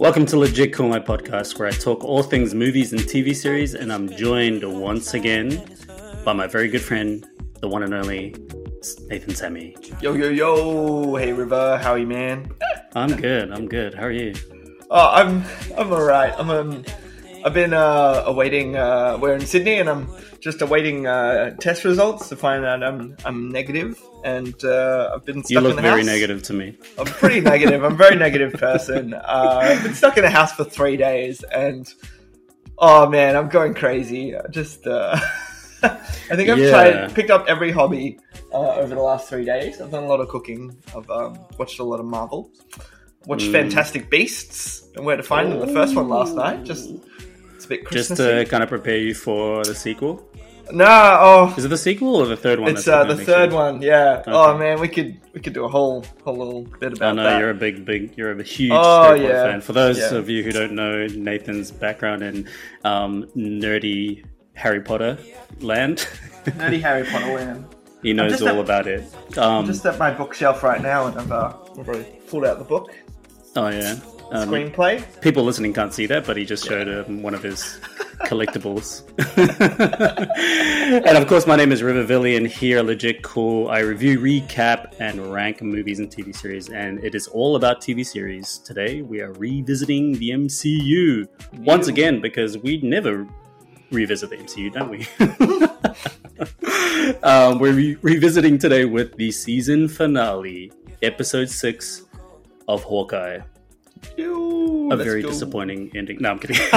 Welcome to Legit Cool, my podcast, where I talk all things movies and TV series, and I'm joined once again by my very good friend, the one and only Nathan Sami. Yo, yo, yo! Hey, River, how are you, man? I'm good. I'm good. How are you? Oh, I'm, I'm alright. I'm, um, I've been uh, awaiting. Uh, we're in Sydney, and I'm just awaiting uh, test results to find out I'm, I'm negative, and uh, I've been stuck You look in the very house. negative to me. I'm pretty negative. I'm a very negative person. Uh, I've been stuck in a house for three days, and oh man, I'm going crazy. I Just, uh, I think I've Yeah. tried, picked up every hobby uh, over the last three days. I've done a lot of cooking. I've um, watched a lot of Marvel. Watched Mm. Fantastic Beasts and Where to Find Them. The first one last night. Just it's a bit Just to kind of prepare you for the sequel. No, oh, Is it the sequel or the third one? it's uh, the third one. Yeah. Oh man, we could we could do a whole whole little bit about I know that. you're a big, big, you're a huge Oh, Harry Potter yeah. fan. For those Yeah. of you who don't know Nathan's background in um, nerdy Harry Potter land, Nerdy Harry Potter land. he knows all a- about it. Um, just at my bookshelf right now, and I've, uh, I've already pulled out the book oh yeah, um, screenplay. people listening can't see that, but he just showed um, one of his collectibles. and of course, my name is River and here, legit cool. I review, recap, and rank movies and TV series, and it is all about TV series. Today, we are revisiting the MCU once again because we never revisit the MCU, don't we? um, we're re- revisiting today with the season finale, episode six of Hawkeye Ew, a very go. disappointing ending. No, I'm kidding.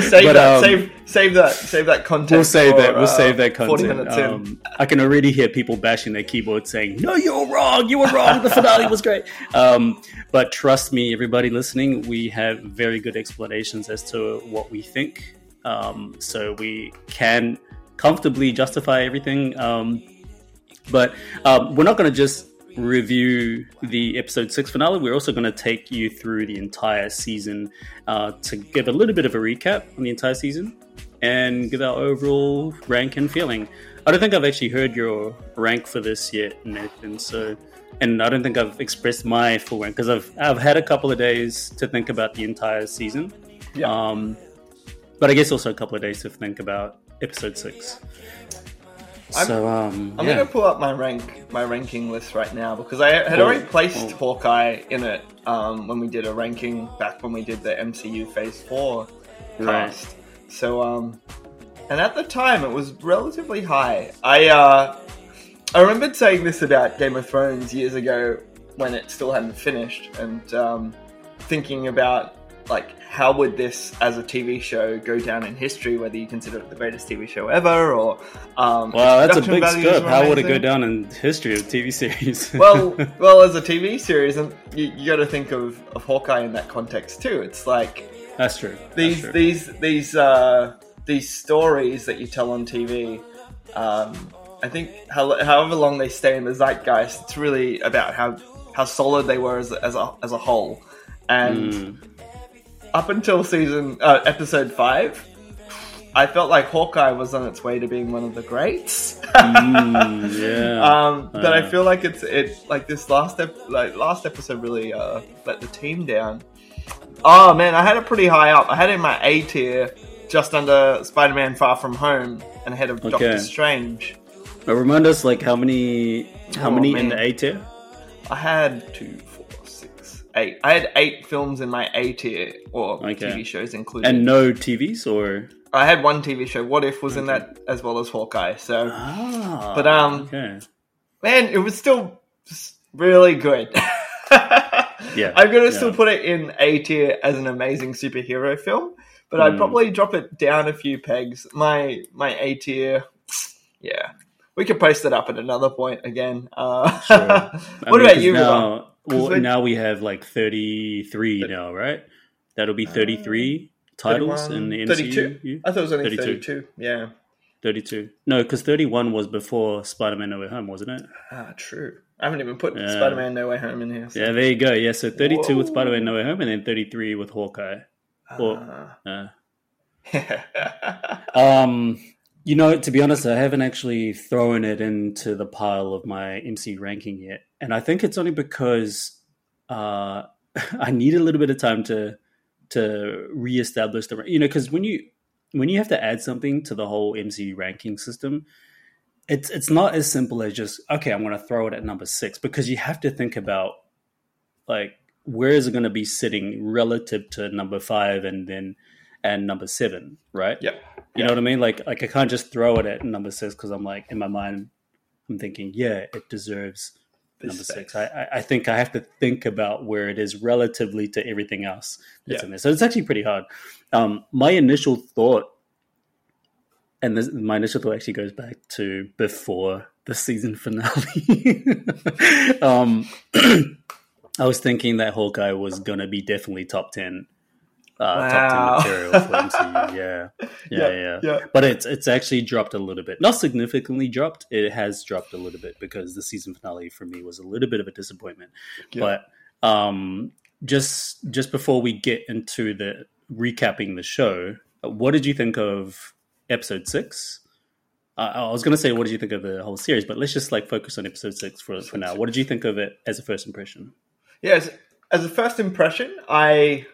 Save But, that. um, save save that. Save that content. We'll save for, that. We'll uh, save that content. Um, I can already hear people bashing their keyboard saying, "No, you're wrong. You were wrong. The finale was great." Um, but trust me, everybody listening, we have very good explanations as to what we think, um, so we can comfortably justify everything. Um, but um, we're not going to just review the episode six finale. We're also going to take you through the entire season uh, to give a little bit of a recap on the entire season and give our overall rank and feeling. I don't think I've actually heard your rank for this yet, Nathan. So, and I don't think I've expressed my full rank because I've I've had a couple of days to think about the entire season. Yeah. Um, but I guess also a couple of days to think about episode 6 I'm- so um, I'm yeah. gonna pull up my rank, my ranking list right now because I had already placed Cool. Hawkeye in it um, when we did a ranking back when we did the MCU Phase Four Right. cast. So, um, and at the time it was relatively high. I uh, I remembered saying this about Game of Thrones years ago when it still hadn't finished, and um, thinking about like how would this as a TV show go down in history, whether you consider it the greatest TV show ever or um, Wow, that's a big scope. How would it go down in history of TV series? well, well, as a TV series, and you, you got to think of, of Hawkeye in that context too. It's like that's true. That's these true. these these uh, these stories that you tell on TV. Um, I think how, however long they stay in the zeitgeist, it's really about how how solid they were as, a- as a as a whole. And Mm. Up until season uh, episode five, I felt like Hawkeye was on its way to being one of the greats. Mm, yeah. Um, but I Uh. feel like it's it like this last ep- like last episode really uh, let the team down. Oh man, I had it pretty high up. I had it in my A tier, just under Spider-Man: Far From Home, and ahead of Okay. Doctor Strange. But remind us, like, how many, how Oh, many in the A tier? I had two, eight. I had eight films in my A tier, or Okay. TV shows included. And no TVs or? I had one TV show. What if was in that as well as Hawkeye? So Ah, But, um, okay. man, it was still really good. Yeah, I'm gonna yeah. still put it in A tier as an amazing superhero film, but I'd Hmm. probably drop it down a few pegs. My my A tier, yeah, we could post it up at another point again. Uh, Sure. What mean, about you? Now, well, when- now we have like 33 now, right? That'll be 33 titles in the MCU. 32? I thought it was only 32. 32. Yeah, 32. No, because 31 was before Spider-Man No Way Home, wasn't it? ah, true. I haven't even put Yeah. Spider-Man: No Way Home in here. so- Yeah, there you go. Yeah, so 32 with Spider-Man No Way Home, and then 33 with Hawkeye. Or, uh, Ah. um, you know, to be honest, I haven't actually thrown it into the pile of my MC ranking yet, and I think it's only because uh, I need a little bit of time to to reestablish the you know because when you when you have to add something to the whole MCU ranking system, it's it's not as simple as just okay, I'm going to throw it at number six because you have to think about like where is it going to be sitting relative to number five and then and number seven, right? Yeah, you know what I mean. Like like I can't just throw it at number six because I'm like in my mind I'm thinking yeah it deserves number six. I- I think I have to think about where it is relatively to everything else that's Yeah. in there. So it's actually pretty hard. Um, my initial thought, and this, my initial thought actually goes back to before the season finale. um, I was thinking that Hawkeye was going to be definitely top 10. Uh, Wow. top 10 material for MCU. Yeah. Yeah, yeah. yeah. But it's it's actually dropped a little bit. Not significantly dropped. It has dropped a little bit because the season finale for me was a little bit of a disappointment. Yeah. But um, just just before we get into the recapping the show, what did you think of episode six? Uh, I was going to say, what did you think of the whole series? But let's just like focus on episode six for for now. What did you think of it as a first impression? Yes, as a first impression, I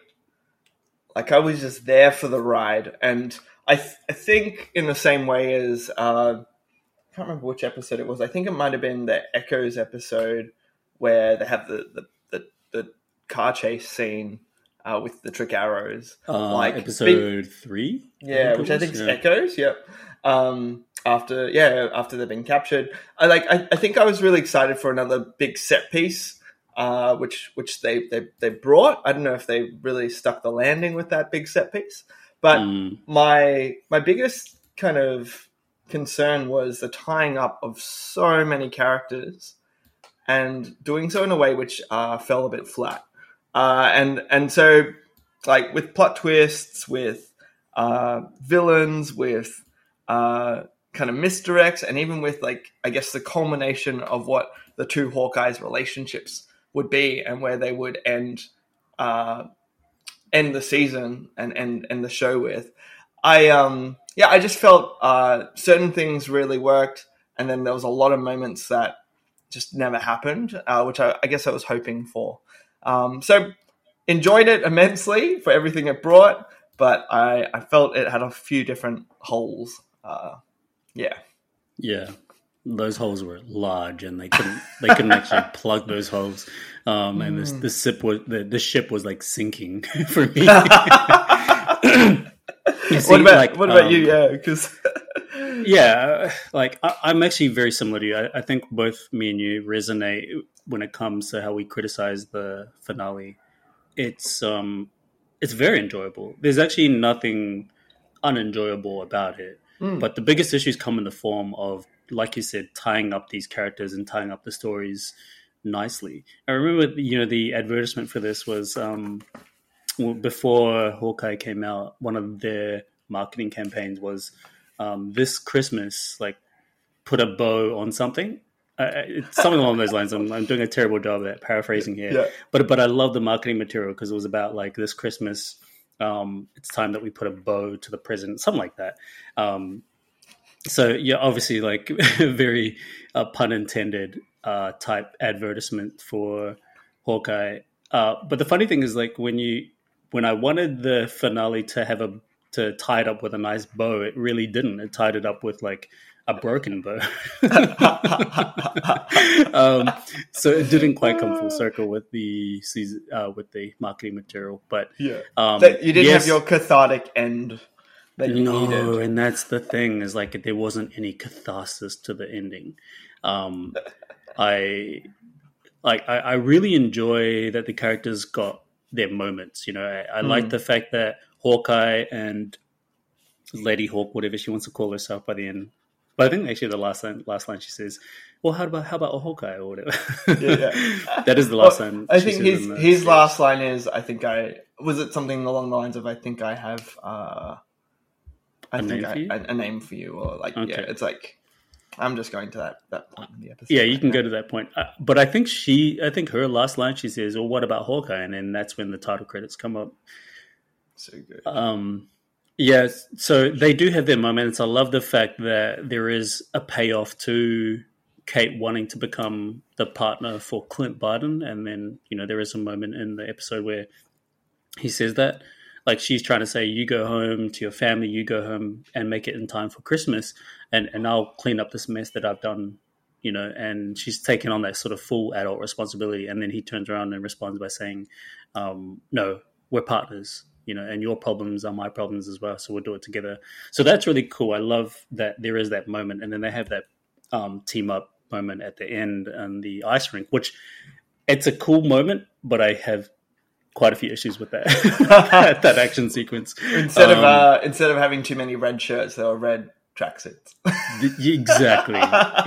like I was just there for the ride, and I, th- I think in the same way as uh, I can't remember which episode it was. I think it might have been the Echoes episode where they have the the, the, the car chase scene uh, with the trick arrows. Uh, Like, episode three, Yeah, which I think is yeah. Echoes. Yep. Um, after yeah, after they've been captured, I like. I, I think I was really excited for another big set piece, uh, which which they, they they brought. I don't know if they really stuck the landing with that big set piece, but Mm, my my biggest kind of concern was the tying up of so many characters and doing so in a way which uh, fell a bit flat. Uh, and and so like with plot twists, with uh, villains, with uh, kind of misdirects, and even with like I guess the culmination of what the two Hawkeyes relationships would be and where they would end uh, end the season and end end the show with. I um yeah, I just felt uh, certain things really worked, and then there was a lot of moments that just never happened, uh, which I, I guess I was hoping for. Um, so enjoyed it immensely for everything it brought, but I, I felt it had a few different holes. Uh, yeah, Yeah, those holes were large, and they couldn't they couldn't actually plug those holes. Um, and this the ship was the, the ship was like sinking for me. See, what about like, what about um, you? Yeah, because yeah, like I, I'm actually very similar to you. I, I think both me and you resonate when it comes to how we criticize the finale. It's um, it's very enjoyable. There's actually nothing unenjoyable about it. Mm. But the biggest issues come in the form of, like you said, tying up these characters and tying up the stories nicely. I remember, you know, the advertisement for this was um, before Hawkeye came out. One of their marketing campaigns was um, this Christmas, like put a bow on something. Uh, it's something along those lines. I'm, I'm doing a terrible job at paraphrasing here, yeah, but but I love the marketing material because it was about like this Christmas. Um, it's time that we put a bow to the present, something like that. Um, so yeah, obviously, like very uh, pun intended uh, type advertisement for Hawkeye. Uh, but the funny thing is, like when you when I wanted the finale to have a to tie it up with a nice bow, it really didn't. It tied it up with like a broken bow. um, so it didn't quite come full circle with the season uh, with the marketing material. But yeah. um, you didn't yes- have your cathartic end that you no, needed. and that's the thing is like there wasn't any catharsis to the ending. Um, I like I, I really enjoy that the characters got their moments. You know, I, I like Mm. the fact that Hawkeye and Lady Hawk, whatever she wants to call herself by the end. But I think actually the last line, last line she says, "Well, how about how about a Hawkeye or whatever?" Yeah, yeah. that is the last Well, line. I think his the his series. last line is I think I was it something along the lines of I think I have uh I A think name I, for you? a, a name for you or like yeah it's like I'm just going to that that point in the episode. Yeah, you can go to that point. Uh, but I think she, I think her last line she says, "Well, what about Hawkeye?" And then that's when the title credits come up. so good. Um, yes, so they do have their moments. I love the fact that there is a payoff to Kate wanting to become the partner for Clint Barton, and then you know there is a moment in the episode where he says that, like she's trying to say, "You go home to your family, you go home and make it in time for Christmas, and and I'll clean up this mess that I've done." You know, and she's taken on that sort of full adult responsibility, and then he turns around and responds by saying, um, "No, we're partners you know, and your problems are my problems as well. So we'll do it together. So that's really cool. I love that there is that moment, and then they have that um, team up moment at the end and the ice rink, which it's a cool moment, but I have quite a few issues with that that action sequence. Instead um, of uh, instead of having too many red shirts, there were red tracksuits. exactly,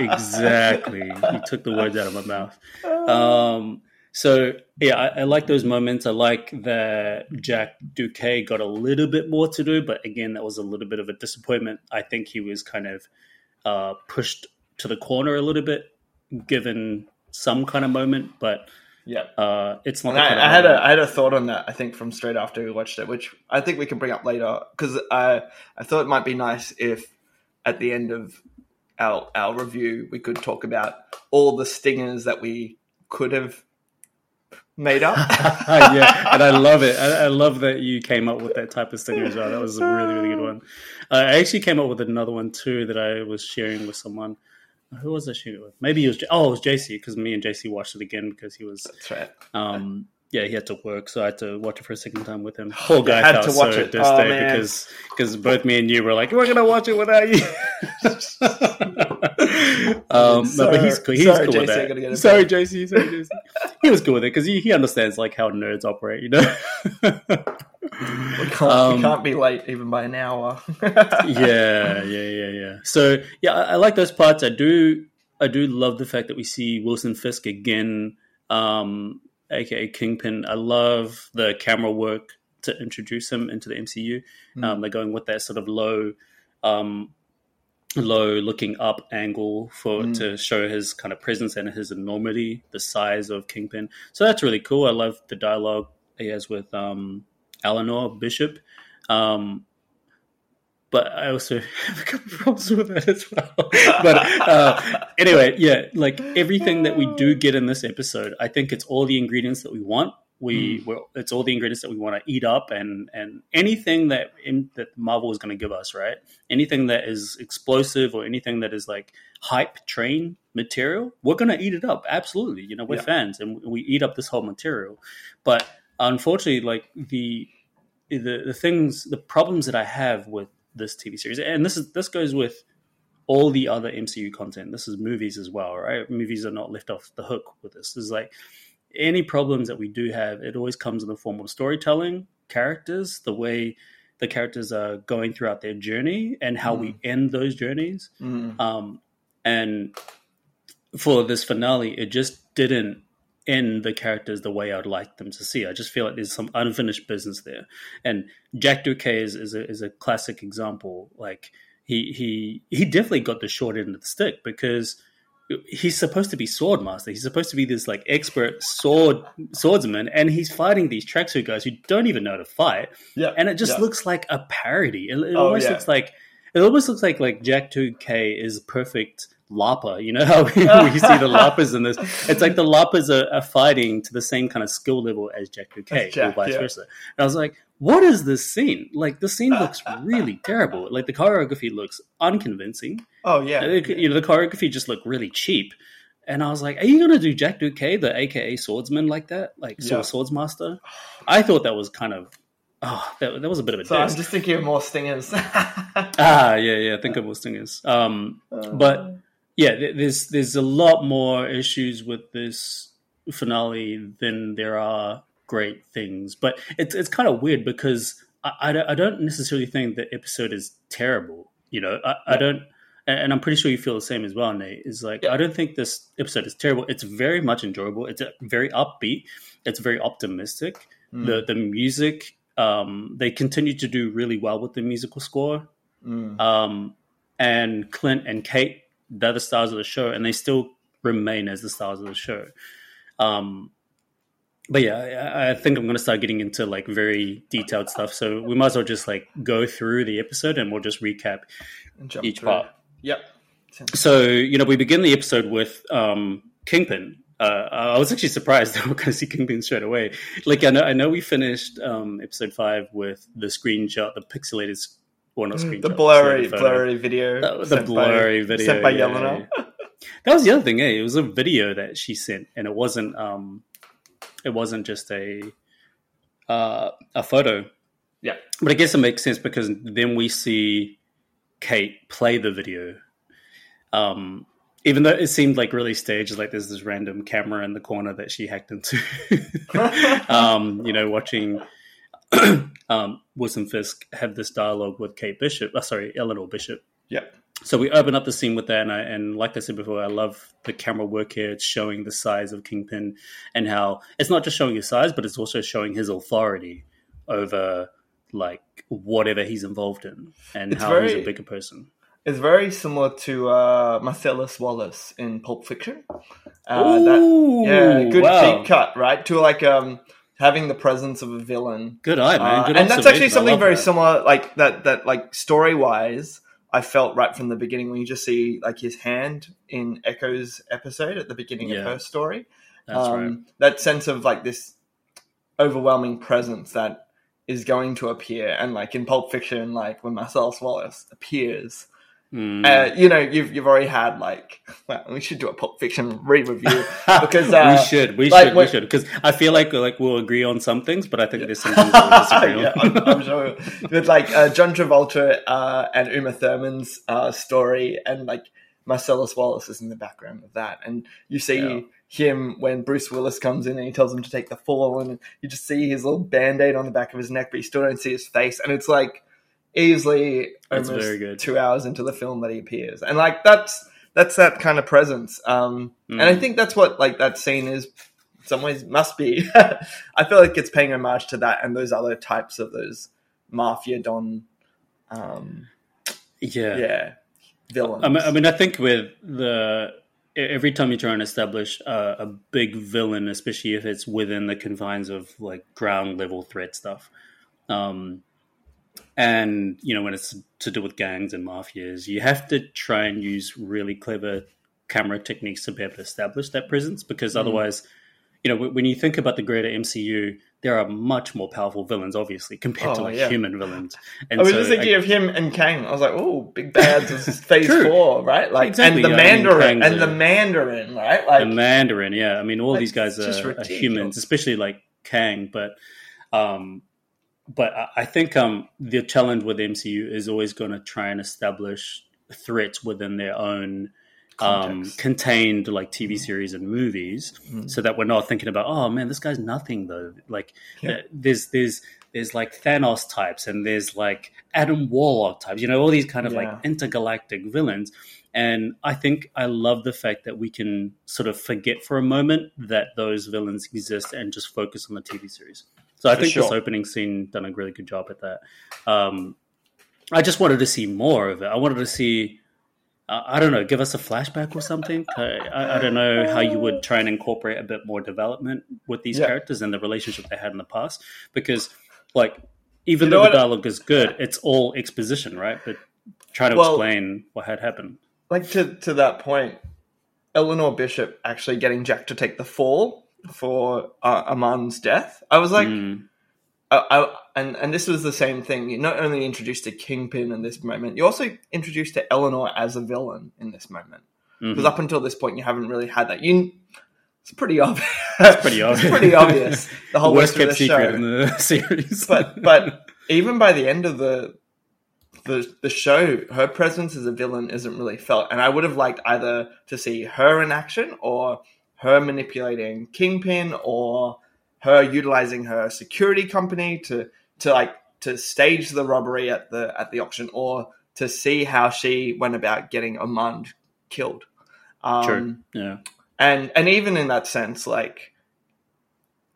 exactly. You took the words out of my mouth. Um, so yeah, I, I, like those moments. I like that Jack Duquesne got a little bit more to do, but again, that was a little bit of a disappointment. I think he was kind of uh, pushed to the corner a little bit, given some kind of moment, but yeah, uh, it's not. I, I had a I had a thought on that. I think from straight after we watched it, which I think we can bring up later because I I thought it might be nice if at the end of our our review we could talk about all the stingers that we could have made up. yeah, and I love it. I, I, love that you came up with that type of stinger as well. That was a really, really good one. Uh, I actually came up with another one too that I was sharing with someone. Who was I shooting it with? Maybe it was. Oh, it was JC because me and JC watched it again because he was. That's right. Um, yeah, he had to work, so I had to watch it for a second time with him. Poor guy had to watch so it this oh, day man. because because both me and you were like, we're gonna watch it without you. um, so, no, but he's cool. He's sorry, cool JC, with that. Sorry, JC. Sorry, JC. he was cool with it because he, he understands like how nerds operate. You know. we can't, um, we can't be late even by an hour. yeah, yeah, yeah, yeah. So yeah, I, I like those parts. I do, I do love the fact that we see Wilson Fisk again. Um, aka Kingpin. I love the camera work to introduce him into the MCU. Mm. Um, they're going with that sort of low, um, low looking up angle for mm. to show his kind of presence and his enormity, the size of Kingpin. So that's really cool. I love the dialogue he has with um, Eleanor Bishop. Um, but I also have a couple problems with that as well. but uh, anyway, yeah, like everything that we do get in this episode, I think it's all the ingredients that we want. We, mm. it's all the ingredients that we want to eat up, and and anything that in, that Marvel is going to give us, right? Anything that is explosive or anything that is like hype train material, we're going to eat it up. Absolutely, you know, we're yeah. fans and we eat up this whole material. But unfortunately, like the the the things, the problems that I have with this TV series, and this is this goes with all the other MCU content. This is movies as well, right? Movies are not left off the hook with this. There's like any problems that we do have, it always comes in the form of storytelling, characters, the way the characters are going throughout their journey, and how mm. we end those journeys. Mm. Um, and for this finale, it just didn't in the characters the way I'd like them to see. I just feel like there's some unfinished business there. And Jack Duquesne is, is, a, is a classic example. Like he he he definitely got the short end of the stick because he's supposed to be sword master. He's supposed to be this like expert sword swordsman, and he's fighting these tracksuit guys who don't even know how to fight. Yeah, and it just yeah. looks like a parody. It, it oh, almost yeah. looks like it almost looks like like Jack Duquesne is perfect LARPer. You know how we, we see the LARPers in this? It's like the LARPers are, are, fighting to the same kind of skill level as Jack Duquesne, or vice yeah. versa. And I was like, what is this scene? Like the scene looks really terrible. Like the choreography looks unconvincing. Oh yeah, you know the choreography just looked really cheap. And I was like, "Are you going to do Jack Duquesne, the AKA swordsman, like that, like yeah. swords master?" I thought that was kind of Oh, that, that was a bit of a. So I'm just thinking of more stingers. ah, yeah, yeah. Think of more stingers. Um, uh, but yeah, there's there's a lot more issues with this finale than there are great things. But it's it's kind of weird because I, I, I don't necessarily think the episode is terrible. You know, I, yeah. I don't, and I'm pretty sure you feel the same as well, Nate. Is like yeah. I don't think this episode is terrible. It's very much enjoyable. It's very upbeat. It's very optimistic. Mm. The the music, um, they continue to do really well with the musical score. Mm. Um, and Clint and Kate they're the stars of the show, and they still remain as the stars of the show. Um, but yeah, I, I think I'm going to start getting into like very detailed stuff. So we might as well just like go through the episode, and we'll just recap each through. part. Yep. so you know we begin the episode with um, Kingpin. Uh, I was actually surprised that we're going to see Kingpin straight away. Like I know, I know we finished um, episode five with the screenshot, the pixelated, well not screenshot, the blurry, photo. blurry video, Uh, the blurry by, video sent by yeah, Yelena. yeah. That was the other thing. Eh? It was a video that she sent, and it wasn't. Um, it wasn't just a uh, a photo. Yeah. But I guess it makes sense because then we see Kate play the video. Um, even though it seemed like really staged, like there's this random camera in the corner that she hacked into. um, you know, watching um, Wilson Fisk have this dialogue with Kate Bishop. Uh, sorry, Eleanor Bishop. Yeah. So we open up the scene with that, and, I, and like I said before, I love the camera work here. It's showing the size of Kingpin and how it's not just showing his size, but it's also showing his authority over like whatever he's involved in, and It's how he's a bigger person. It's very similar to uh, Marcellus Wallace in Pulp Fiction. Uh, that, yeah, good wow. deep cut, right? To like um, having the presence of a villain Good eye, man. Uh, Good and that's actually something very that. similar, like that. That like story wise, I felt right from the beginning when you just see like his hand in Echo's episode at the beginning Yeah. of her story. That's um, right. That sense of like this overwhelming presence that is going to appear, and like in Pulp Fiction, like when Marcellus Wallace appears, Mm. uh, you know, you've you've already had like, well, we should do a Pulp Fiction re-review because uh, we should, we like should, we should, because I feel like like we'll agree on some things, but I think there's some things we'll disagree yeah, on. I'm, I'm sure. With like uh, John Travolta uh, and Uma Thurman's uh, story, and like Marcellus Wallace is in the background of that, and you see Yeah. him when Bruce Willis comes in and he tells him to take the fall, and you just see his little band aid on the back of his neck, but you still don't see his face, and it's like easily That's almost very good. two hours into the film that he appears, and like that's that's that kind of presence, um, and I Mm. think that's what like that scene is in some ways must be. I feel like it's paying homage to that and those other types of those mafia don, um, yeah. yeah, villains. I mean, I mean, I think with the every time you try and establish a, a big villain, especially if it's within the confines of like ground level threat stuff, um, and you know when it's to do with gangs and mafias, you have to try and use really clever camera techniques to be able to establish that presence, because Mm. otherwise. You know, when when you think about the greater MCU, there are much more powerful villains, obviously, compared to Oh, like yeah. human villains. And I was so just thinking of him and Kang. I was like, oh, big bads is phase True. four, right? Like, Exactly, and the I mean, Mandarin, Kang's and the Mandarin, right? Like, the Mandarin, yeah. I mean, all these guys are, are humans, especially like Kang. But, um, but I- think um, the challenge with MCU is always going to try and establish threats within their own um, contained like TV series and movies, Mm. so that we're not thinking about, oh man, this guy's nothing though. Like, Yeah. uh, there's there's there's like Thanos types and there's like Adam Warlock types, you know, all these kind of Yeah. like intergalactic villains. And I think I love the fact that we can sort of forget for a moment that those villains exist and just focus on the TV series. So I For think this opening scene done a really good job at that. Um, I just wanted to see more of it. I wanted to see, uh, I don't know, give us a flashback or something. I, I, I don't know how you would try and incorporate a bit more development with these Yeah. characters and the relationship they had in the past. Because, like, even You know though the dialogue is good, it's all exposition, right? But trying to Well- explain what had happened. like to to that point, Eleanor Bishop actually getting Jack to take the fall for uh, Armand's death. I was like, Mm, I, I, and and this was the same thing. You not only introduced to Kingpin in this moment, you also introduced to Eleanor as a villain in this moment. Because up until this point, you haven't really had that. You, it's pretty obvious. It's pretty obvious. it's pretty obvious. The whole worst kept secret show. in the series. but but even by the end of the the the show, her presence as a villain isn't really felt. And I would have liked either to see her in action or her manipulating Kingpin or her utilizing her security company to to like to stage the robbery at the at the auction or to see how she went about getting Armand killed. Um, True. yeah. and and even in that sense, like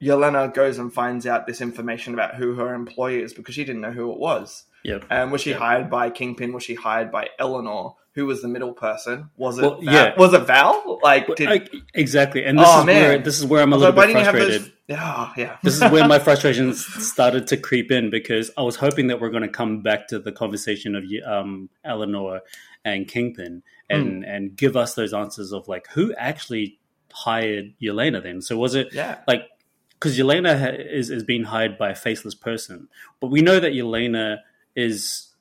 Yelena goes and finds out this information about who her employer is because she didn't know who it was. Yep. And was she Yep. hired by Kingpin? Was she hired by Eleanor? Who was the middle person? Was it Well, Val? yeah. Was it Val? Like, did, I- exactly, and this Oh, is where this is where I'm a little like, bit didn't you have frustrated. those? Yeah, yeah. this is where my frustrations started to creep in because I was hoping that we're going to come back to the conversation of um, Eleanor and Kingpin and and give us those answers of like who actually hired Yelena then. So was it yeah. like because Yelena ha- is is being hired by a faceless person, but we know that Yelena is,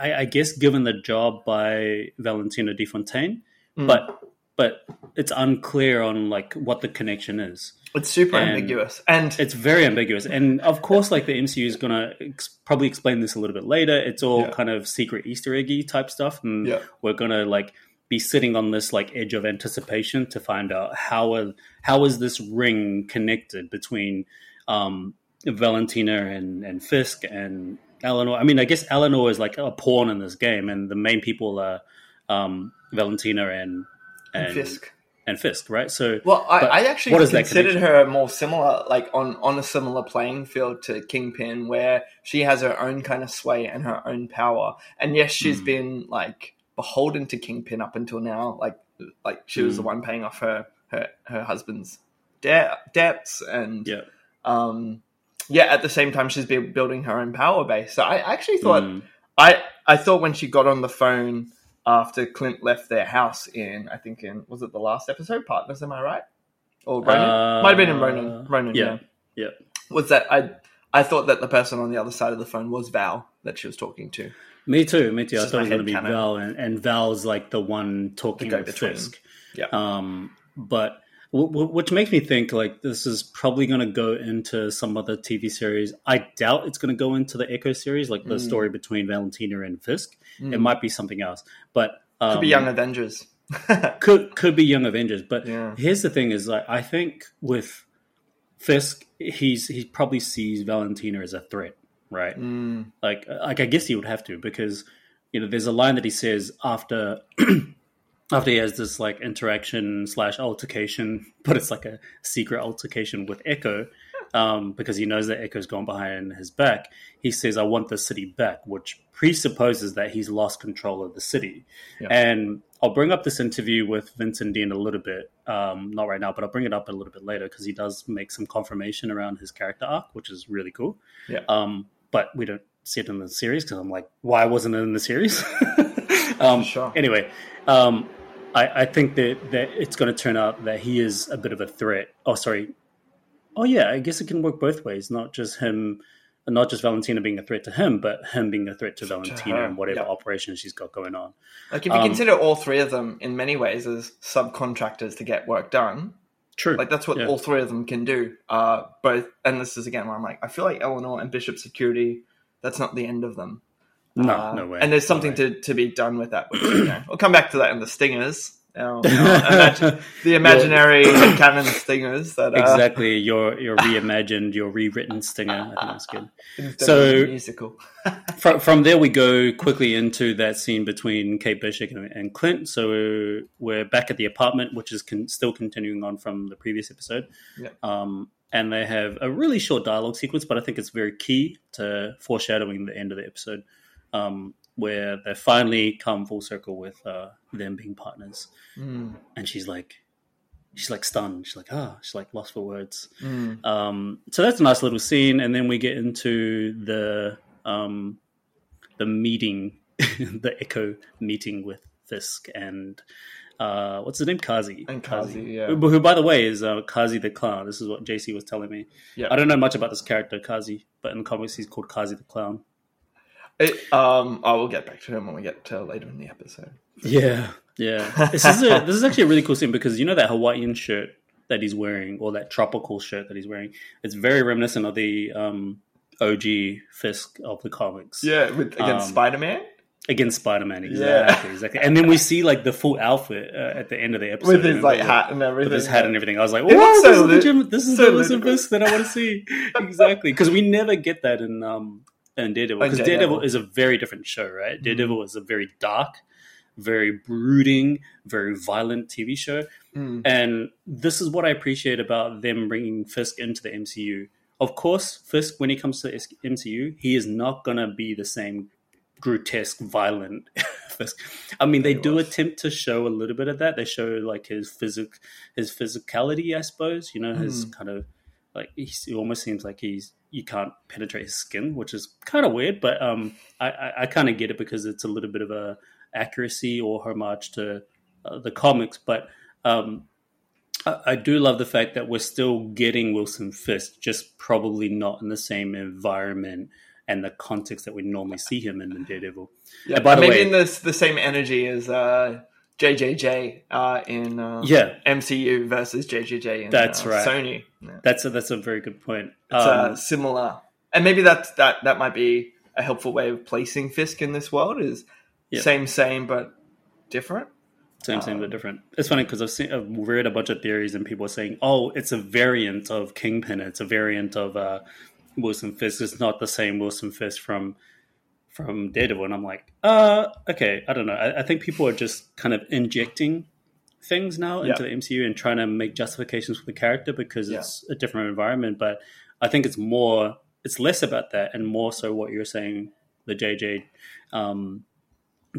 I, I guess, given the job by Valentina de Fontaine, Mm. but but it's unclear on like what the connection is. It's super and ambiguous, and It's very ambiguous, and of course, like the MCU is gonna ex- probably explain this a little bit later. It's all Yeah. kind of secret Easter eggy type stuff, and Yeah. we're gonna like be sitting on this like edge of anticipation to find out how are, how is this ring connected between um, Valentina and and Fisk and Eleanor. I mean, I guess Eleanor is like a pawn in this game, and the main people are um, Valentina and and Fisk. and Fisk, right? So Well, I, I actually considered her more similar, like on on a similar playing field to Kingpin, where she has her own kind of sway and her own power. And yes, she's Mm. been like beholden to Kingpin up until now. Like like she was Mm. the one paying off her her her husband's de- debts, and yeah, um, yeah. At the same time, she's building her own power base. So I actually thought Mm. I I thought when she got on the phone after Clint left their house in I think in was it the last episode Partners am I right or Ronin Uh, might have been in Ronin Ronin yeah. yeah, yeah. was that I I thought that the person on the other side of the phone was Val that she was talking to Me too. Me too. I thought it was going to be. Val, and, and Val's like the one talking to The with. Fisk. Yeah. Um, but which makes me think like this is probably going to go into some other TV series. I doubt it's going to go into the Echo series, like the Mm. story between Valentina and Fisk. It Mm. might be something else, but um, could be Young Avengers could could be Young Avengers. But yeah here's the thing: is like I think with Fisk, he's he probably sees Valentina as a threat, right? Mm. like like I guess he would have to because you know there's a line that he says after after he has this like interaction slash altercation, but it's like a secret altercation with Echo um, because he knows that Echo's gone behind his back. He says, "I want the city back," which presupposes that he's lost control of the city. Yeah. And I'll bring up this interview with Vincent Dean a little bit, um, not right now, but I'll bring it up a little bit later because he does make some confirmation around his character arc, which is really cool. Yeah. Um, but we don't see it in the series because I'm like, why wasn't it in the series? um, Sure. Anyway, um, I, I think that, that it's going to turn out that he is a bit of a threat. Oh, sorry. Oh, yeah. I guess it can work both ways. Not just him, not just Valentina being a threat to him, but him being a threat to Valentina her, and whatever yeah. operation she's got going on. like if you Um, consider all three of them in many ways as subcontractors to get work done True. Like that's what Yeah. all three of them can do. Uh, both, and this is again where I'm like, I feel like Eleanor and Bishop Security. That's not the end of them. No, Uh, no way. And there's something way. to, to be done with that. Which, you know, we'll come back to that in the stingers. Our- our imagi- the imaginary canon stingers that uh, exactly your your reimagined, your rewritten stinger. I think that's good. So- musical. from, from there we go quickly into that scene between Kate Bishop and, and Clint. So we're back at the apartment, which is con- still continuing on from the previous episode. Yeah. Um, and they have a really short dialogue sequence, but I think it's very key to foreshadowing the end of the episode, um, where they finally come full circle with uh, them being partners. Mm, And she's like, she's like stunned. She's like, ah, she's like lost for words. mm. Um, so that's a nice little scene, and then we get into the um, the meeting, the Echo meeting with Fisk and uh, what's his name, Kazi. And Kazi, yeah. Who, who, by the way, is uh, Kazi the Clown. This is what JC was telling me. Yeah. I don't know much about this character, Kazi, but in the comics he's called Kazi the Clown. It, um, I will get back to him when we get to later in the episode. Yeah, yeah. This is a, this is actually a really cool scene because you know that Hawaiian shirt that he's wearing, or that tropical shirt that he's wearing. It's very reminiscent of the um, OG Fisk of the comics. Yeah, with, against Um, Spider Man against Spider-Man. Yeah. Exactly, exactly. And then we see like the full outfit uh, at the end of the episode with his remember? like hat and everything. with his hat and everything. I was like, It "Wow, this, so is the lit- Jim, this is so the Listen. Fisk that I want to see." exactly, because we never get that in um in Daredevil. Because Daredevil. Daredevil is a very different show, right? Mhm. Daredevil is a very dark, very brooding, very violent TV show. Mm, And this is what I appreciate about them bringing Fisk into the MCU. of course, Fisk when he comes to MCU, he is not gonna be the same grotesque, violent Fisk. I mean, they do attempt to show a little bit of that. They show like his physic, his physicality, I suppose. You know, his mm. kind of like he almost seems like he's you can't penetrate his skin, which is kind of weird. But um, I, I, I kind of get it because it's a little bit of a accuracy or homage to uh, the comics. But um, I, I, do love the fact that we're still getting Wilson Fisk, just probably not in the same environment and the context that we normally see him in the Daredevil. Yeah, by the maybe way, in the the same energy as uh, JJJ uh, in uh, yeah MCU versus JJJ in that's uh, right. Sony. Yeah. That's a, that's a very good point. It's uh, um, similar, and maybe that's that that might be a helpful way of placing Fisk in this world is same same but different. Same, same, but um, different. It's funny because I've seen, I've read a bunch of theories and people are saying, "Oh, it's a variant of Kingpin. It's a variant of uh, Wilson Fisk. It's not the same Wilson Fisk from from Daredevil." And I'm like, "Uh, okay. I don't know. I, I think people are just kind of injecting things now into the MCU and trying to make justifications for the character because yeah. it's a different environment. But I think it's more, it's less about that and more so what you're saying, the JJ um,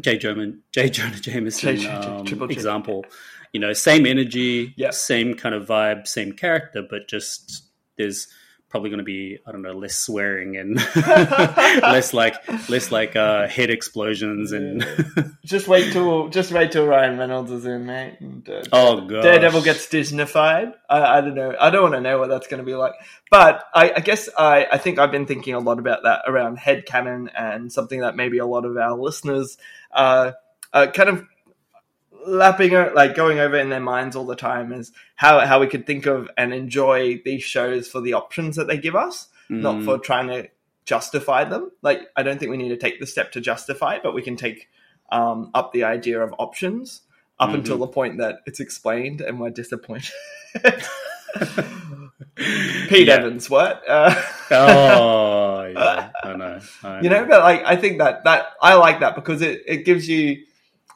J. Jonah, J. Jonah Jameson J. um, example. You know, same energy, yeah. same kind of vibe, same character, but just there's probably going to be I don't know less swearing and less like less like uh, head explosions and just wait till just wait till Ryan Reynolds is in, mate. And, uh, oh god, Daredevil gets Disneyfied. I, I don't know. I don't want to know what that's going to be like. But I, I guess I, I think I've been thinking a lot about that around head canon and something that maybe a lot of our listeners uh, uh, kind of lapping like going over in their minds all the time is how how we could think of and enjoy these shows for the options that they give us, mm. not for trying to justify them. Like I don't think we need to take the step to justify it, but we can take um, up the idea of options up mm-hmm. until the point that it's explained and we're disappointed. Pete yeah. Evans, what? Uh, oh, yeah, I know, I know. You know, but like I think that that I like that because it it gives you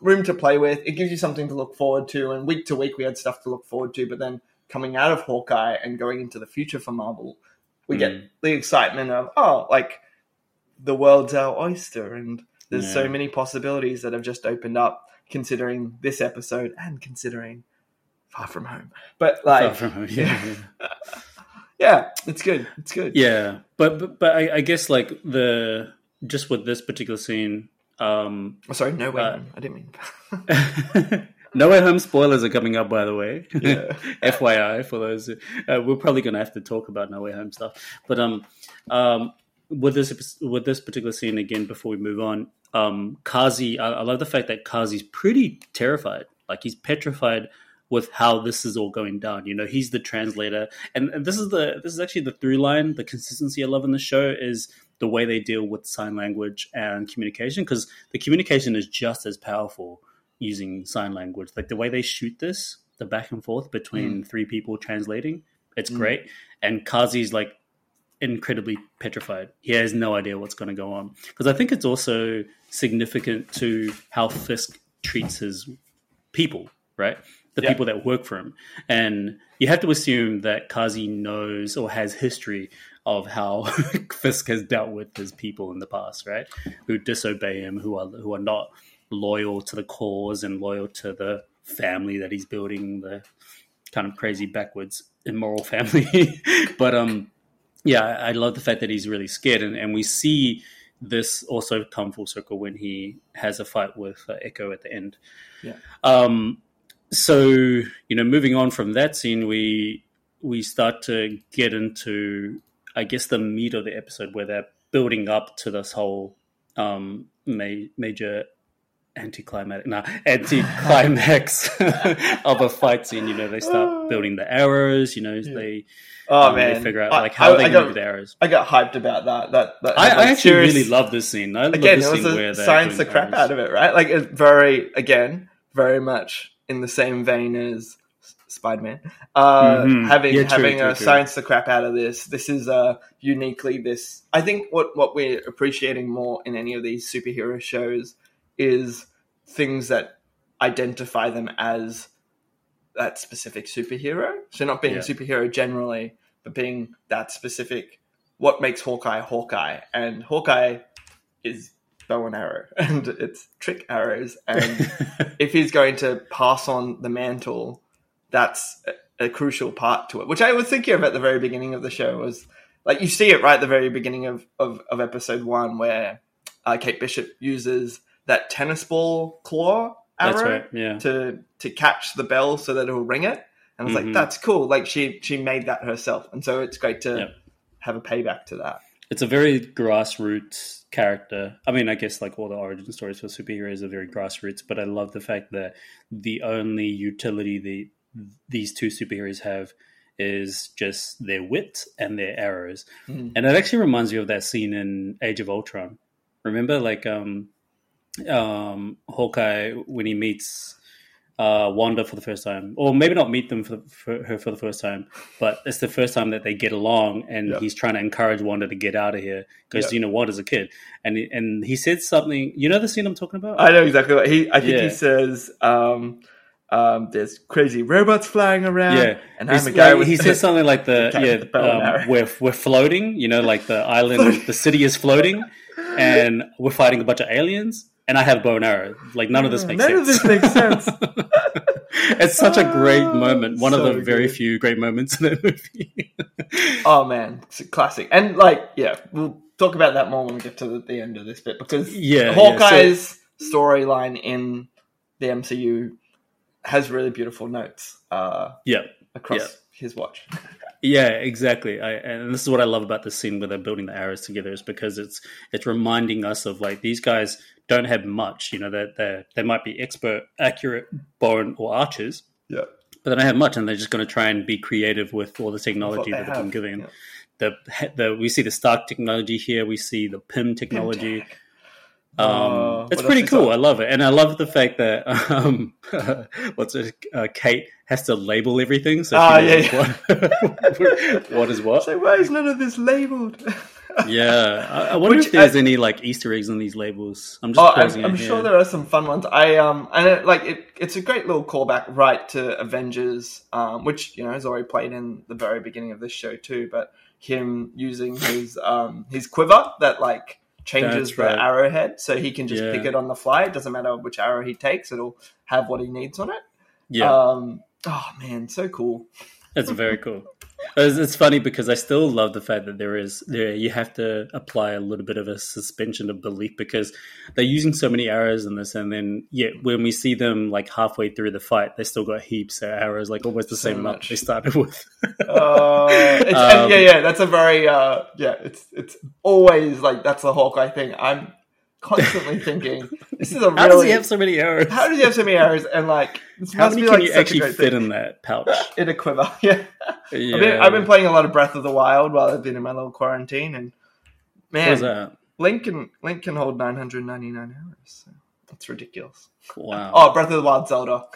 room to play with. It gives you something to look forward to. And week to week, we had stuff to look forward to. But then coming out of Hawkeye and going into the future for Marvel, we mm. get the excitement of, oh, like the world's our oyster. And there's yeah. so many possibilities that have just opened up considering this episode and considering Far From Home. But like, Far From home, yeah. yeah. yeah, it's good. It's good. Yeah. But, but, but I, I guess like the, just with this particular scene, um, oh, sorry, No Way uh, Home. I didn't mean. no Way Home spoilers are coming up, by the way. Yeah. FYI for those. Who, uh, we're probably going to have to talk about No Way Home stuff, but um, um, with this with this particular scene again, before we move on, um, Kazi. I, I love the fact that Kazi's pretty terrified. Like he's petrified with how this is all going down. You know, he's the translator, and, and, this is the this is actually the through line, the consistency I love in the show is the way they deal with sign language and communication because the communication is just as powerful using sign language. Like the way they shoot this, the back and forth between mm. three people translating, it's mm. great. And Kazi's like incredibly petrified. He has no idea what's going to go on because I think it's also significant to how Fisk treats his people, right? The yeah. people that work for him. And you have to assume that Kazi knows or has history of how Fisk has dealt with his people in the past, right? Who disobey him, who are who are not loyal to the cause and loyal to the family that he's building, the kind of crazy backwards immoral family. but um yeah, I love the fact that he's really scared and, and we see this also come full circle when he has a fight with uh, Echo at the end. Yeah. Um so, you know, moving on from that scene, we we start to get into I guess the meat of the episode where they're building up to this whole um, ma- major anticlimactic, nah, anticlimax of a fight scene. You know, they start building the arrows. You know, yeah. they oh um, man, they figure out like how I, they do the arrows. I got hyped about that. That, that I, I, actually serious... really love this scene. I again, it was a science the crap arrows. out of it, right? Like it's very again, very much in the same vein as Spider Man. Uh, mm-hmm. Having yeah, having true, uh, true, science the crap out of this. This is uh, uniquely this. I think what what we're appreciating more in any of these superhero shows is things that identify them as that specific superhero. So not being yeah. a superhero generally, but being that specific what makes Hawkeye Hawkeye, and Hawkeye is bow and arrow, and it's trick arrows, and if he's going to pass on the mantle, that's a, a crucial part to it. Which I was thinking of at the very beginning of the show was like you see it right at the very beginning of of, of episode one where uh, Kate Bishop uses that tennis ball claw arrow right. Yeah. to to catch the bell so that it'll ring it. And I was Mhm. like, that's cool. Like she she made that herself, and so it's great to Yep. have a payback to that. It's a very grassroots character. I mean, I guess like all the origin stories for superheroes are very grassroots, but I love the fact that the only utility the these two superheroes have is just their wit and their arrows. Mhm. And it actually reminds me of that scene in Age of Ultron. Remember, like um, um, Hawkeye when he meets uh, Wanda for the first time, or maybe not meet them for, for her for the first time, but it's the first time that they get along, and Yep. he's trying to encourage Wanda to get out of here because Yep. you know Wanda's a kid, and he, and he said something. You know the scene I'm talking about? I know exactly what he. I think Yeah. he says, um, um, "There's crazy robots flying around." yeah, and I'm a guy like, with. he says something like the yeah, the um, we're we're floating. You know, like the island, the city is floating, and we're fighting a bunch of aliens. And I have a bow and arrow. Like none of this makes None sense. of this makes sense. it's such a great Ah, moment. One of so the very good. few great moments in that movie. oh man, it's a classic. And like, yeah, we'll talk about that more when we get to the, the end of this bit because yeah, Hawkeye's storyline in the MCU has really beautiful notes uh, yeah, across Yeah. his watch. yeah, exactly. I, and this is what I love about the scene where they're building the arrows together is because it's it's reminding us of like these guys don't have much. You know, they they they might be expert, accurate bow or archers, Yeah, but they don't have much, and they're just going to try and be creative with all the technology that they've been given. yeah. The, the we see the Stark technology here. We see the Pym technology. Um, Uh, it's pretty cool. I love it, and I love the fact that um, what's it? Uh, Kate has to label everything, so Ah, knows yeah, what, what is what. So why is none of this labeled? Yeah, I, I wonder Which if there's I- any like Easter eggs in these labels. I'm just Oh, I'm, I'm sure there are some fun ones. I um, and it, like it, it's a great little callback right to Avengers, um, which you know has already played in the very beginning of this show too. But him using his um his quiver that like changes That's the right. arrowhead, so he can just Yeah. pick it on the fly. It doesn't matter which arrow he takes; it'll have what he needs on it. Yeah, Um, oh man, so cool. That's very cool. It's, it's funny because I still love the fact that there is there you have to apply a little bit of a suspension of belief because they're using so many arrows in this, and then yet when we see them like halfway through the fight, they still got heaps of arrows, like almost the So same amount much. they started with. Uh, Um, yeah, yeah, that's a very uh, yeah. It's it's always like that's the Hawkeye thing. I'm constantly thinking this is a How really does he have so many arrows? how does he have so many arrows and like this How must many be can like you actually fit in that pouch? in a quiver? Yeah. Yeah. I've, been, I've been playing a lot of Breath of the Wild while I've been in my little quarantine, and man, that? Link can Link can hold 999 hours. So that's ridiculous. Wow. Oh, Breath of the Wild Zelda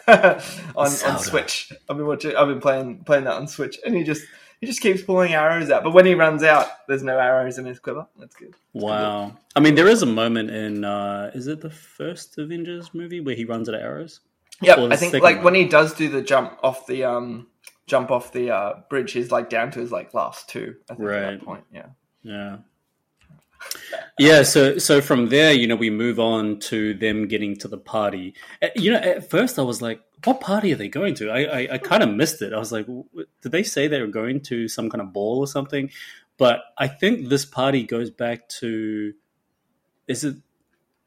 on, Zelda. on Switch. I've been watching. I've been playing playing that on Switch, and he just he just keeps pulling arrows out. But when he runs out, there's no arrows in his quiver. That's good. Wow. I mean, there is a moment in, uh, is it the first Avengers movie where he runs out of arrows? Yeah, I think like one. when he does do the jump off the um jump off the uh, bridge, he's like down to his like last two. I think at Right. that point. Yeah. Yeah. Yeah, so so from there, you know, we move on to them getting to the party. Uh, You know, at first I was like, "What party are they going to?" I I, I kind of missed it. I was like, "Did they say they were going to some kind of ball or something?" But I think this party goes back to is it?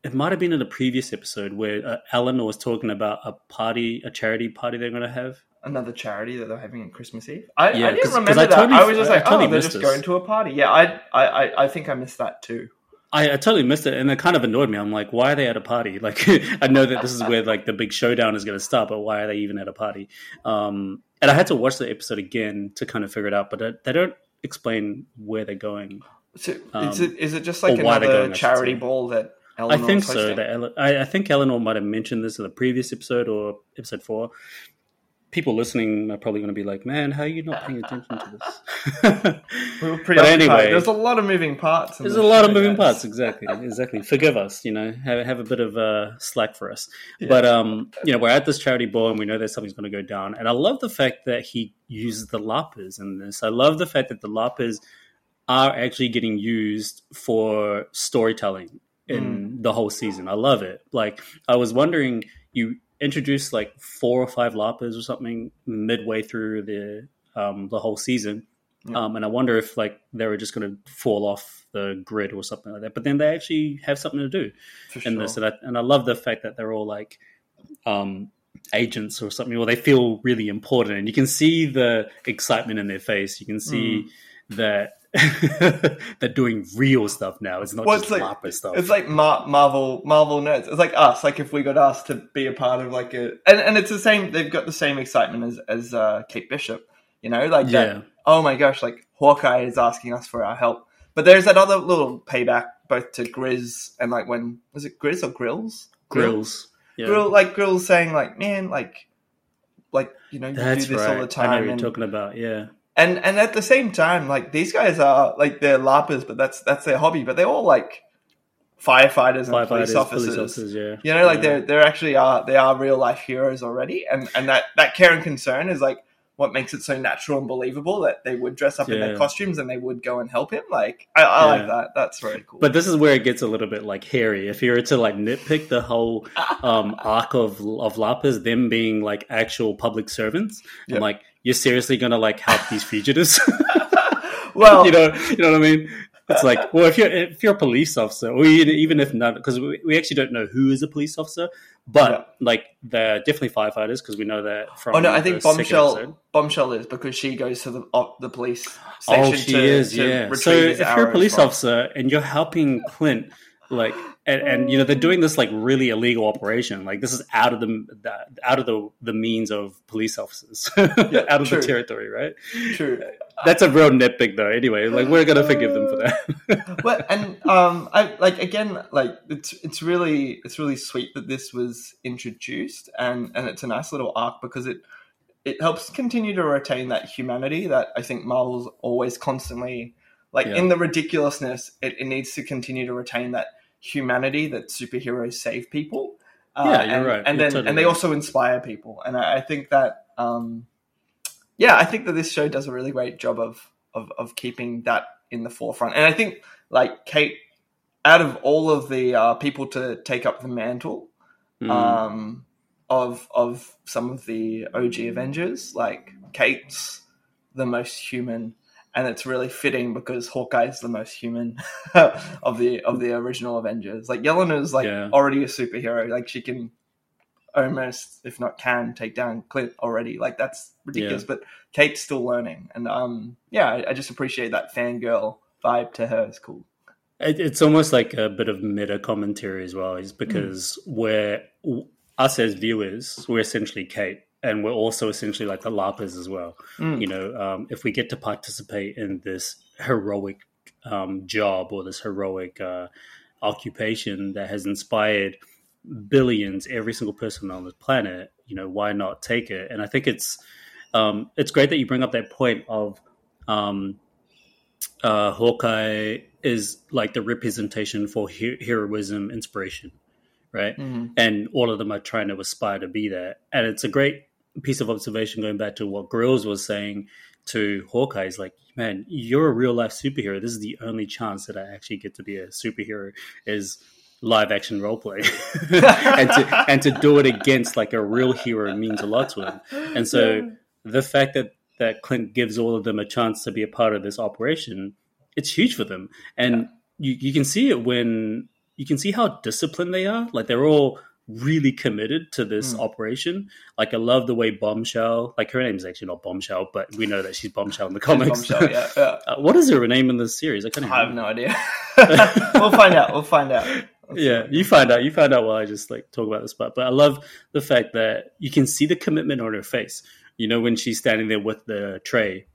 It might have been in a previous episode where uh, Eleanor was talking about a party, a charity party they're going to have. Another charity that they're having at Christmas Eve. I, Yeah, I didn't remember I that. totally- I was just like, totally oh, they're just this. going to a party. Yeah, I, I, I, I think I missed that too. I, I totally missed it, and it kind of annoyed me. I'm like, why are they at a party? Like, I know that this is where like the big showdown is going to start, but why are they even at a party? Um, and I had to watch the episode again to kind of figure it out, but it- they don't explain where they're going. So Um, is it is it just like or why they're another going, charity ball that I think so. That Ele- I, I think Eleanor might have mentioned this in the previous episode or episode four. People listening are probably going to be like, "Man, how are you not paying attention to this?" We were pretty But anyway- there's a lot of moving parts. There's a lot of moving guys. parts, exactly, exactly. Forgive us, you know, have, have a bit of uh, slack for us. Yeah. But um, you know, we're at this charity ball, and we know that something's going to go down. And I love the fact that he uses the LARPers in this. I love the fact that the LARPers are actually getting used for storytelling in the whole season. I love it. Like I was wondering, you introduced like four or five LARPers or something midway through the um, the whole season, um, and I wonder if like they were just going to fall off the grid or something like that. But then they actually have something to do For in sure. this, and I, and I love the fact that they're all like um, agents or something, or they feel really important, and you can see the excitement in their face. You can see Mm. that they're doing real stuff now. It's not Well, just like- stuff. It's like Mar- Marvel, Marvel nerds. It's like us. Like if we got asked to be a part of like a, and, and it's the same. They've got the same excitement as as uh, Kate Bishop. You know, like that- yeah, oh my gosh, like Hawkeye is asking us for our help. But there's that other little payback both to Grizz and like when was it Grizz or Grills? grills. Yeah. Grill like Grills saying like, man, like like you know, you That's do this right. all the time. I know you're and, talking about. Yeah, and and at the same time, like these guys are like they're larpers, but that's that's their hobby, but they're all like firefighters and firefighters, police officers. police officers. Yeah, You know, like Yeah. they're they're actually are they are real life heroes already, and and that that care and concern is like what makes it so natural and believable that they would dress up in their costumes and they would go and help him. Like I, I like that. That's very cool. But this is where it gets a little bit like hairy. If you were to like nitpick the whole um, arc of of LARPers, them being like actual public servants, Yep. I'm like, you're seriously gonna like help these fugitives? well, you know, you know what I mean? It's like, well, if you're if you're a police officer, or even if not, because we, we actually don't know who is a police officer, but Yeah. like they're definitely firefighters because we know that from. oh no, I think Bombshell. Bombshell is because she goes to the op, the police Oh, station she to, is, to yeah. So if you're a police from- officer and you're helping Clint, like, and, and you know they're doing this like really illegal operation, like this is out of the, the out of the the means of police officers, out of true. the territory, right? True. That's a real nitpick, though. Anyway, like we're gonna forgive them for that. well, and um, I like again, like it's it's really it's really sweet that this was introduced, and and it's a nice little arc because it it helps continue to retain that humanity that I think Marvel's always constantly like Yeah. in the ridiculousness. It, it needs to continue to retain that humanity that superheroes save people. Uh, Yeah, you're and, right. And You're then totally and they right. also inspire people, and I, I think that um, yeah, I think that this show does a really great job of of of keeping that in the forefront. And I think like Kate, out of all of the uh, people to take up the mantle Mm. um, of of some of the OG Avengers, like Kate's the most human. And it's really fitting because Hawkeye is the most human of the of the original Avengers. Like Yelena's like Yeah. already a superhero. Like she can almost, if not can, take down Clint already. Like that's ridiculous. But Kate's still learning, and um, yeah, I, I just appreciate that fangirl vibe to her. It's cool. It, it's almost like a bit of meta commentary as well, is because we're us as viewers, we're essentially Kate, and we're also essentially like the LARPers as well. Mm. You know, um, if we get to participate in this heroic um, job or this heroic uh, occupation that has inspired billions, every single person on the planet, you know, why not take it? And I think it's um, it's great that you bring up that point of um, uh, Hawkeye is like the representation for he- heroism, inspiration, right? Mhm. And all of them are trying to aspire to be that. And it's a great piece of observation going back to what Grills was saying to Hawkeye. Is like, man, you're a real life superhero. This is the only chance that I actually get to be a superhero is live action role play, and to and to do it against like a real hero means a lot to him. And so the fact that that Clint gives all of them a chance to be a part of this operation, it's huge for them. And you, you can see it when you can see how disciplined they are. Like they're all really committed to this Mm. operation. Like I love the way Bombshell, like her name is actually not Bombshell, but we know that she's Bombshell in the comics. Bombshell, yeah, yeah. uh, what is her name in the series? I I have no idea. we'll find out. We'll find out. yeah, you find out. You find out while I just like talk about this part. But I love the fact that you can see the commitment on her face. You know, when she's standing there with the tray,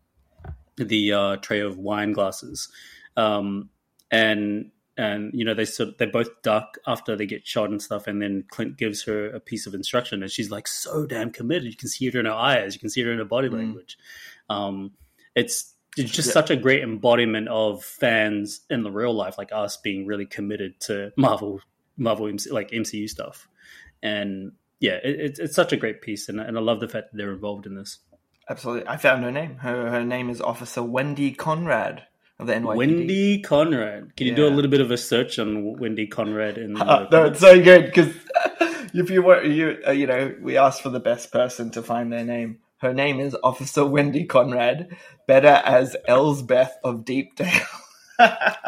the uh, tray of wine glasses, um, and and you know they sort of, they both duck after they get shot and stuff, and then Clint gives her a piece of instruction, and she's like so damn committed. You can see it in her eyes. You can see it in her body Mm. language. Um, it's it's just Yeah. such a great embodiment of fans in the real life, like us being really committed to Marvel, Marvel, MC, like MCU stuff, and yeah, it, it's it's such a great piece, and, and I love the fact that they're involved in this. Absolutely. I found her name. Her her name is Officer Wendy Conrad. Of the NYPD. Wendy Conrad. Can you do a Yeah. little bit of a search on Wendy Conrad? In the Uh, no, it's so good because if you were you uh, you know we asked for the best person to find their name. Her name is Officer Wendy Conrad, better as Elsbeth of Deepdale.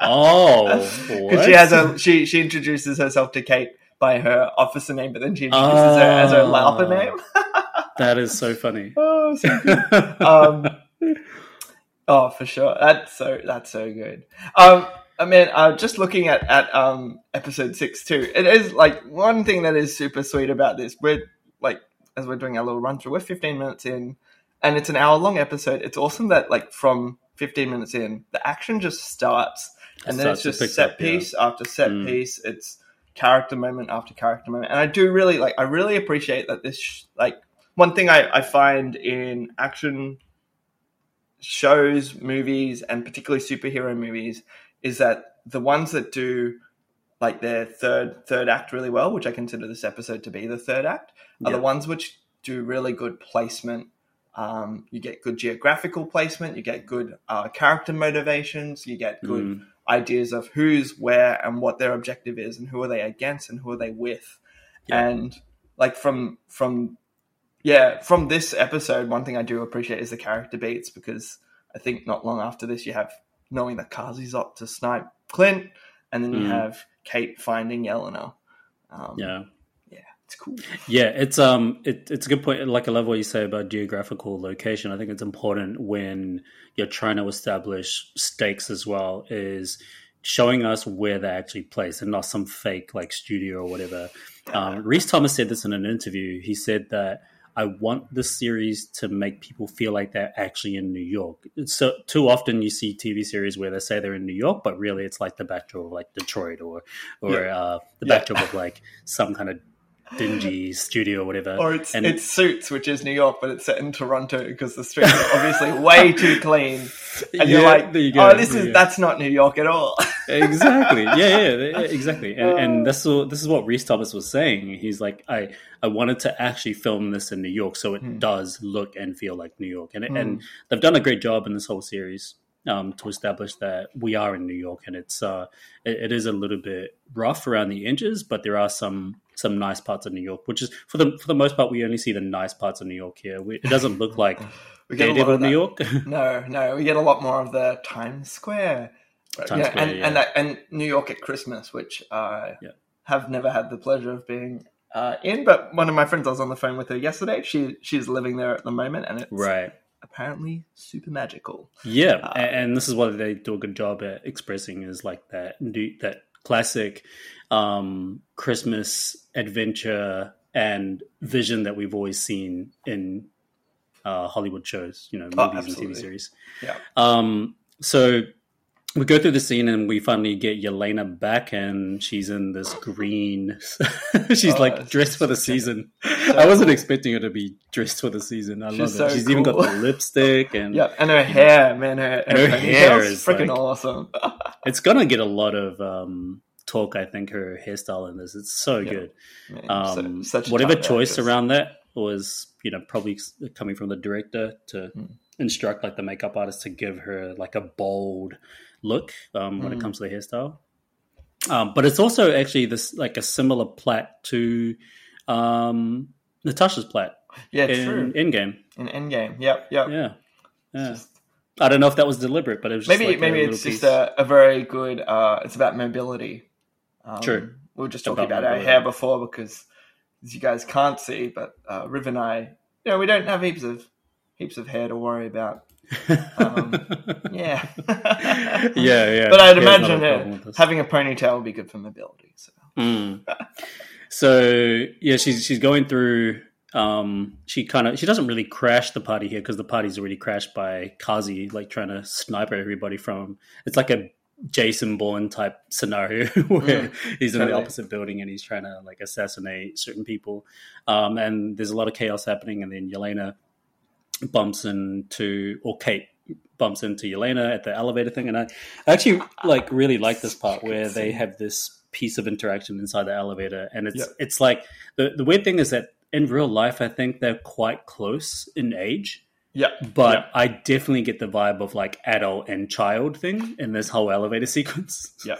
oh, Because she has a she she introduces herself to Kate by her officer name, but then she introduces her as her. LARPer name. that is so funny. oh, so um, oh, for sure. That's so that's so good. Um, I mean, uh, just looking at at um episode six too, it is like one thing that is super sweet about this. We're like as we're doing our little run through, we're 15 minutes in, and it's an hour long episode. It's awesome that like from 15 minutes in, the action just starts, and It then it's just set up, yeah. piece after set Mm. piece. It's character moment after character moment, and I do really like. I really appreciate that this sh- like one thing I, I find in action shows, movies, and particularly superhero movies is that the ones that do like their third third act really well, which I consider this episode to be the third act, are Yeah. the ones which do really good placement. Um, you get good geographical placement, you get good uh, character motivations, you get good Mm. ideas of who's where and what their objective is and who are they against and who are they with Yeah. and like from from yeah from this episode one thing i do appreciate is the character beats because i think not long after this you have knowing that kazi's up to snipe clint and then you Mm. have kate finding yelena um, Yeah. it's cool Yeah, it's um, it, it's a good point. Like I love what you say about geographical location. I think it's important when you're trying to establish stakes as well. Is showing us where they're actually placed and not some fake like studio or whatever. Um, Rhys Thomas said this in an interview. He said that I want this series to make people feel like they're actually in New York. So too often you see TV series where they say they're in New York, but really it's like the backdrop of like Detroit or or Yeah. uh, the Yeah. backdrop of like some kind of dingy studio or whatever. or it's And- it's suits which is new york but it's set in toronto because the streets are obviously way too clean and you're like there you go, oh this there is that's not new york at all exactly. Yeah, yeah, exactly. And, and this is this is what Rhys Thomas was saying. He's like, I I wanted to actually film this in New York, so it Hmm. does look and feel like New York, and Hmm. and they've done a great job in this whole series. Um, to establish that we are in New York, and it's uh, it, it is a little bit rough around the edges, but there are some some nice parts of New York. Which is for the for the most part, we only see the nice parts of New York here. We, it doesn't look like we get a lot Daredevil of New. York. No, no, we get a lot more of the Times Square, Times yeah, Square, and yeah. and that and New York at Christmas, which I Yeah. have never had the pleasure of being uh, in. But one of my friends, I was on the phone with her yesterday. She she's living there at the moment, and it's right. apparently super magical. Yeah, Uh, and this is what they do a good job at expressing is like that that classic um, Christmas adventure and vision that we've always seen in uh, Hollywood shows, you know, Oh, movies and. TV series. Yeah. Um, so we go through the scene and we finally get Yelena back, and she's in this green. she's Oh, like dressed for the season. so I wasn't cool. expecting her to be dressed for the season. I She's love it. so she's even got the lipstick, and Yeah, and her hair, man, her, And her hair is freaking like- awesome. it's gonna get a lot of um, talk. I think her hairstyle in this it's so Yeah. good. Man, Um, so- such whatever choice actress. around that was, you know, probably coming from the director to Mm. Instruct like the makeup artist to give her like a bold look um, when it Mm. comes to the hairstyle. Um, but it's also actually this like a similar plait to um, Natasha's plait Yeah, true. in true. Endgame. In Endgame, yep, yep. Yeah, yeah. Just- I don't know if that was deliberate, but it was just maybe like maybe it's piece. just a, a very good. Uh, it's about mobility. Um, True. We were just talking About about, our hair before because, as you guys can't see, but uh, Riv and I, you know, we don't have heaps of heaps of hair to worry about. Um, Yeah. yeah, yeah. But I'd Hair's a imagine us. having a ponytail would be good for mobility. So. Mm. So yeah, she's she's going through. Um, she kind of she doesn't really crash the party here because the party's already crashed by Kazi, like trying to sniper everybody from. It's like a Jason Bourne type scenario where he's in the opposite building and he's trying to like assassinate certain people. Um, and there's a lot of chaos happening, and then Yelena bumps into or Kate bumps into Yelena at the elevator thing, and I actually like really like this part where they have this piece of interaction inside the elevator, and it's Yeah. it's like the the weird thing is that in real life, I think they're quite close in age. Yeah, but yeah. I definitely get the vibe of like adult and child thing in this whole elevator sequence. yeah.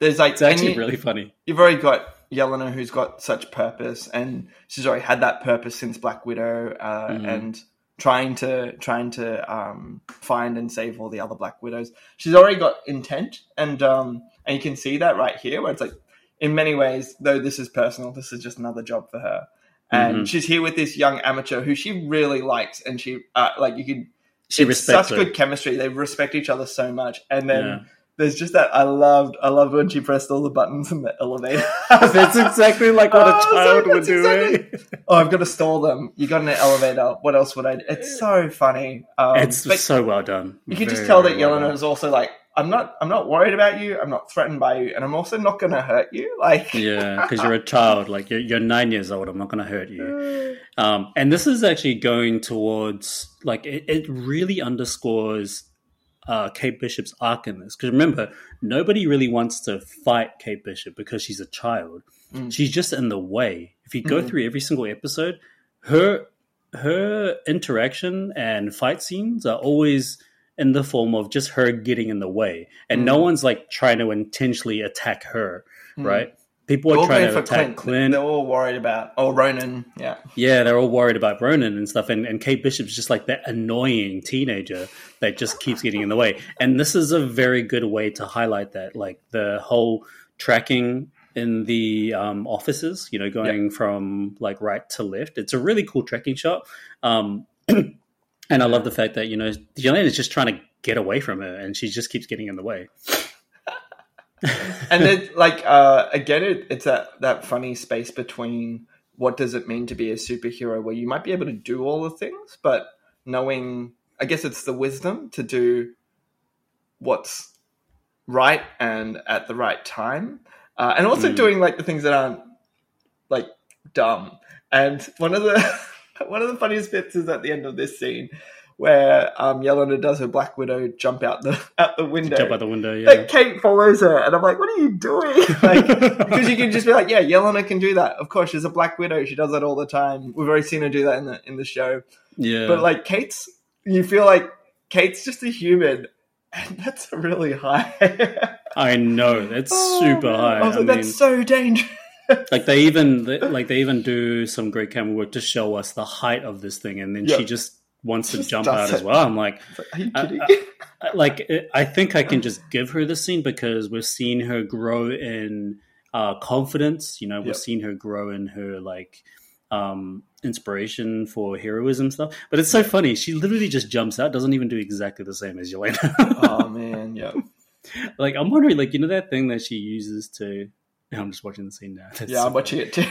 There's like It's actually you, really funny. You've already got Yelena, who's got such purpose, and she's already had that purpose since Black Widow, uh, Mhm. and trying to trying to um, find and save all the other Black Widows. She's already got intent, and um, and you can see that right here, where it's like, in many ways, though this is personal, this is just another job for her, and Mhm. she's here with this young amateur who she really likes, and she uh, like you could. She respects such her. good chemistry. They respect each other so much, and then. Yeah. There's just that I loved. I loved when she pressed all the buttons in the elevator. That's exactly like what a Oh, so child would do. exactly- eh? oh, I've got to stall them. You got in an elevator. What else would I? do? It's so funny. Um, It's so well done. you can just tell that well Yelena is also like, I'm not. I'm not worried about you. I'm not threatened by you, and I'm also not going to hurt you. Like, Yeah, because you're a child. Like you're, you're nine years old. I'm not going to hurt you. Um, and this is actually going towards like it, it really underscores uh, Kate Bishop's arc in this. Because remember, nobody really wants to fight Kate Bishop because she's a child. Mm. She's just in the way. If you go Mhm. through every single episode, her her interaction and fight scenes are always in the form of just her getting in the way, and no Mm. one's like trying to intentionally attack her. Mm. Right? People are trying to attack Clint. Clint. They're all worried about. Oh, Ronin. Yeah. Yeah, they're all worried about Ronin and stuff, and, and Kate Bishop's just like that annoying teenager that just keeps getting in the way. And this is a very good way to highlight that, like the whole tracking in the um, offices, you know, going from like right to left. It's a really cool tracking shot. Um, and I love the fact that, you know, Yelena is just trying to get away from her and she just keeps getting in the way. And then like uh again it, it's that that funny space between what does it mean to be a superhero where you might be able to do all the things but knowing i guess it's the wisdom to do what's right and at the right time uh, and also Mm. doing like the things that aren't like dumb and one of the one of the funniest bits is at the end of this scene where um Yelena does her Black Widow jump out the out the window Jump out the window, yeah. like Kate follows her, and I'm like, "What are you doing?" Like, because you can just be like, "Yeah, Yelena can do that. Of course, she's a Black Widow. She does that all the time. We've already seen her do that in the in the show." yeah. But like Kate's, you feel like Kate's just a human, and that's really high. I know, that's Oh, super man. high. I was I like, mean, "That's so dangerous." like they even like they even do some great camera work to show us the height of this thing and then Yeah. she just wants to jump out as well i'm like like, Are you kidding? uh, like i think i can just give her the scene because we've seen her grow in uh confidence you know we've Yep. seen her grow in her like um inspiration for heroism stuff but it's so funny she literally just jumps out doesn't even do exactly the same as Yelena. oh man, yeah, like i'm wondering like you know that thing that she uses to i'm just watching the scene now That's yeah. so I'm watching it too.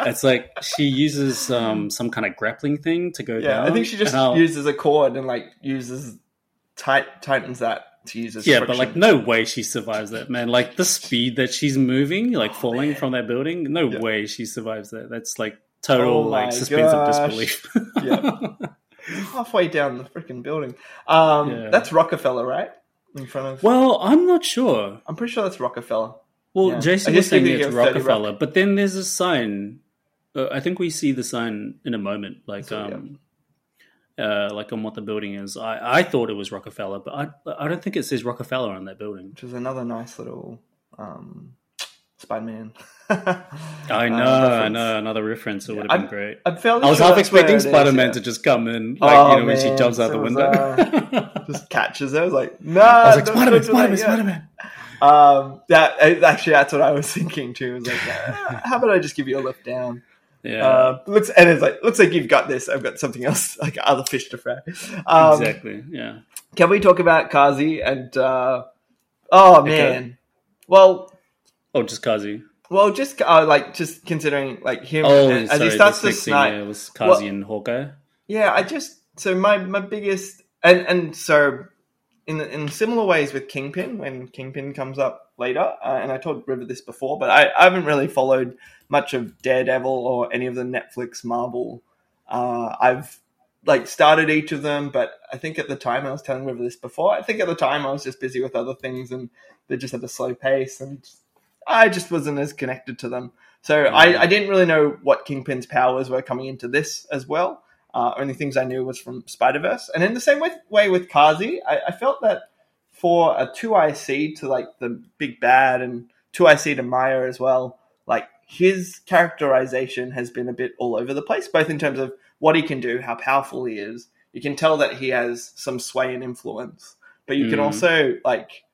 It's like she uses um, some kind of grappling thing to go yeah, down. I think she just uses a cord and like uses tight tightens that to use as yeah, friction. but like no way she survives that, man. Like the speed that she's moving, like Oh, falling man. from that building, no Yeah. way she survives that. That's like total Oh like suspense of disbelief. Yeah. halfway down the freaking building. Um, Yeah. That's Rockefeller, right? In front of. well, I'm not sure. I'm pretty sure that's Rockefeller. Well, Yeah. Jason was saying it's of 30 Rockefeller, but then there's a sign. Uh, I think we see the sign in a moment, like So, yeah. um, uh, like on what the building is. I, I thought it was Rockefeller, but I I don't think it says Rockefeller on that building. which is another nice little um, Spider-Man. I know, Uh, I know. Another reference. It would have I'm- been great. I'm fairly I was sure half expecting Spider Man yeah. to just come in, like Oh, you know, when she man, jumps out so the was, window. Just catches her. I was like, no. I was like, Spider Man, Spider Man. Spider Man. Um, that uh, actually, that's what I was thinking too. I was like, "Ah, how about I just give you a lift down? Yeah, Uh, looks and it's like looks like you've got this. I've got something else, like other fish to fry. Um, exactly. Yeah. Can we talk about Kazi and? Uh, oh Okay. man, well, Oh, just Kazi. well, just uh, like just considering like him Oh, as sorry. he starts this to snipe. yeah, was Kazi and Hawkeye. Yeah, I just so my my biggest and and so in in similar ways with Kingpin when Kingpin comes up later, uh, and I told River this before, but I, I haven't really followed much of Daredevil or any of the Netflix Marvel. Uh, I've like started each of them, but I think at the time I was telling River this before. I think at the time I was just busy with other things, and they just had a slow pace, and I just wasn't as connected to them. So I, I didn't really know what Kingpin's powers were coming into this as well. Uh, only things I knew was from Spider Verse, and in the same way, way with Kazi, I, I felt that for a two IC to like the big bad and two IC to Maya as well, like his characterization has been a bit all over the place, both in terms of what he can do, how powerful he is. You can tell that he has some sway and influence, but you can Mm. also like.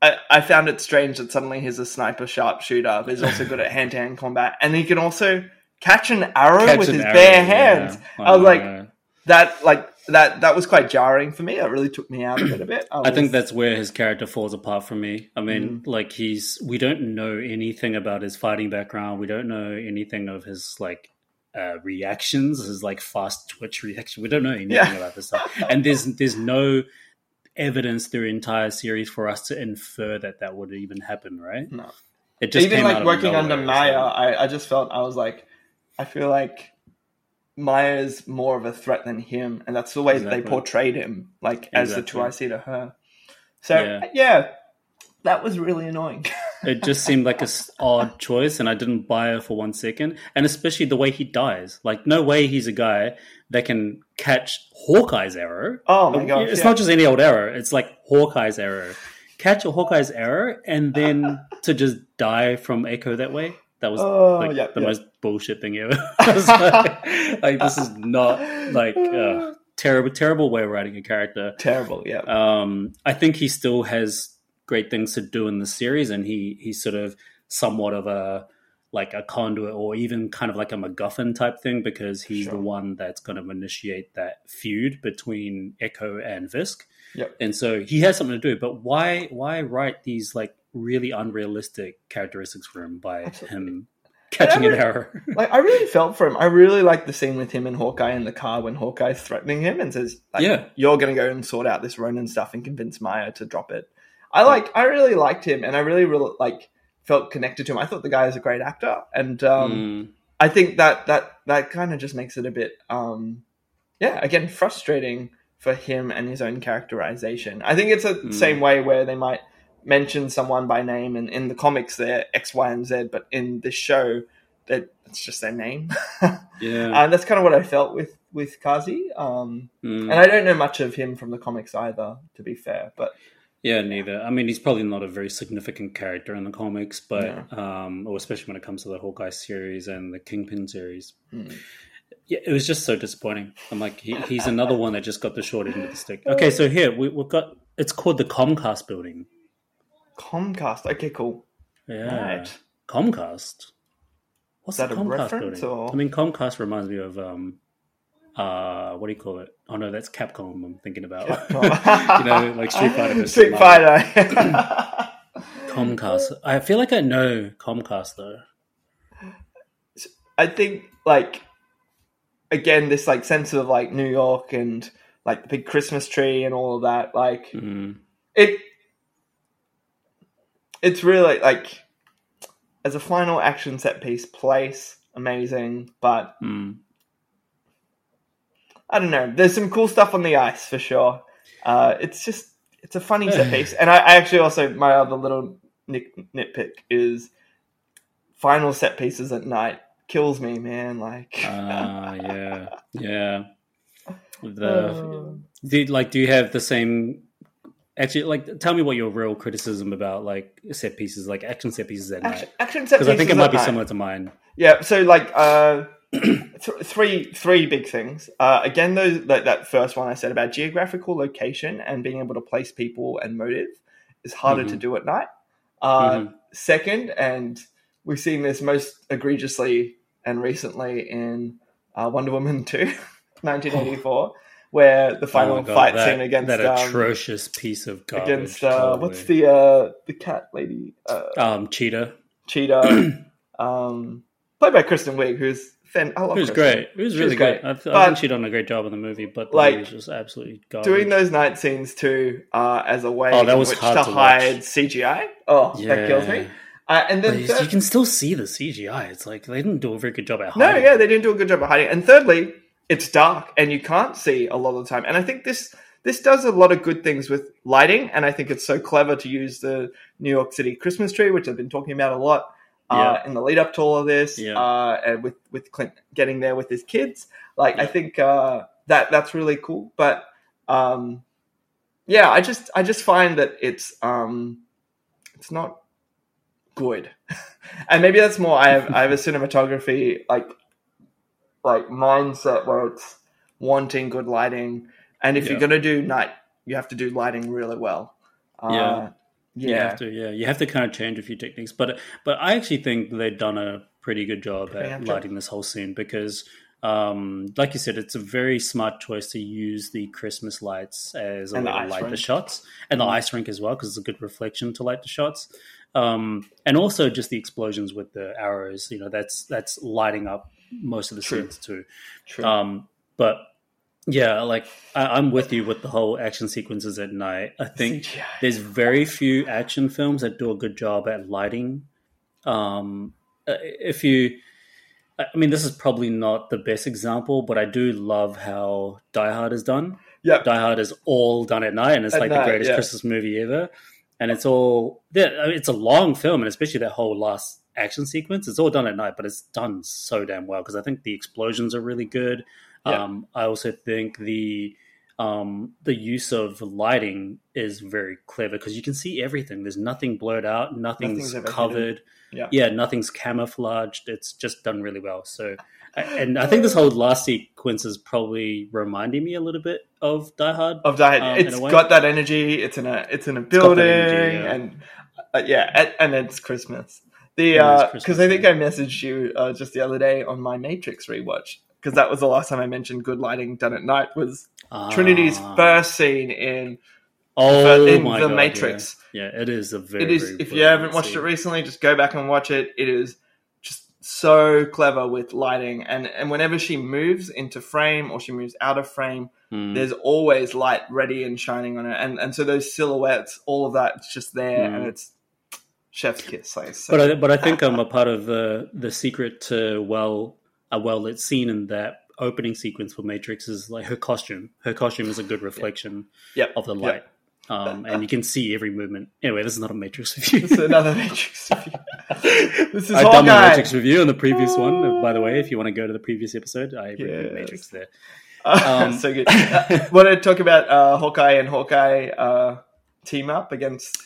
I, I found it strange that suddenly he's a sniper sharpshooter, but he's also good at hand to hand combat, and he can also catch an arrow Catch with an his arrow, bare yeah. hands. I was Uh, like, that like that that was quite jarring for me. That really took me out of it a bit. I think that's where his character falls apart from me. I mean, Mm. like he's we don't know anything about his fighting background. We don't know anything of his like uh, reactions, his like fast twitch reaction. We don't know anything Yeah. about this stuff, and there's there's no evidence through the entire series for us to infer that that would even happen, right? No. It just even like working under Maya, I, I just felt I was like, I feel like Maya's more of a threat than him, and that's the way that they portrayed him, like as the two I see to her. So Yeah. yeah. that was really annoying. it just seemed like a odd choice and i didn't buy it for one second and especially the way he dies like no way he's a guy that can catch hawkeye's arrow oh my gosh! it's yeah. not just any old arrow it's like hawkeye's arrow catch a hawkeye's arrow and then to just die from echo that way that was Oh, like yeah, the yeah. most bullshit thing ever like, like, this is not like uh, terrible terrible way of writing a character terrible. Yeah, um, I think he still has great things to do in the series, and he he's sort of somewhat of a like a conduit or even kind of like a MacGuffin type thing because he's Sure. the one that's going to initiate that feud between Echo and Fisk. Yep. And so he has something to do. But why why write these like really unrealistic characteristics for him by Absolutely. him catching an error. Like I really felt for him. I really like the scene with him and Hawkeye in the car when Hawkeye's threatening him and says, like, Yeah. you're going to go and sort out this Ronin stuff and convince Maya to drop it." I like, I really liked him, and I really, really like felt connected to him. I thought the guy is a great actor, and um, Mm, I think that that that kind of just makes it a bit, um, yeah, again, frustrating for him and his own characterization. I think it's the Mm. same way where they might mention someone by name, and in the comics they're X, Y, and Z, but in this show, that it's just their name. yeah. and that's kind of what I felt with with Kazi. Um, Mm. and I don't know much of him from the comics either, to be fair. But Yeah, neither. I mean, he's probably not a very significant character in the comics, but um, or especially when it comes to the Hawkeye series and the Kingpin series. Hmm. Yeah, it was just so disappointing. I'm like, he, he's another one that just got the short end of the stick. Okay, so here we, we've got it's called the Comcast building. Comcast, okay, cool. Yeah, Right. Comcast. What's that a Comcast reference, or- I mean, Comcast reminds me of um, uh, what do you call it? Oh no, that's Capcom. I'm thinking about. you know, like Street Fighter. Street Fighter. Comcast. I feel like I know Comcast though. I think like again this like sense of like New York and like the big Christmas tree and all of that. Like Mm. it, it's really like as a final action set piece, place amazing, but Mm. I don't know. There's some cool stuff on the ice for sure. Uh, it's just it's a funny set piece, and I, I actually also my other little nit, nitpick is final set pieces at night kills me, man. Like, Ah, yeah, yeah. The Uh, do like do you have the same? Actually, like, tell me what your real criticism about like set pieces, like action set pieces at action, night, action set because I think it might be night. similar to mine. Yeah, so like uh, th- three three big things. Uh, again, those that, that first one I said about geographical location and being able to place people and motive is harder to Mhm. do at night. Uh, Mhm. Second, and we've seen this most egregiously and recently in uh, Wonder Woman two, 1984, where the final Oh God, fight that, scene against that um, atrocious piece of garbage. against uh, totally. what's the uh, the cat lady uh, um cheetah? Cheetah, um, played by Kristen Wiig, who's fan- I love was Kristen. great. It was really great. good. I, th- I think she done a great job in the movie, but the Like, just absolutely garbage. Doing those night scenes too, uh, as a way Oh, that in was which hard to, to hide. CGI. Oh, that kills me. Uh, and then you, third- you can still see the CGI. It's like they didn't do a very good job at hiding. no, yeah, they didn't do a good job at hiding. And thirdly, it's dark and you can't see a lot of the time. And I think this this does a lot of good things with lighting. And I think it's so clever to use the New York City Christmas tree, which I've been talking about a lot. uh, in the lead up to all of this, Yeah. uh, and with with Clint getting there with his kids. Like I think uh, that that's really cool. But um, yeah, I just I just find that it's um, it's not good, and maybe that's more. I have I have a cinematography like like mindset where it's wanting good lighting, and if you're gonna do night, you have to do lighting really well. Uh, Yeah. You yeah. have to, yeah, you have to kind of change a few techniques, but but I actually think they've done a pretty good job at lighting this whole scene because, um, like you said, it's a very smart choice to use the Christmas lights as a way to light the shots, and the Mm. ice rink as well because it's a good reflection to light the shots, um, and also just the explosions with the arrows. You know, that's that's lighting up most of the True. scenes too. True. Um, but yeah, like I, I'm with you with the whole action sequences at night. I think CGI. there's very few action films that do a good job at lighting. Um, uh, if you, I mean, this is probably not the best example, but I do love how Die Hard is done. Yeah, Die Hard is all done at night, and it's At like night, the greatest yeah. Christmas movie ever. And it's all, yeah, it's a long film, and especially that whole last action sequence. It's all done at night, but it's done so damn well because I think the explosions are really good. Yeah. Um, I also think the um, the use of lighting is very clever because you can see everything. There's nothing blurred out, nothing's, Nothing's covered. Yeah. yeah, nothing's camouflaged. It's just done really well. So, and I think this whole last sequence is probably reminding me a little bit of Die Hard. of that. um, in it's a way. got that energy. It's in a it's in a building, energy, yeah. and uh, yeah, and, and it's Christmas. The because Christmas, I think. I messaged you uh, just the other day on my Matrix rewatch because that was the last time I mentioned good lighting done at night was Trinity's Ah. first scene in oh in the God, Matrix. Yeah. yeah, it is a very. it is very if you haven't watched it recently just go back and watch it it is just so clever with lighting and and whenever she moves into frame or she moves out of frame Mm. there's always light ready and shining on it and and so those silhouettes all of that it's just there Mm. and it's chef's kiss like so, But I, but I think I'm a part of the the secret to well a well lit scene in that opening sequence for Matrix is like her costume. Her costume is a good reflection Yep, of the yep. light, um, and you can see every movement. Anyway, this is not a Matrix review. it's another matrix review. this is I've done the Matrix review on the previous one. By the way, if you want to go to the previous episode, I reviewed Yes. Matrix there. Uh, Um, so good. Uh, want to talk about uh, Hawkeye and Hawkeye uh, team up against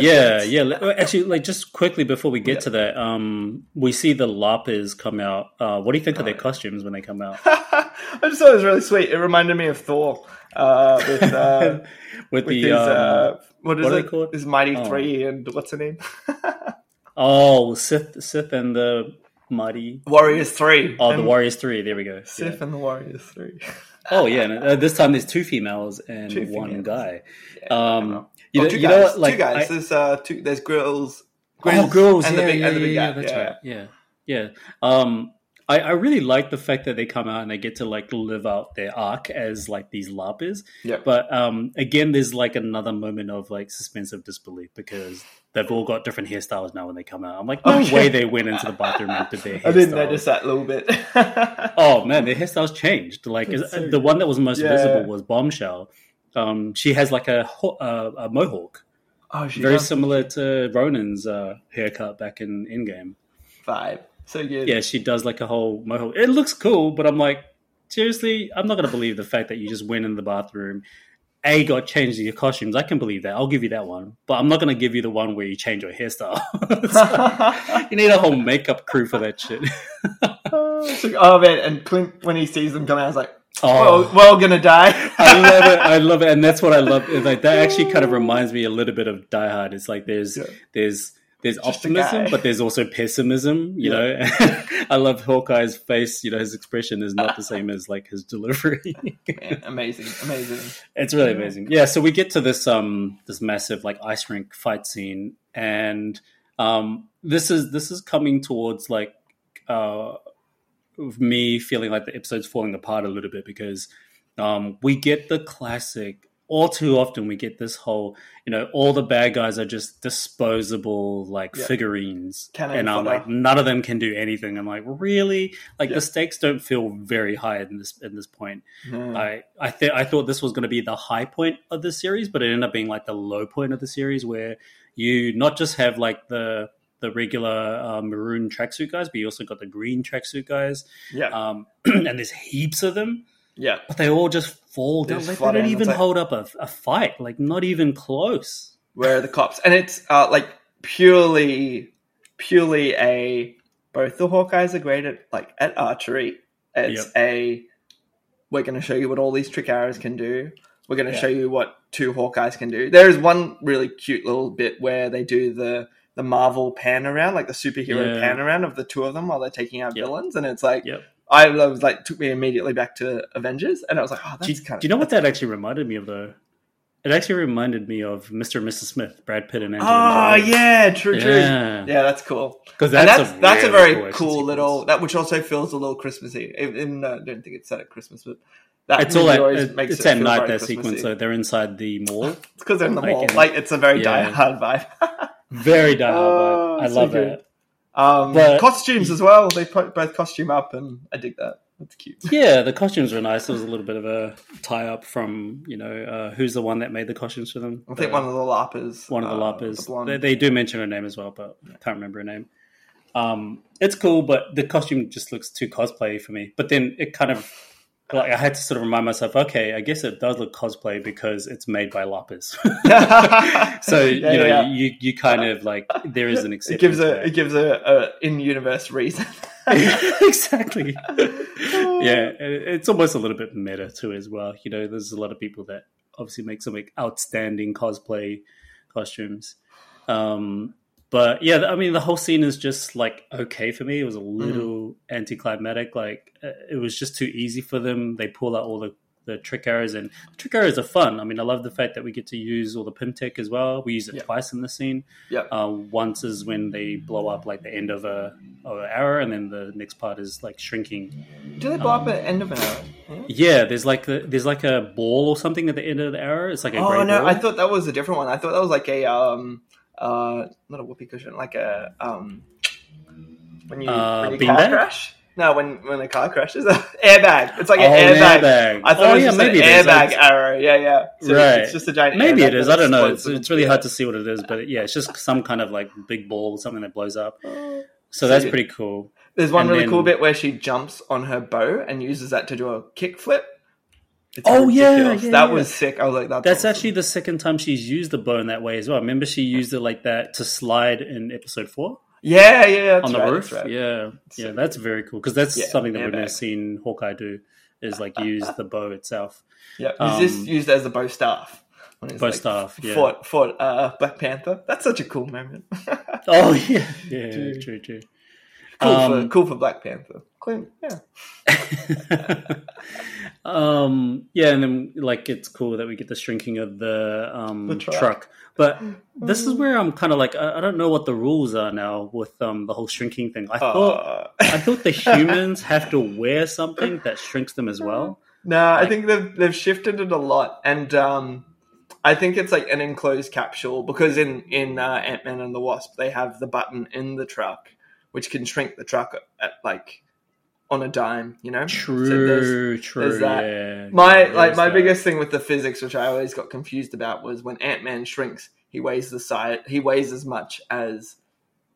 yeah, yeah. Actually, like just quickly before we get Yeah. to that, um, we see the LARPers come out. Uh, what do you think of their costumes when they come out? I just thought it was really sweet. It reminded me of Thor uh, with uh, with, with the his um, uh, what is what it? called? His Mighty Oh. Three and what's her name? oh Sif, Sif and the mighty. Warriors Three. Oh, the Warriors three. There we go. Sif Yeah. and the Warriors Three. Oh yeah, and, uh, this time there's two females and Two one females. guy. Um. You Oh, know, two you guys. know what? Like two guys. I- there's uh, two. There's grills. oh, girls, and yeah, the big, yeah, and the big yeah, guy. that's yeah. right. Yeah, yeah. Um, I, I really like the fact that they come out and they get to like live out their arc as like these larpers. Yeah. But um, again, there's like another moment of like suspense of disbelief because they've all got different hairstyles now when they come out. I'm like, no Okay. way they went into the bathroom and did their hairstyles. I didn't notice that little bit. Oh man, their hairstyles changed. Like is- so the one that was most Yeah. visible was Bombshell. Um, she has like a, ho- uh, a mohawk, oh, she very does similar to Ronin's uh, haircut back in Endgame. vibe. So good. Yeah, she does like a whole mohawk. It looks cool, but I'm like, seriously, I'm not going to believe the fact that you just went in the bathroom. A got changed your costumes. I can believe that. I'll give you that one, but I'm not going to give you the one where you change your hairstyle. you need a whole makeup crew for that shit. So- oh man, and Clint when he sees them come out, he's like, Oh, "Well, we're all gonna die." I love it. I love it, and that's what I love. Like that actually kind of reminds me a little bit of Die Hard. It's like there's Yeah. there's there's Just optimism, but there's also pessimism. You Yeah. know, I love Hawkeye's face. You know, his expression is not the same as like his delivery. Man, amazing, amazing. it's really amazing. Yeah. So we get to this um this massive like ice rink fight scene, and um this is this is coming towards like uh of me feeling like the episode's falling apart a little bit because um, we get the classic. All too often, we get this whole, you know, all the bad guys are just disposable, like Yeah. figurines, Cannon and I'm fodder. like, none of them can do anything. I'm like, really? Like Yeah. the stakes don't feel very high in this in this point. Hmm. I I th- I thought this was going to be the high point of the series, but it ended up being like the low point of the series, where you not just have like the the regular uh, maroon tracksuit guys, but you also got the green tracksuit guys. Yeah, Um, and there's heaps of them, yeah. but they all just fall They down. just Like, they don't even like- hold up a, a fight. Like not even close. Where are the cops? And it's uh, like purely, purely a. Both the Hawkeyes are great at like at archery. It's Yep. a. We're going to show you what all these trick arrows can do. We're going to Yeah. show you what two Hawkeyes can do. There is one really cute little bit where they do the the Marvel pan around, like the superhero Yeah. pan around of the two of them while they're taking out Yep. villains, and it's like Yep. I was like took me immediately back to Avengers, and I was like, oh, Do you, that's kind of. do you know what that actually reminded me of though? It actually reminded me of Mr. and Mrs. Smith, Brad Pitt and Oh Angelina ah, Jolie. yeah, true, true. Yeah. Yeah, that's cool. Because that's, that's a that's a very action cool little that which also feels a little Christmassy. Even though I don't think it's set at Christmas, but that It's all movie at, always it- makes it's it at feel night very that sequence. So they're inside the mall. It's because they're in the Like mall. in- like it's a very Yeah. Die Hard vibe. Very Die Hard Oh. I love good. that. um, But- costumes as well. They put both costume up, and I dig that. That's cute. Yeah, the costumes were nice. There was a little bit of a tie up from you know uh, who's the one that made the costumes for them. I think The- one of the LARPers. one of the uh, LARPers. the they, they do mention her name as well, but I can't remember her name. Um, it's cool, but the costume just looks too cosplay for me. But then it kind of like I had to sort of remind myself, okay, I guess it does look cosplay because it's made by LARPers. so Yeah, you know, yeah. you you kind of like there is an exception. it gives a that. it gives a, a in universe reason. exactly. yeah, it's almost a little bit meta too as well. You know, there's a lot of people that obviously make some like outstanding cosplay costumes. Um, but yeah, I mean, the whole scene is just like okay for me. It was a little anticlimactic. Like uh, it was just too easy for them. They pull out all the the trick arrows, and the trick arrows are fun. I mean, I love the fact that we get to use all the Pym tech as well. We use it Yeah. twice in the scene. Yeah. Uh, once is when they blow up like the end of a of an arrow, and then the next part is like shrinking. Do they blow up at the end of an arrow? Yeah. Yeah, there's like the, there's like a ball or something at the end of the arrow. It's like a Oh no, ball. I thought that was a different one. I thought that was like a um uh not a whoopee cushion, like a um when you Uh, when you car beanbag? crash. No, when when a car crashes, airbag. It's like oh, an airbag. airbag. I thought oh, it was yeah, just maybe an airbag Like, arrow. Yeah, yeah. So Right. It's just a giant. maybe it is. I don't know. It's, it's really yeah. hard to see what it is, but yeah, it's just some kind of like big ball or something that blows up. So So that's pretty cool. There's one and really then- cool bit where she jumps on her bow and uses that to do a kickflip. It's Oh, yeah, yeah, that yeah. was sick. I was like, that's, That's awesome. actually the second time she's used the bow in that way as well. Remember, she used it like that to slide in episode four yeah, yeah, on the right, roof. right. Yeah, So yeah, good. that's very cool because that's Yeah, something that we've never seen Hawkeye do. Is like use the bow itself. Yeah, is Um, this used as a bow staff? Bow staff, yeah. Fought, fought uh, Black Panther. That's such a cool moment. Oh yeah, yeah, Dude. true, true. cool, for, Um, cool for Black Panther. Clean, yeah. um, yeah, and then like it's cool that we get the shrinking of the um The truck. truck. But this is where I'm kind of like I, I don't know what the rules are now with um the whole shrinking thing. I thought Uh, I thought the humans have to wear something that shrinks them as well. no, I like- think they've they've shifted it a lot, and um, I think it's like an enclosed capsule because in in uh, Ant Man and the Wasp they have the button in the truck which can shrink the truck at like on a dime. You know, So there's- True, true. there's that. Yeah, My yeah, like my that. biggest thing with the physics, which I always got confused about, was when Ant Man shrinks, he weighs the size, he weighs as much as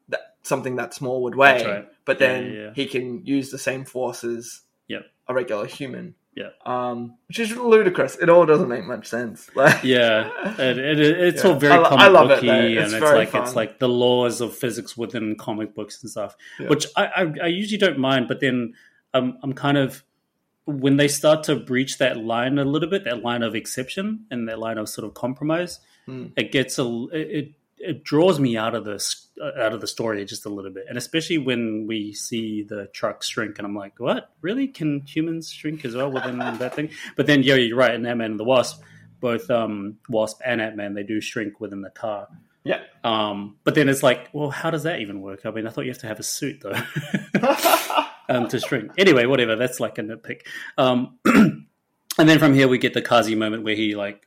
that something that small would weigh, That's right. but then yeah, he can use the same force as Yep. a regular human. Yep. Um, which is ludicrous. It all doesn't make much sense. Like, Yeah, it, it, it's Yeah. all very I comic I love it, booky, and It's it's very like it's like the laws of physics within comic books and stuff, Yeah. which I, I I usually don't mind. But then I'm I'm kind of when they start to breach that line a little bit, that line of exception and that line of sort of compromise, Hmm. it gets a it. It draws me out of this out of the story just a little bit, and especially when we see the truck shrink, and I'm like, "What? Really? Can humans shrink as well within that thing?" But then, yeah, you're right. In Ant Man and the Wasp, both um, Wasp and Ant Man, they do shrink within the car. yeah. Um, but then it's like, well, how does that even work? I mean, I thought you have to have a suit though um, to shrink. Anyway, whatever. That's like a nitpick. Um, and then from here we get the Kazi moment where he like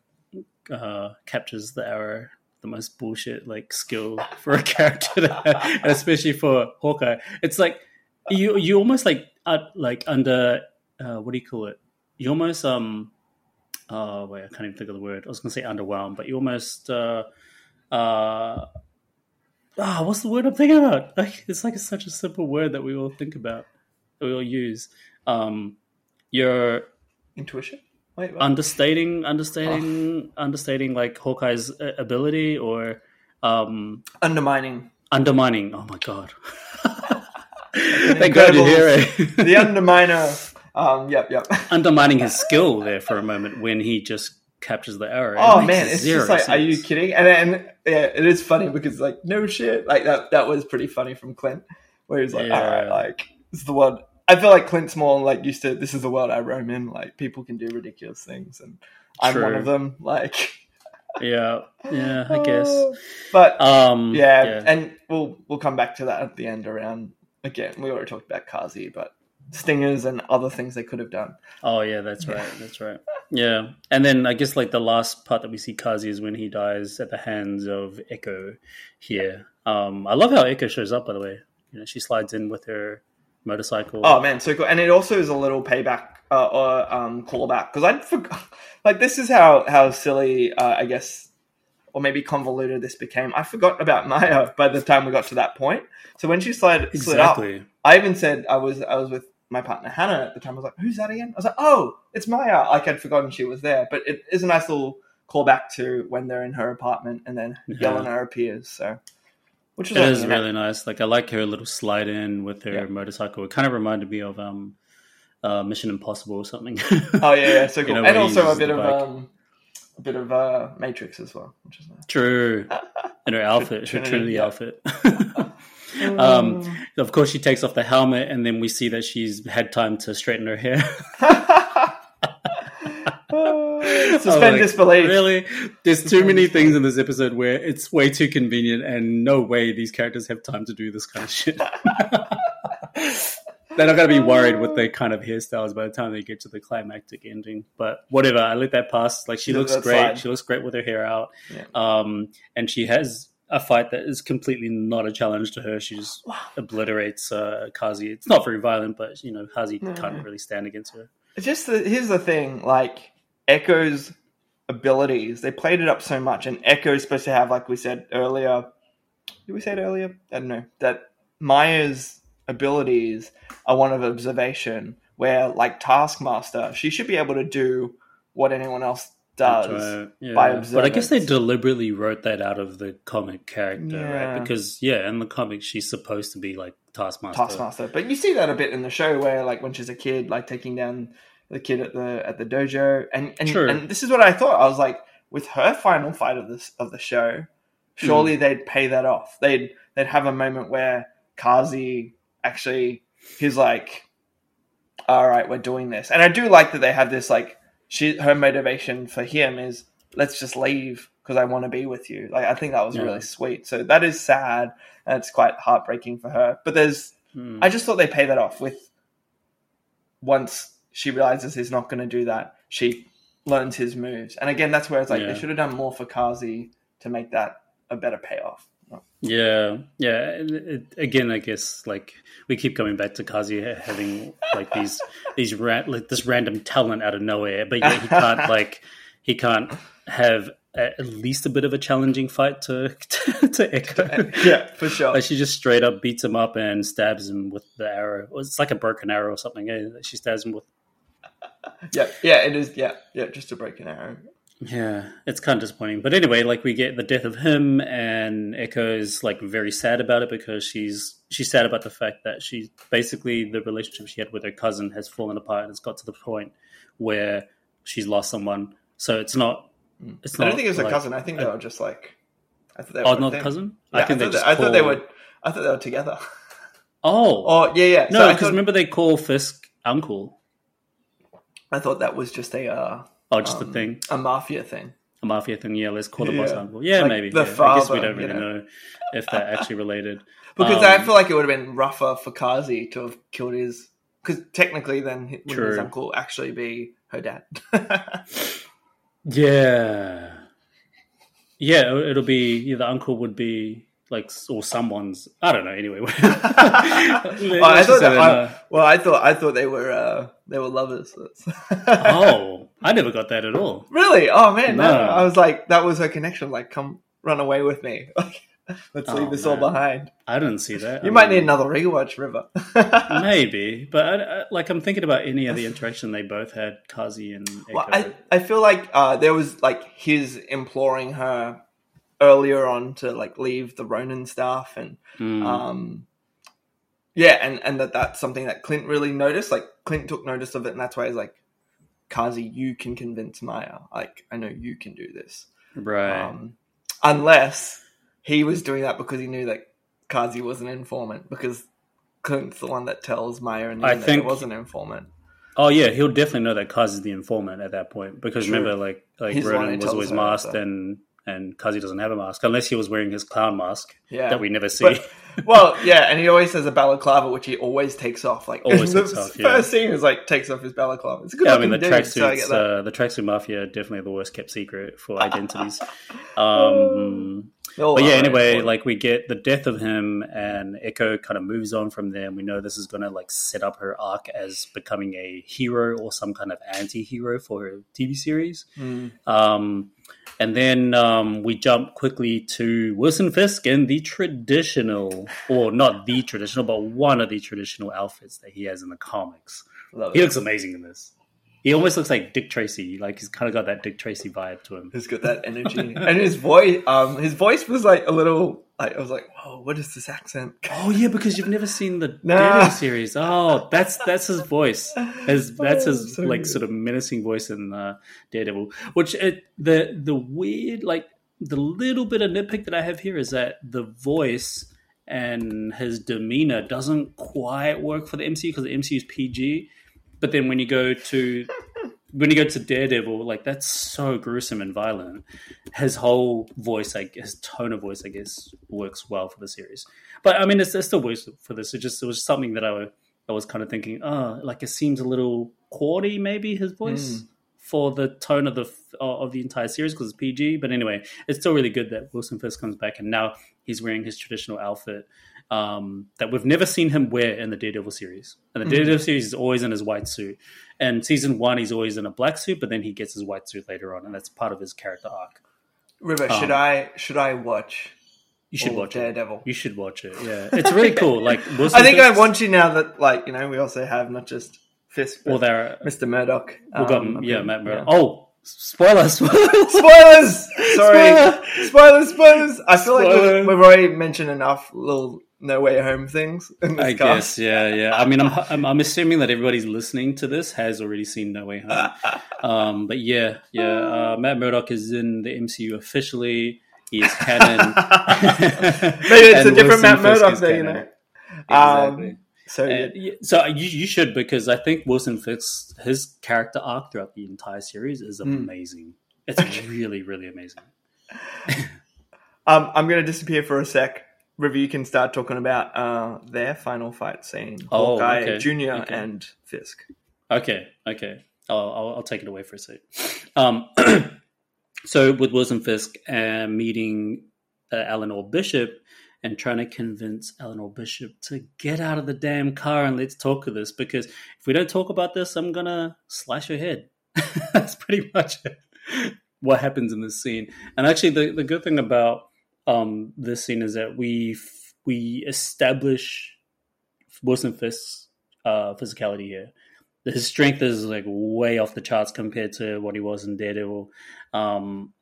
uh, captures the arrow. The most bullshit like skill for a character, to have, and especially for Hawkeye. It's like you you almost like uh, like under uh, what do you call it? You almost um oh wait I can't even think of the word. I was gonna say underwhelmed, but you almost uh uh ah, what's the word I'm thinking about? Like, it's like such a simple word that we all think about, that we all use. Um, you're Intuition. Wait, understating, understating, understating like Hawkeye's uh, ability or um, undermining undermining. Oh my god! Thank God you're here. eh? the underminer. Um, yep, yep. undermining his skill there for a moment when he just captures the arrow. Oh makes man, it's just like, are you kidding? And then yeah, it is funny because like no shit, like that that was pretty funny from Clint, where he's like, Yeah. all right, like it's the world. I feel like Clint's more like used to this is the world I roam in. Like people can do ridiculous things, and I'm one of them. Like, Yeah, yeah, I guess. but Um, yeah, and we'll we'll come back to that at the end. Around again, we already talked about Kazi, but stingers and other things they could have done. Oh yeah, that's right. That's right. Yeah, and then I guess like the last part that we see Kazi is when he dies at the hands of Echo. Here, um, I love how Echo shows up. By the way, you know, she slides in with her motorcycle. Oh man, so cool! And it also is a little payback uh, or um, callback because I forgot. Like this is how how silly uh, I guess, or maybe convoluted this became. I forgot about Maya by the time we got to that point. So when she slid slid up. I even said I was I was with my partner Hannah at the time. I was like, "Who's that again?" I was like, "Oh, it's Maya." Like I'd forgotten she was there, but it is a nice little callback to when they're in her apartment and then Yeah. Yelena appears. So, which is It is you really nice. Like I like her little slide in with her Yeah. motorcycle. It kind of reminded me of um, uh, Mission Impossible or something. Oh yeah, yeah, so You cool, know, and also a bit of um, a bit of uh, Matrix as well, which is nice. True. and her outfit, her Trinity, outfit. um, of course, she takes off the helmet, and then we see that she's had time to straighten her hair. Suspend like, disbelief. Really? There's too many things in this episode where it's way too convenient, and no way these characters have time to do this kind of shit. They're not going to be worried with their kind of hairstyles by the time they get to the climactic ending. But whatever, I let that pass. Like she Yeah, looks great. fine. She looks great with her hair out. Yeah. Um, and she has a fight that is completely not a challenge to her. She just obliterates uh, Kazi. It's not very violent, but you know, Kazi No. can't really stand against her. It's just the, here's the thing, like Echo's abilities, they played it up so much, and Echo's supposed to have, like we said earlier. Did we say it earlier? I don't know that Maya's abilities are one of observation, where like Taskmaster, she should be able to do what anyone else does. Yeah. by But I guess they deliberately wrote that out of the comic character, Yeah. right? Because yeah, in the comic she's supposed to be like Taskmaster. Taskmaster. But you see that a bit in the show where like when she's a kid, like taking down the kid at the at the dojo. And and, True. and this is what I thought. I was like, with her final fight of this of the show, surely they'd pay that off. They'd they'd have a moment where Kazi actually he's like all right, we're doing this. And I do like that they have this like she her motivation for him is let's just leave because I want to be with you. Like I think that was Yeah. really sweet. So that is sad and it's quite heartbreaking for her. But there's Hmm. I just thought they pay that off with once she realizes he's not going to do that, she learns his moves. And again, that's where it's like Yeah. they should have done more for Kazi to make that a better payoff. Yeah, yeah. It, it, again, I guess like we keep coming back to Kazi having like these these like this random talent out of nowhere, but yet he can't like he can't have at least a bit of a challenging fight to to Echo. yeah, for sure. Like she just straight up beats him up and stabs him with the arrow. It's like a broken arrow or something. eh? She stabs him with. Yeah, yeah, it is. Yeah, yeah, just to break an arrow. Yeah, it's kind of disappointing. But anyway, like we get the death of him, and Echo's like very sad about it because she's she's sad about the fact that she basically the relationship she had with her cousin has fallen apart and it's got to the point where she's lost someone. So it's not. Mm. It's I not. don't think it was a cousin. I think they were just like. I thought they Oh, were a not cousin. Yeah, I, think thought, just they, I thought they were. I thought they were together. Oh, Oh yeah, yeah. no, So because thought, remember they call Fisk uncle. I thought that was just a uh, Oh, just um, a thing. a mafia thing. a mafia thing. Yeah, let's call the boss Yeah. uncle. Yeah, Like maybe. the yeah. I guess we don't you really know. know. if they're actually related. Because I Um, feel like it would have been rougher for Kazi to have killed his. Because technically, then wouldn't his uncle actually be her dad? Yeah, yeah. it- It'll be yeah, the uncle would be like or someone's. I don't know. Anyway, Oh, I thought that, I, well, I thought I thought they were uh, they were lovers. Oh, I never got that at all. really? Oh man, no. No. I was like, that was her connection. Like, come run away with me. Like, Let's Oh, leave this all behind. I didn't see that. You I might mean, need another rewatch, River. maybe, but I, I, like I'm thinking about any of the interaction they both had, Kazi and Echo. Well, I, I feel like uh, there was like his imploring her earlier on to like leave the Ronin stuff and Mm. um yeah and and that that's something that Clint really noticed like Clint took notice of it and that's why he's like Kazi you can convince Maya like I know you can do this right. um unless he was doing that because he knew that Kazi was an informant because Clint's the one that tells Maya and I that think- it was an informant Oh yeah, he'll definitely know that Kazi's the informant at that point because True. remember, like like He's Ronin was always masked and and Kazi doesn't have a mask unless he was wearing his clown mask yeah that we never see. But- well, yeah, and he always has a balaclava, which he always takes off. Like Always the takes off, yeah. First scene is like takes off his balaclava. It's a good yeah, I mean the dude, so I tracksuits, get that. uh, the tracksuit mafia are definitely the worst kept secret for identities. um, They all but yeah, anyway, important. like we get the death of him, and Echo kind of moves on from there. And we know this is going to like set up her arc as becoming a hero or some kind of anti-hero for her TV series. Hmm. Um, and then um, we jump quickly to Wilson Fisk in the traditional, or not the traditional, but one of the traditional outfits that he has in the comics. Love He it. looks amazing in this. He almost looks like Dick Tracy. Like he's kind of got that Dick Tracy vibe to him. He's got that energy, and his voice. Um, his voice was like a little. Like I was like, "Whoa, what is this accent?" Oh yeah, because you've never seen the Nah. Daredevil series. Oh, that's that's his voice. His, that's Oh, his so like good. sort of menacing voice in uh, Daredevil. Which it, the the weird like the little bit of nitpick that I have here is that the voice and his demeanor doesn't quite work for the MCU because the MCU is PG. But then when you go to when you go to Daredevil, like that's so gruesome and violent. His whole voice, like his tone of voice, I guess, works well for the series. But I mean, it's, it's still works for this. It just it was something that I, I was kind of thinking, oh, like it seems a little cordy, maybe his voice hmm. for the tone of the of the entire series because it's PG. But anyway, it's still really good that Wilson Fisk comes back and now he's wearing his traditional outfit um, that we've never seen him wear in the Daredevil series. And the Daredevil series is always in his white suit. And season one, he's always in a black suit, but then he gets his white suit later on, and that's part of his character arc. River, Um, should I should I watch? You should watch it. Daredevil. You should watch it. Yeah, it's really cool. Like Wilson I think I want you now that like you know we also have not just Fisk, Well, there, Mr. Murdock. we've got um, yeah, Matt Murdock. yeah. Oh, spoilers! Spoilers! Sorry. Spoiler. spoilers, spoilers. I feel like we've, we've already mentioned enough little No Way Home things in this I cast. guess, yeah, yeah. I mean, I'm, I'm I'm assuming that everybody's listening to this has already seen No Way Home. Um, but yeah, yeah. Uh, Matt Murdock is in the MCU officially. He is canon. Maybe it's a different Wilson Matt Murdock, Murdoch is there, you know. Exactly. Um, so And, so you, you should because I think Wilson Fisk his character arc throughout the entire series is Hmm. amazing. It's really really amazing. Um, I'm going to disappear for a sec. River, you can start talking about uh, their final fight scene. Oh, Hawkeye okay. Jr. Okay. and Fisk. Okay, okay. I'll, I'll, I'll take it away for a sec. Um, so with Wilson Fisk uh, meeting uh, Eleanor Bishop and trying to convince Eleanor Bishop to get out of the damn car and let's talk of this because if we don't talk about this, I'm gonna slash her head. That's pretty much what happens in this scene. And actually, the, the good thing about um, this scene is that we we establish Wilson Fisk's uh, physicality here. His strength is like way off the charts compared to what he was in Daredevil. Um,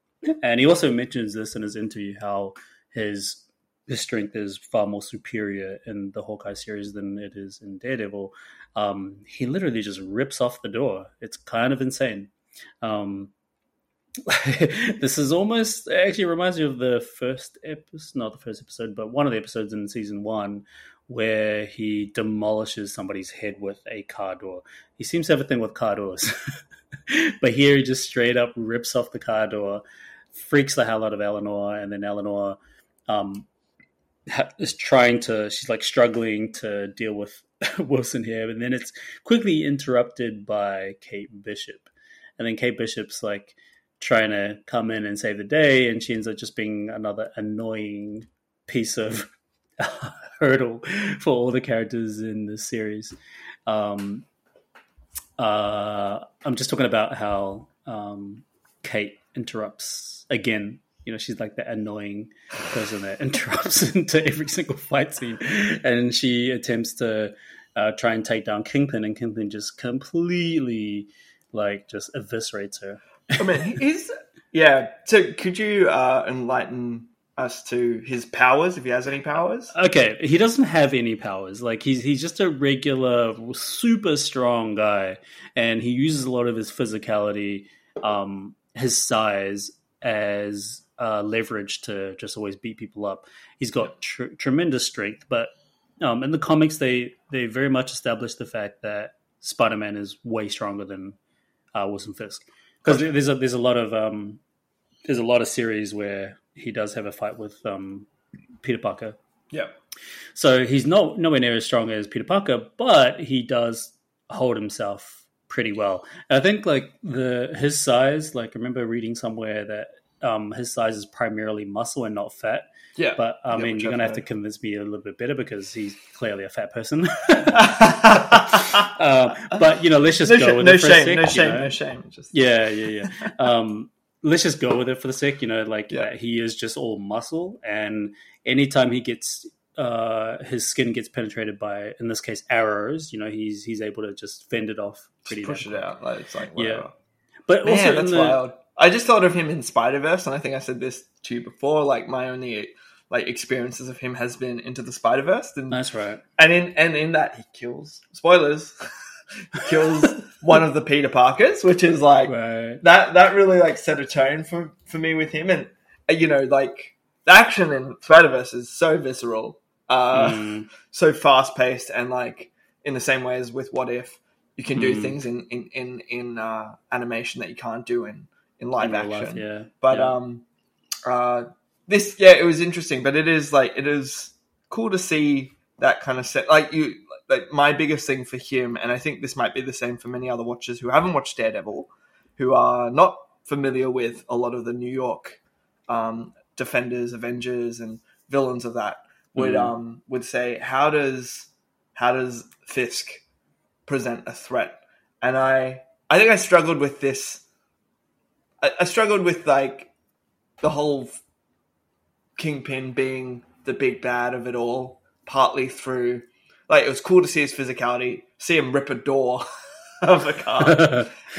and he also mentions this in his interview how his his strength is far more superior in the Hawkeye series than it is in Daredevil. Um, he literally just rips off the door. It's kind of insane. Um, this is almost actually reminds me of the first episode, not the first episode, but one of the episodes in season one where he demolishes somebody's head with a car door. He seems to have a thing with car doors, but here he just straight up rips off the car door, freaks the hell out of Eleanor, and then Eleanor um, is trying to. She's like struggling to deal with Wilson here, and then it's quickly interrupted by Kate Bishop, and then Kate Bishop's like trying to come in and save the day, and she ends up just being another annoying piece of hurdle for all the characters in the series. Um, uh, I'm just talking about how um, Kate interrupts again you know she's like the annoying person that interrupts into every single fight scene, and she attempts to uh, try and take down Kingpin, and Kingpin just completely like just eviscerates her. I mean, he's yeah. So could you uh, enlighten us to his powers if he has any powers? Okay, he doesn't have any powers. Like he's he's just a regular, super strong guy, and he uses a lot of his physicality, um, his size as uh, leverage to just always beat people up. He's got tr- tremendous strength, but um, in the comics, they they very much establish the fact that Spider Man is way stronger than uh, Wilson Fisk because there's a there's a lot of um, there's a lot of series where he does have a fight with um, Peter Parker. Yeah. So he's not nowhere near as strong as Peter Parker, but he does hold himself pretty well. And I think like the his size, like I remember reading somewhere that um, his size is primarily muscle and not fat. Yeah. But I Yeah, mean, you're gonna have to convince me a little bit better because he's clearly a fat person. uh, but you know, let's just no, go sh- with no it for a shame, sec, no shame, know? no shame. Just Yeah, yeah, yeah. um, let's just go with it for the sake, you know, like Yeah. he is just all muscle, and anytime he gets uh, his skin gets penetrated by, in this case, arrows, you know, he's he's able to just fend it off pretty. push it out. Like it's like Yeah. whatever. But also, Man, in that's the, wild. I just thought of him in Spider Verse, and I think I said this to you before. Like my only like experiences of him has been into the Spider Verse, and that's right. and in and in that he kills spoilers, he kills one of the Peter Parkers, which is like Right. that that really like set a tone for for me with him, and uh, you know like the action in Spider Verse is so visceral, uh, Mm, so fast paced, and like in the same way as with What If, you can do Mm. things in in in, in uh, animation that you can't do in in live in action. life, yeah. But yeah. um, uh, this yeah, it was interesting, but it is like it is cool to see that kind of set. Like you, like my biggest thing for him, and I think this might be the same for many other watchers who haven't watched Daredevil, who are not familiar with a lot of the New York um, defenders, Avengers, and villains of that would Mm. um would say how does how does Fisk present a threat? And I I think I struggled with this. I, I struggled with like the whole Kingpin being the big bad of it all, partly through like it was cool to see his physicality, see him rip a door of a car,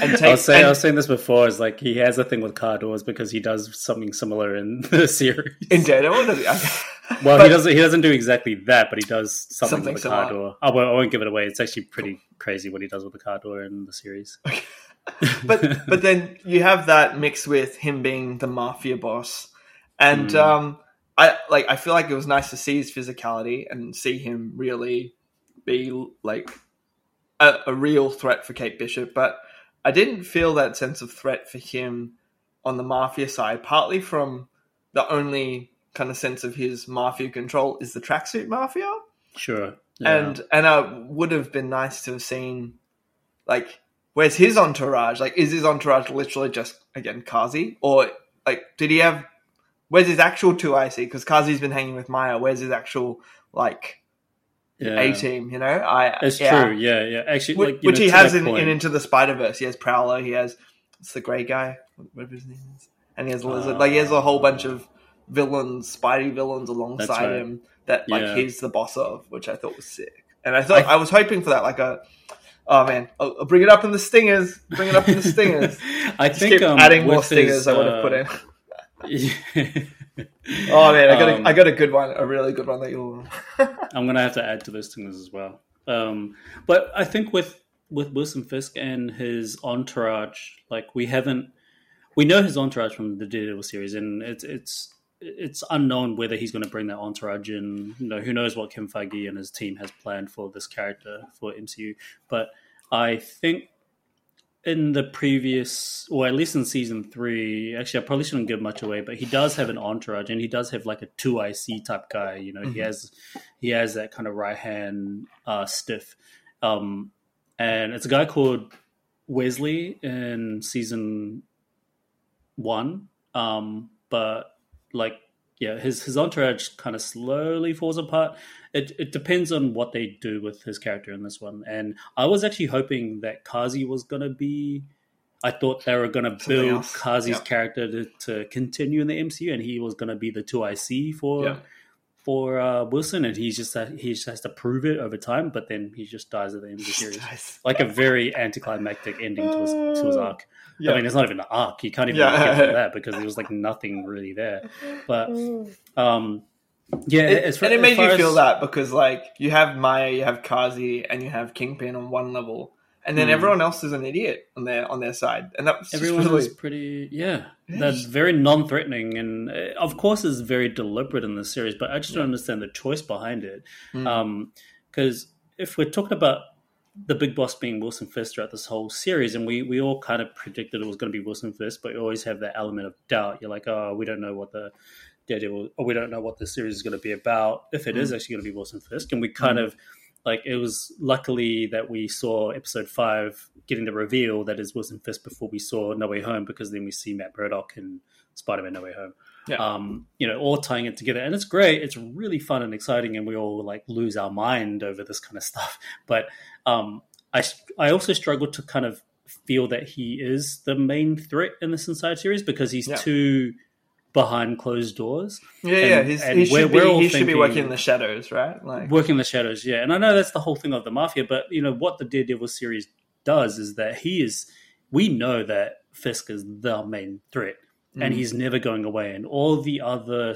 and I take- was saying, I and- was saying this before. Is like he has a thing with car doors because he does something similar in the series. in Daredevil. does he? well, But- he doesn't. He doesn't do exactly that, but he does something, Something with the car door. I won't, I won't give it away. It's actually pretty crazy what he does with the car door in the series. but but then you have that mixed with him being the mafia boss, and Mm. um, I like I feel like it was nice to see his physicality and see him really be like a, a real threat for Kate Bishop, but I didn't feel that sense of threat for him on the mafia side, partly from the only kind of sense of his mafia control is the tracksuit mafia. Sure. Yeah. and and uh, would have been nice to have seen like where's his entourage? Like is his entourage literally just again Kazi? Or like did he have where's his actual two IC because Kazi's been hanging with Maya. Where's his actual like yeah. A team you know I It's yeah. true. Yeah, yeah. Actually, Which, like, which know, he has in, in Into the Spider Verse he has Prowler he has it's the grey guy whatever his name is and he has Lizard like he has a whole bunch of villains Spidey villains alongside right. him that like Yeah. he's the boss of which I thought was sick and I thought I- I, was hoping for that like a oh man I'll, I'll bring it up in the stingers bring it up in the stingers I just think keep um, adding more with stingers his, I would have uh, put in in. oh man I got Um, a, I got a good one a really good one that you'll I'm gonna have to add to those things as well. Um, but I think with with Wilson Fisk and his entourage, like we haven't, we know his entourage from the Daredevil series, and it's it's it's unknown whether he's going to bring that entourage in. You know, who knows what Kim Feige and his team has planned for this character for MCU. But I think in the previous, or at least in season three, actually, I probably shouldn't give much away, but he does have an entourage, and he does have like a two IC type guy. You know, he Mhm. has he has that kind of right hand uh, stiff, um, and it's a guy called Wesley in season one, um, but like yeah, his his entourage kind of slowly falls apart. It it depends on what they do with his character in this one. And I was actually hoping that Kazi was gonna be I thought they were going to Something build. Kazi's Yeah. character to, to continue in the MCU, and he was going to be the two IC for Yeah. For uh, Wilson, and he's just he just has to prove it over time. But then he just dies at the end of the series, like a very anticlimactic ending to his, to his arc. Yeah. I mean, it's not even an arc; you can't even Yeah. get to that because there was like nothing really there. But um, yeah, It- as far- and it as made you as- feel that because like you have Maya, you have Kazi, and you have Kingpin on one level, and then Hmm. everyone else is an idiot on their on their side, and that's Everyone really is pretty, yeah. Yeah, That's very non-threatening, and uh, of course, is very deliberate in the series. But I just don't understand the choice behind it. Mm. Because if we're talking about the big boss being Wilson Fisk throughout this whole series, and we we all kind of predicted it was going to be Wilson Fisk, but you always have that element of doubt. You're like, oh, we don't know what the Daredevil, or we don't know what the series is going to be about. If it is actually going to be Wilson Fisk, and we kind of like it was luckily that we saw episode five getting the reveal that is Wilson Fisk before we saw No Way Home, because then we see Matt Murdock and Spider Man No Way Home. Yeah. Um, you know, all tying it together, and it's great. It's really fun and exciting, and we all like lose our mind over this kind of stuff. But um, I I also struggle to kind of feel that he is the main threat in this entire series because he's Yeah. too behind closed doors. yeah, yeah. He's, and he should be he should be working in the shadows, right? Like working the shadows yeah and i know that's the whole thing of the mafia but you know what the daredevil series does is that he is we know that fisk is the main threat and Mm. he's never going away and all the other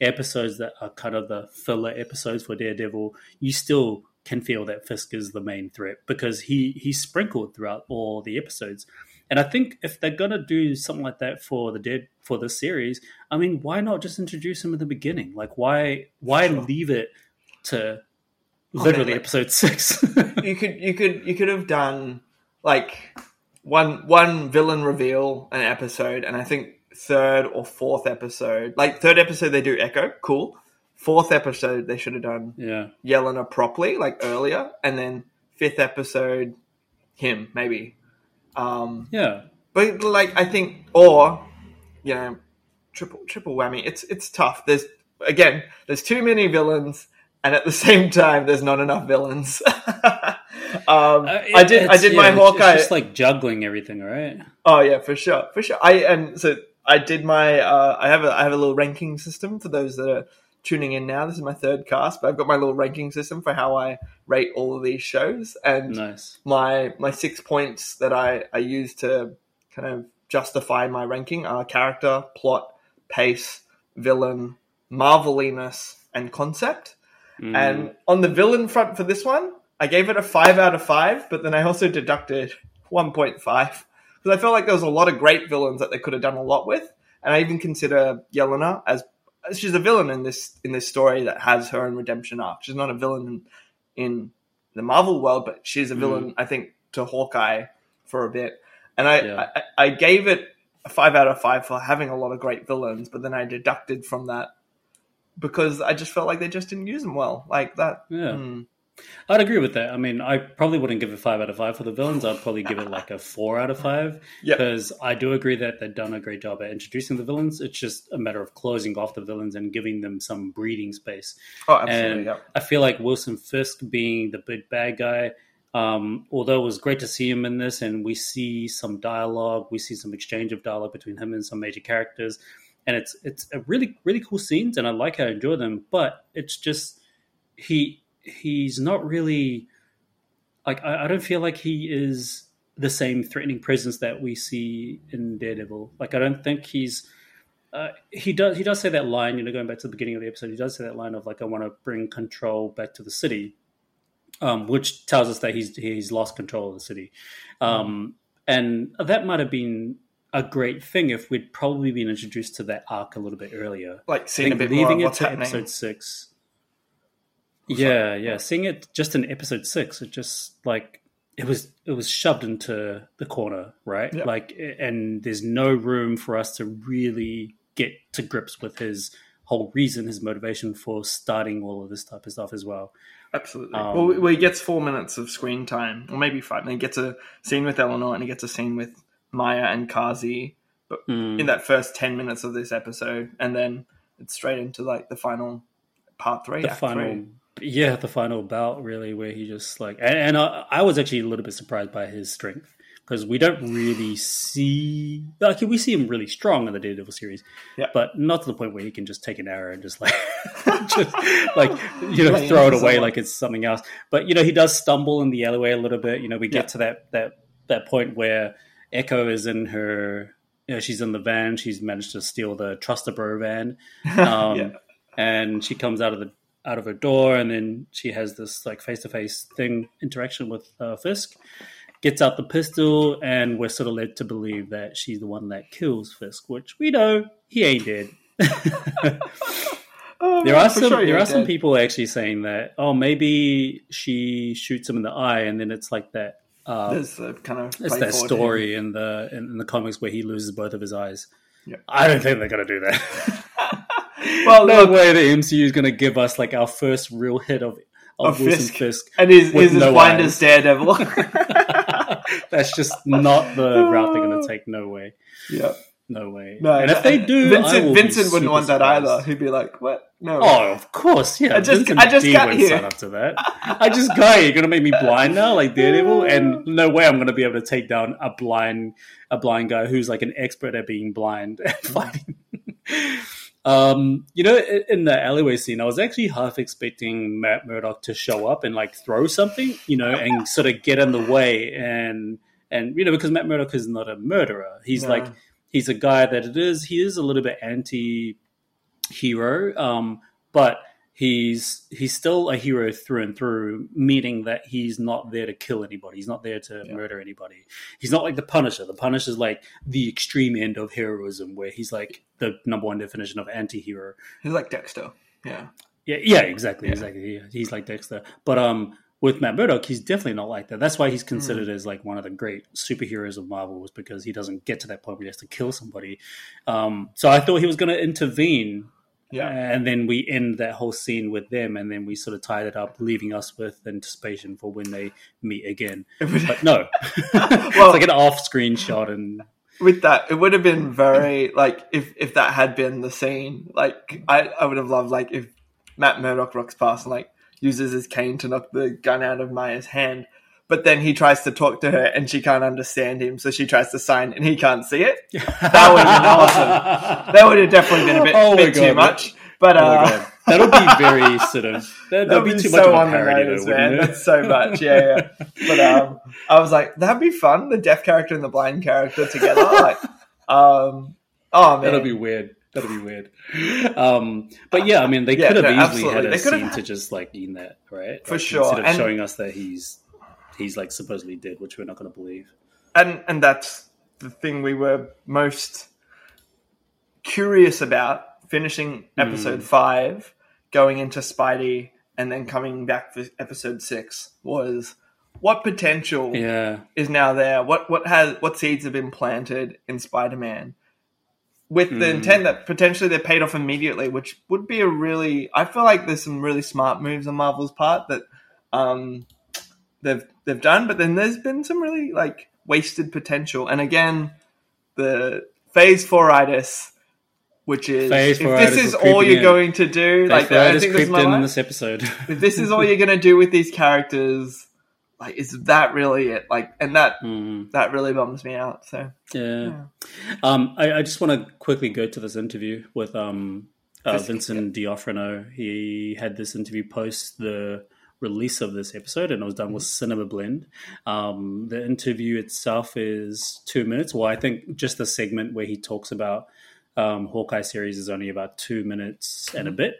episodes that are kind of the filler episodes for daredevil you still can feel that fisk is the main threat because he he's sprinkled throughout all the episodes and I think if they're gonna do something like that for the dead for this series, I mean, why not just introduce him at the beginning? Like, why why Sure. leave it to literally episode six? you could you could you could have done like one one villain reveal an episode, and I think third or fourth episode, like third episode they do Echo, cool. Fourth episode they should have done yeah, Yelena properly, like earlier, and then fifth episode him maybe. Um, yeah, but like I think, or you know, triple triple whammy. It's it's tough. There's again, there's too many villains, and at the same time, there's not enough villains. um, Uh, I did I did yeah, my Hawkeye. It's just like juggling everything, right? Oh yeah, for sure, for sure. I and so I did my. Uh, I have a I have a little ranking system for those that are tuning in now. This is my third cast, but I've got my little ranking system for how I rate all of these shows, and Nice. my my six points that I I use to kind of justify my ranking are character, plot, pace, villain, marveliness, and concept. Mm. And on the villain front for this one, I gave it a five out of five, but then I also deducted one point five because I felt like there was a lot of great villains that they could have done a lot with, and I even consider Yelena as she's a villain in this in this story that has her own redemption arc. She's not a villain in, in the Marvel world, but she's a villain, I think, to Hawkeye for a bit. And I, Yeah. I, I gave it a five out of five for having a lot of great villains, but then I deducted from that because I just felt like they just didn't use them well, like that. Yeah. hmm. I'd agree with that. I mean, I probably wouldn't give it five out of five for the villains. I'd probably give it like a four out of five Yep. because I do agree that they've done a great job at introducing the villains. It's just a matter of closing off the villains and giving them some breathing space. Oh, absolutely. And Yep. I feel like Wilson Fisk being the big bad guy, um, although it was great to see him in this, and we see some dialogue, we see some exchange of dialogue between him and some major characters, and it's it's a really really cool scenes, and I like how I enjoy them. But it's just he he's not really like I, I don't feel like he is the same threatening presence that we see in Daredevil. Like I don't think he's uh, he does he does say that line, you know, going back to the beginning of the episode, he does say that line of like I want to bring control back to the city, um, which tells us that he's he's lost control of the city, um, and that might have been a great thing if we'd probably been introduced to that arc a little bit earlier. Like seeing a bit more of what's happening. episode six. Yeah, yeah, seeing it just in episode six, it just like it was it was shoved into the corner, right? Yeah. Like, and there's no room for us to really get to grips with his whole reason, his motivation for starting all of this type of stuff as well. Absolutely. Um, well, well, he gets four minutes of screen time, or maybe five. And he gets a scene with Eleanor, and he gets a scene with Maya and Kazi. But Mm. in that first ten minutes of this episode, and then it's straight into like the final part three. the final three. Yeah the final bout really where he just like and, and I, I was actually a little bit surprised by his strength because we don't really see like we see him really strong in the Daredevil series, Yeah. but not to the point where he can just take an arrow and just like just like you know Play throw it away someone. like it's something else. But you know he does stumble in the alleyway a little bit. You know we get Yeah. to that that that point where Echo is in her. You know, she's in the van. She's managed to steal the Trust the Bro van, um, Yeah. and she comes out of the out of her door, and then she has this like face to face thing interaction with uh, Fisk. Gets out the pistol, and we're sort of led to believe that she's the one that kills Fisk, which we know he ain't dead. Oh, there are some sure there are some people actually saying that oh maybe she shoots him in the eye, and then it's like that. Uh, There's a kind of it's that story in the in, in the comics where he loses both of his eyes. Yeah. I don't think they're gonna do that. Well, no look, way the MCU is gonna give us like our first real hit of of, Of Wilson Fisk. Fisk. and he's as no blind as Daredevil. That's just not the route they're gonna take. No way. yeah. No way. No, and if they do, Vincent, Vincent wouldn't want that surprised. either. He'd be like, "What? No." Oh, of course, yeah. I just- Vincent I just D got here. sign up to that. I just got here. You're gonna make me blind now, like Daredevil, and no way I'm gonna be able to take down a blind, a blind guy who's like an expert at being blind and fighting. Um, you know, in the alleyway scene, I was actually half expecting Matt Murdock to show up and like throw something, you know, and sort of get in the way and and you know because Matt Murdock is not a murderer. He's No. like he's a guy that it is he is a little bit anti hero um but he's he's still a hero through and through meaning that he's not there to kill anybody he's not there to Yeah. murder anybody he's not like the punisher the punisher is like the extreme end of heroism where he's like the number one definition of anti-hero He's like Dexter. Yeah. yeah, yeah, exactly, Yeah. exactly. He's like Dexter, but um, with Matt Murdock, he's definitely not like that. That's why he's considered Mm. as like one of the great superheroes of Marvel, was because he doesn't get to that point where he has to kill somebody. Um, so I thought he was going to intervene, Yeah. and then we end that whole scene with them, and then we sort of tied it up, leaving us with anticipation for when they meet again. But no, Well- it's like an off-screen shot, and with that, it would have been very like if if that had been the scene. Like I, I would have loved like if Matt Murdock rocks past and like uses his cane to knock the gun out of Maya's hand. But then he tries to talk to her and she can't understand him, so she tries to sign and he can't see it. that would have been awesome. That would have definitely been a bit, Oh bit too much. But Oh uh, That'll be very sort of that, that'll be That'd too much of a parody, though, man. That's so much, yeah, yeah. But um, I was like, that'd be fun. The deaf character and the blind character together, like, um, oh man, That'll be weird. That'll be weird. Um, but yeah, I mean, they Yeah, could have no, easily absolutely. had a They could have scene had- to just like in that, right? For Like, sure. Instead of And- showing us that he's he's like supposedly dead, which we're not going to believe. and and that's the thing we were most curious about finishing episode five, going into Spidey, and then coming back for episode six was what potential Yeah, is now there. What what has what seeds have been planted in Spider Man, with the Mm. intent that potentially they're paid off immediately, which would be a really. I feel like there's some really smart moves on Marvel's part that um, they've they've done, but then there's been some really like wasted potential. And again, the Phase Four itis. Which is Phase if this is all you're in. going to do, like like I think this is my in life this episode. if this is all you're gonna do with these characters, like is that really it? Like, and that Mm, that really bums me out. So yeah. Um, I, I just want to quickly go to this interview with um, uh, Vincent D'Onofrio. He had this interview post the release of this episode, and it was done with Cinema Blend. Um, the interview itself is two minutes. Well, I think just the segment where he talks about um, Hawkeye series is only about two minutes and a bit.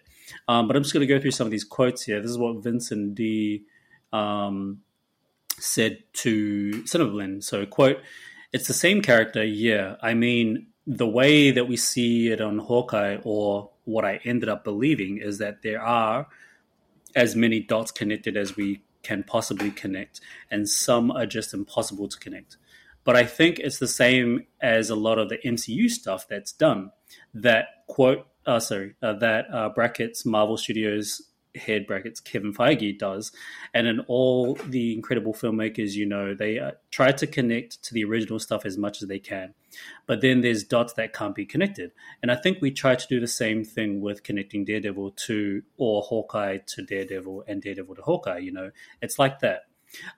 Um, but I'm just going to go through some of these quotes here. This is what Vincent D. Um, said to Cinema Blend. So, quote, it's the same character, yeah. I mean, the way that we see it on Hawkeye, or what I ended up believing, is that there are as many dots connected as we can possibly connect, and some are just impossible to connect. But I think it's the same as a lot of the MCU stuff that's done. That quote, uh, sorry, uh, that uh, brackets Marvel Studios head brackets Kevin Feige does, and in all the incredible filmmakers, you know, they uh, try to connect to the original stuff as much as they can, but then there's dots that can't be connected, and I think we try to do the same thing with connecting Daredevil to or Hawkeye to Daredevil and Daredevil to Hawkeye. You know, it's like that.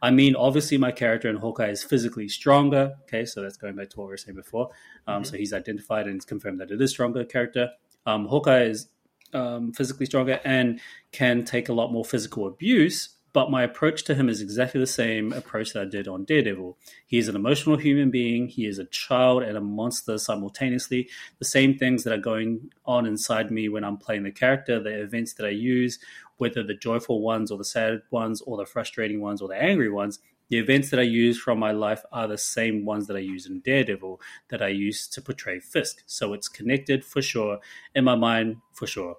I mean, obviously, my character in Hawkeye is physically stronger. Okay, so that's going back to what we were saying before. Um, mm-hmm. So he's identified and it's confirmed that it is stronger character. Um, Hawkeye is um, physically stronger and can take a lot more physical abuse. But my approach to him is exactly the same approach that I did on Daredevil. He is an emotional human being. He is a child and a monster simultaneously. The same things that are going on inside me when I'm playing the character, the events that I use, whether the joyful ones or the sad ones or the frustrating ones or the angry ones, the events that I use from my life are the same ones that I use in Daredevil that I use to portray Fisk. So it's connected for sure, in my mind for sure.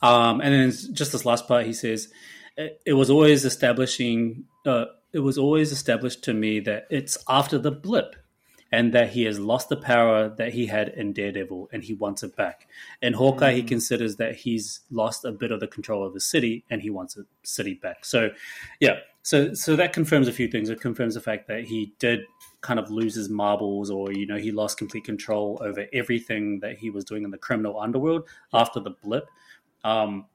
Um, and then just this last part, he says, it was always establishing, uh, it was always established to me that it's after the blip and that he has lost the power that he had in Daredevil and he wants it back. In Hawkeye, mm. he considers that he's lost a bit of the control of the city and he wants the city back. So, yeah, so so that confirms a few things. It confirms the fact that he did kind of lose his marbles, or you know, he lost complete control over everything that he was doing in the criminal underworld after the blip. Um,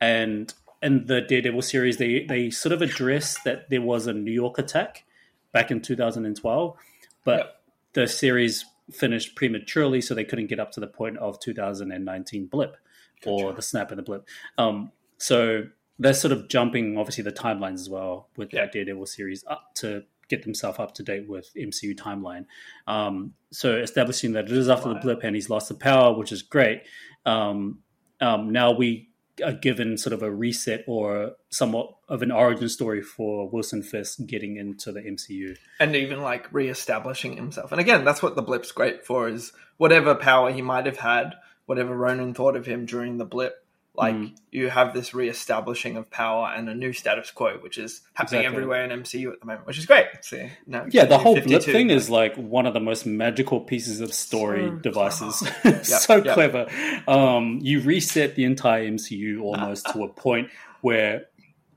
and in the Daredevil series, they they sort of address that there was a New York attack back in 2012, but yep. the series finished prematurely, so they couldn't get up to the point of 2019 blip gotcha. or the snap and the blip. Um, so they're sort of jumping obviously the timelines as well with that Daredevil series up to get themselves up to date with MCU timeline. Um, so establishing that it is after wow. the blip and he's lost the power, which is great. Um, um, now we are given sort of a reset or somewhat of an origin story for Wilson Fisk getting into the MCU, and even like re-establishing himself. And again, that's what the blip's great for: is whatever power he might have had, whatever Ronin thought of him during the blip like mm. you have this re-establishing of power and a new status quo, which is happening exactly. everywhere in MCU at the moment, which is great. See, no, yeah, the whole blip thing but... is like one of the most magical pieces of story so devices. yep, so yep. clever. Um, you reset the entire MCU almost to a point where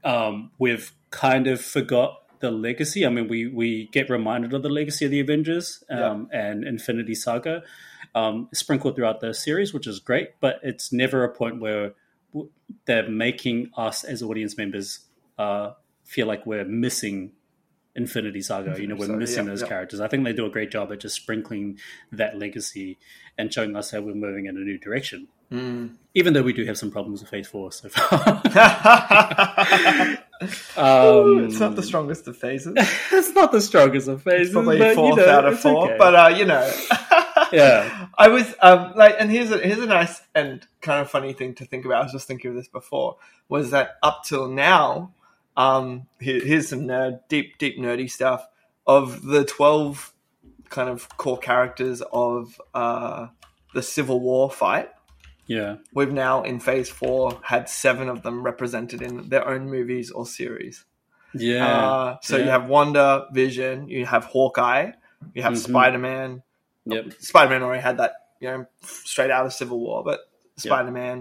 um, we've kind of forgot the legacy. I mean, we we get reminded of the legacy of the Avengers um, yep. and Infinity Saga. Um, sprinkled throughout the series, which is great, but it's never a point where they're making us as audience members uh, feel like we're missing Infinity Saga. You know, we're missing yeah, those yeah. characters. I think they do a great job at just sprinkling that legacy and showing us how we're moving in a new direction. Mm. Even though we do have some problems with Phase Four so far. um, it's not the strongest of phases. it's not the strongest of phases. It's probably but, fourth you know, out of four. Okay. But uh, you know, yeah. I was um, like, and here's a here's a nice and kind of funny thing to think about. I was just thinking of this before. Was that up till now? Um, here, here's some nerd, deep, deep nerdy stuff of the twelve kind of core characters of uh, the Civil War fight. Yeah, we've now in Phase Four had seven of them represented in their own movies or series. Yeah. Uh, so yeah. you have Wanda, Vision, you have Hawkeye, you have mm-hmm. Spider Man, Yep. Spider Man already had that, you know, straight out of Civil War, but Spider Man,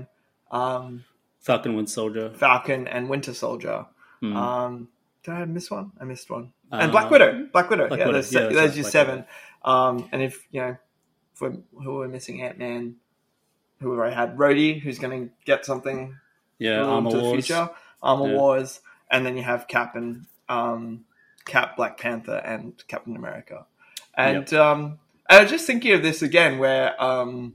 yep. um, Falcon, Winter Soldier, Falcon, and Winter Soldier. Mm. Um, did I miss one? I missed one. Uh, and Black Widow. Black Widow. Black yeah, Widow. There's, yeah, there's your seven. Um, and if you know, who are we missing Ant Man, who I had Rhodey, who's going to get something. Yeah, Armor to Wars. the future. Armor yeah. Wars, and then you have Cap and um, Cap, Black Panther, and Captain America. And yep. um, I was just thinking of this again, where um,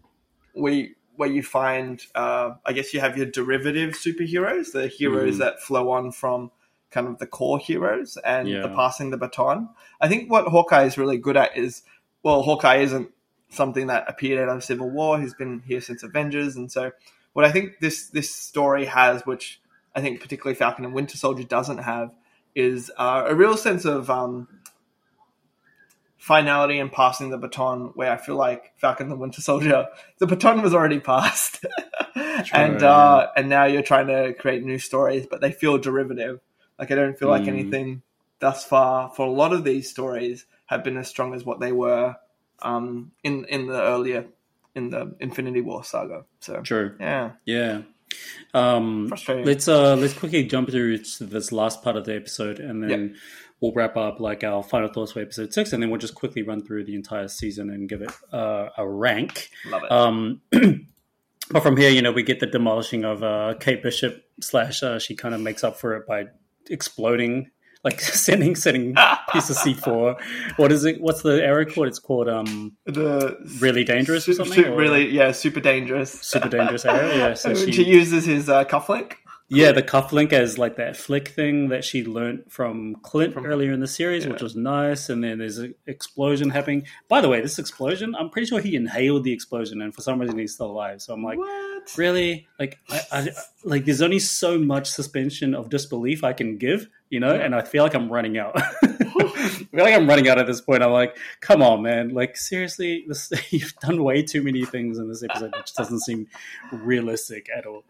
we where you find, uh, I guess you have your derivative superheroes, the heroes mm. that flow on from kind of the core heroes and yeah. the passing the baton. I think what Hawkeye is really good at is, well, Hawkeye isn't something that appeared out of Civil War. He's been here since Avengers, and so what I think this this story has, which I think particularly Falcon and Winter Soldier doesn't have, is uh, a real sense of um, finality and passing the baton where I feel like Falcon the Winter Soldier, the baton was already passed. and uh, and now you're trying to create new stories, but they feel derivative. Like I don't feel like mm. anything thus far for a lot of these stories have been as strong as what they were um, in in the earlier in the Infinity War saga. So true. Yeah. Yeah. Um, Frustrating. Let's uh let's quickly jump through to this last part of the episode and then yep we'll wrap up like our final thoughts for episode six, and then we'll just quickly run through the entire season and give it uh, a rank. Love it. Um, but from here, you know, we get the demolishing of uh, Kate Bishop slash uh, she kind of makes up for it by exploding like sending sending piece of C four. What is it? What's the error code? It's called um The really dangerous or something. su- or really, yeah, super dangerous. super dangerous error. Yeah, so she, she, uses his uh, cufflink. Yeah the cufflink as like that flick thing that she learnt from Clint From- earlier in the series, which was nice. And then there's an explosion happening. By the way, this explosion, I'm pretty sure he inhaled the explosion, and for some reason he's still alive. So I'm like. what? really like I, I like there's only so much suspension of disbelief i can give you know and i feel like i'm running out i feel like i'm running out at this point i'm like come on man like seriously this you've done way too many things in this episode which doesn't seem realistic at all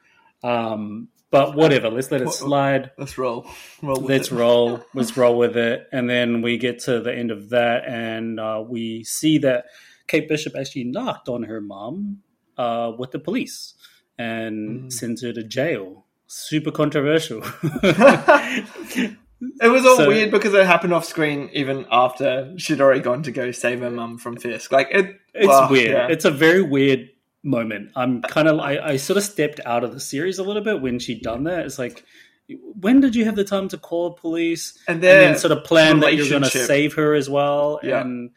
um but whatever let's let it slide Let's roll. roll with let's it. roll let's roll with it and then we get to the end of that and uh, we see that kate bishop actually knocked on her mom uh, with the police and Mm. sent her to jail super controversial It was all So- weird because it happened off screen even after she'd already gone to go save her mum from Fisk. Like it, it's well, weird yeah. it's a very weird moment i'm kind of I, I sort of stepped out of the series a little bit when she done that it's like when did you have the time to call police and and then then sort of plan that you're going to save her as well. Yeah. And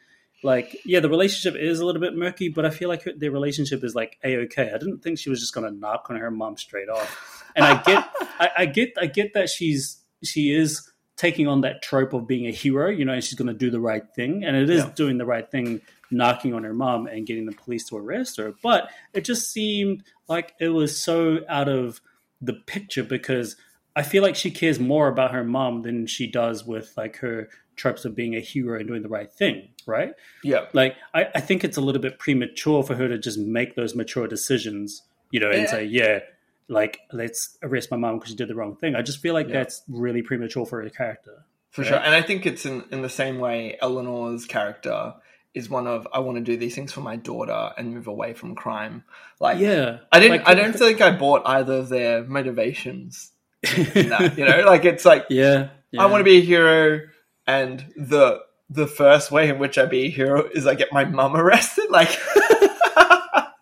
like, yeah, the relationship is a little bit murky, but I feel like her, their relationship is like a okay. I didn't think she was just going to knock on her mom straight off. And I get, I, I get, I get that she's she is taking on that trope of being a hero, you know, and she's going to do the right thing, and it is Yeah. doing the right thing, knocking on her mom and getting the police to arrest her. But it just seemed like it was so out of the picture because I feel like she cares more about her mom than she does with like her tropes of being a hero and doing the right thing, right? yeah, Like I, I think it's a little bit premature for her to just make those mature decisions, you know, and Yeah. say, yeah, like let's arrest my mom because she did the wrong thing. I just feel like Yeah. that's really premature for her character. for Right. sure. And I think it's in in the same way Eleanor's character is one of I want to do these things for my daughter and move away from crime. Like Yeah, I didn't. Like- I don't think I bought either of their motivations. In that, you know, like it's like yeah, yeah. I want to be a hero, and the the first way in which I be a hero is I get my mum arrested. Like,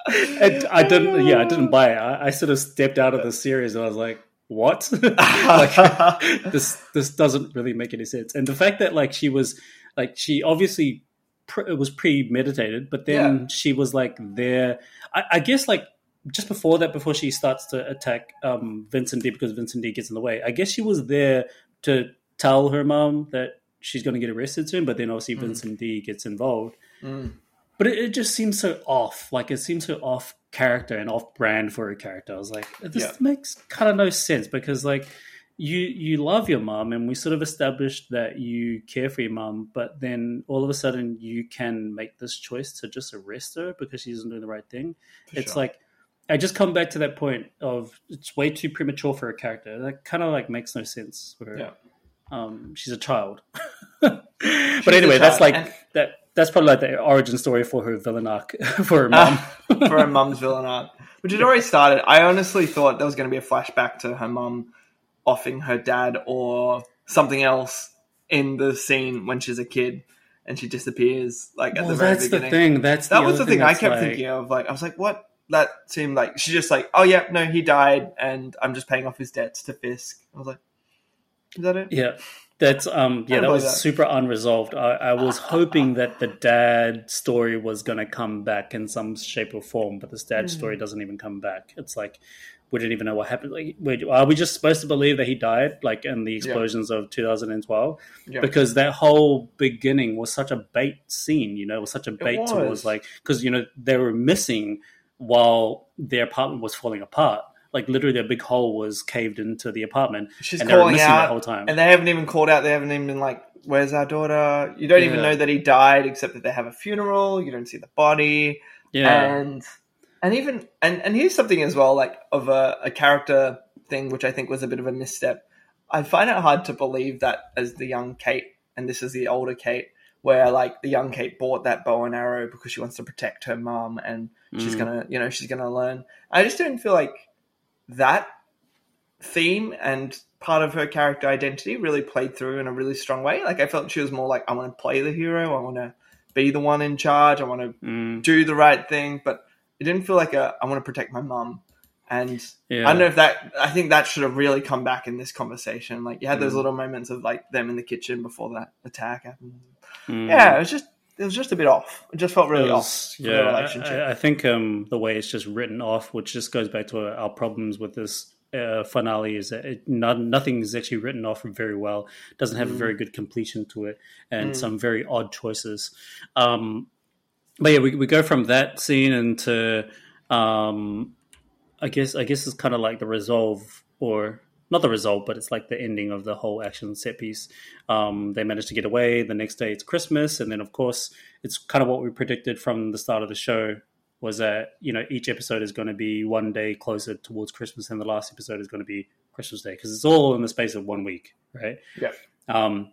I, I didn't. Yeah, I didn't buy it. I, I sort of stepped out of the series and I was like, "What? like, this this doesn't really make any sense." And the fact that like she was like she obviously pr- it was premeditated, but then she was like there. I, I guess like just before that, before she starts to attack um, Vincent D because Vincent D gets in the way. I guess she was there to tell her mom that she's going to get arrested soon, but then obviously Mm. Vincent D gets involved Mm. but it, it just seems so off. Like it seems so off character and off brand for a character. I was like, this Yeah. makes kind of no sense because like you you love your mom and we sort of established that you care for your mom, but then all of a sudden you can make this choice to just arrest her because she isn't doing the right thing. it's sure. like I just come back to that point of it's way too premature for a character. That kind of like makes no sense for her. Yeah. Um, she's a child. but anyway, that's like and- that. That's probably like the origin story for her villain arc for her mom. for her mum's villain arc, which had already started. I honestly thought there was going to be a flashback to her mum offing her dad or something else in the scene when she's a kid and she disappears. Like at well, the very that's the thing. That's That the was the other thing I kept like- thinking of. Like I was like, what? That seemed like she's just like, oh yeah, no, he died, and I'm just paying off his debts to Fisk. I was like, is that it? Yeah, that's um yeah that was that. super unresolved. I, I was hoping that the dad story was going to come back in some shape or form, but this dad Hmm. story doesn't even come back. It's like we didn't even know what happened. Like, are uh, we just supposed to believe that he died, like in the explosions of 2012? Yeah. Because that whole beginning was such a bait scene. You know, it was such a bait was. towards like because you know they were missing while their apartment was falling apart. Like literally, a big hole was caved into the apartment, She's and they were calling missing out, the whole time. and they haven't even called out. They haven't even been like, "Where's our daughter?" You don't even know that he died, except that they have a funeral. You don't see the body, yeah, and and even and and here's something as well, like of a, a character thing, which I think was a bit of a misstep. I find it hard to believe that as the young Kate, and this is the older Kate, where like the young Kate bought that bow and arrow because she wants to protect her mom, and she's Mm. gonna, you know, she's gonna learn. I just didn't feel like that theme and part of her character identity really played through in a really strong way. Like I felt she was more like, I want to play the hero, I want to be the one in charge, I want to Mm. do the right thing, but it didn't feel like a I want to protect my mom. And Yeah. I don't know if that. I think that should have really come back in this conversation. Like you had those Mm. little moments of like them in the kitchen before that attack happened. Mm. Yeah, it was just it was just a bit off. It just felt really off was- for the relationship. I, I think um, the way it's just written off, which just goes back to our problems with this uh, finale, is that it, not, nothing is actually written off very well. Doesn't have a Mm. very good completion to it, and Mm. some very odd choices. Um, but yeah, we, we go from that scene into, um, I guess I guess it's kind of like the resolve, or not the resolve, but it's like the ending of the whole action set piece. Um, they managed to get away. The next day it's Christmas, and then of course it's kind of what we predicted from the start of the show was that you know each episode is going to be one day closer towards Christmas, and the last episode is going to be Christmas Day because it's all in the space of one week, right? Yeah. Um,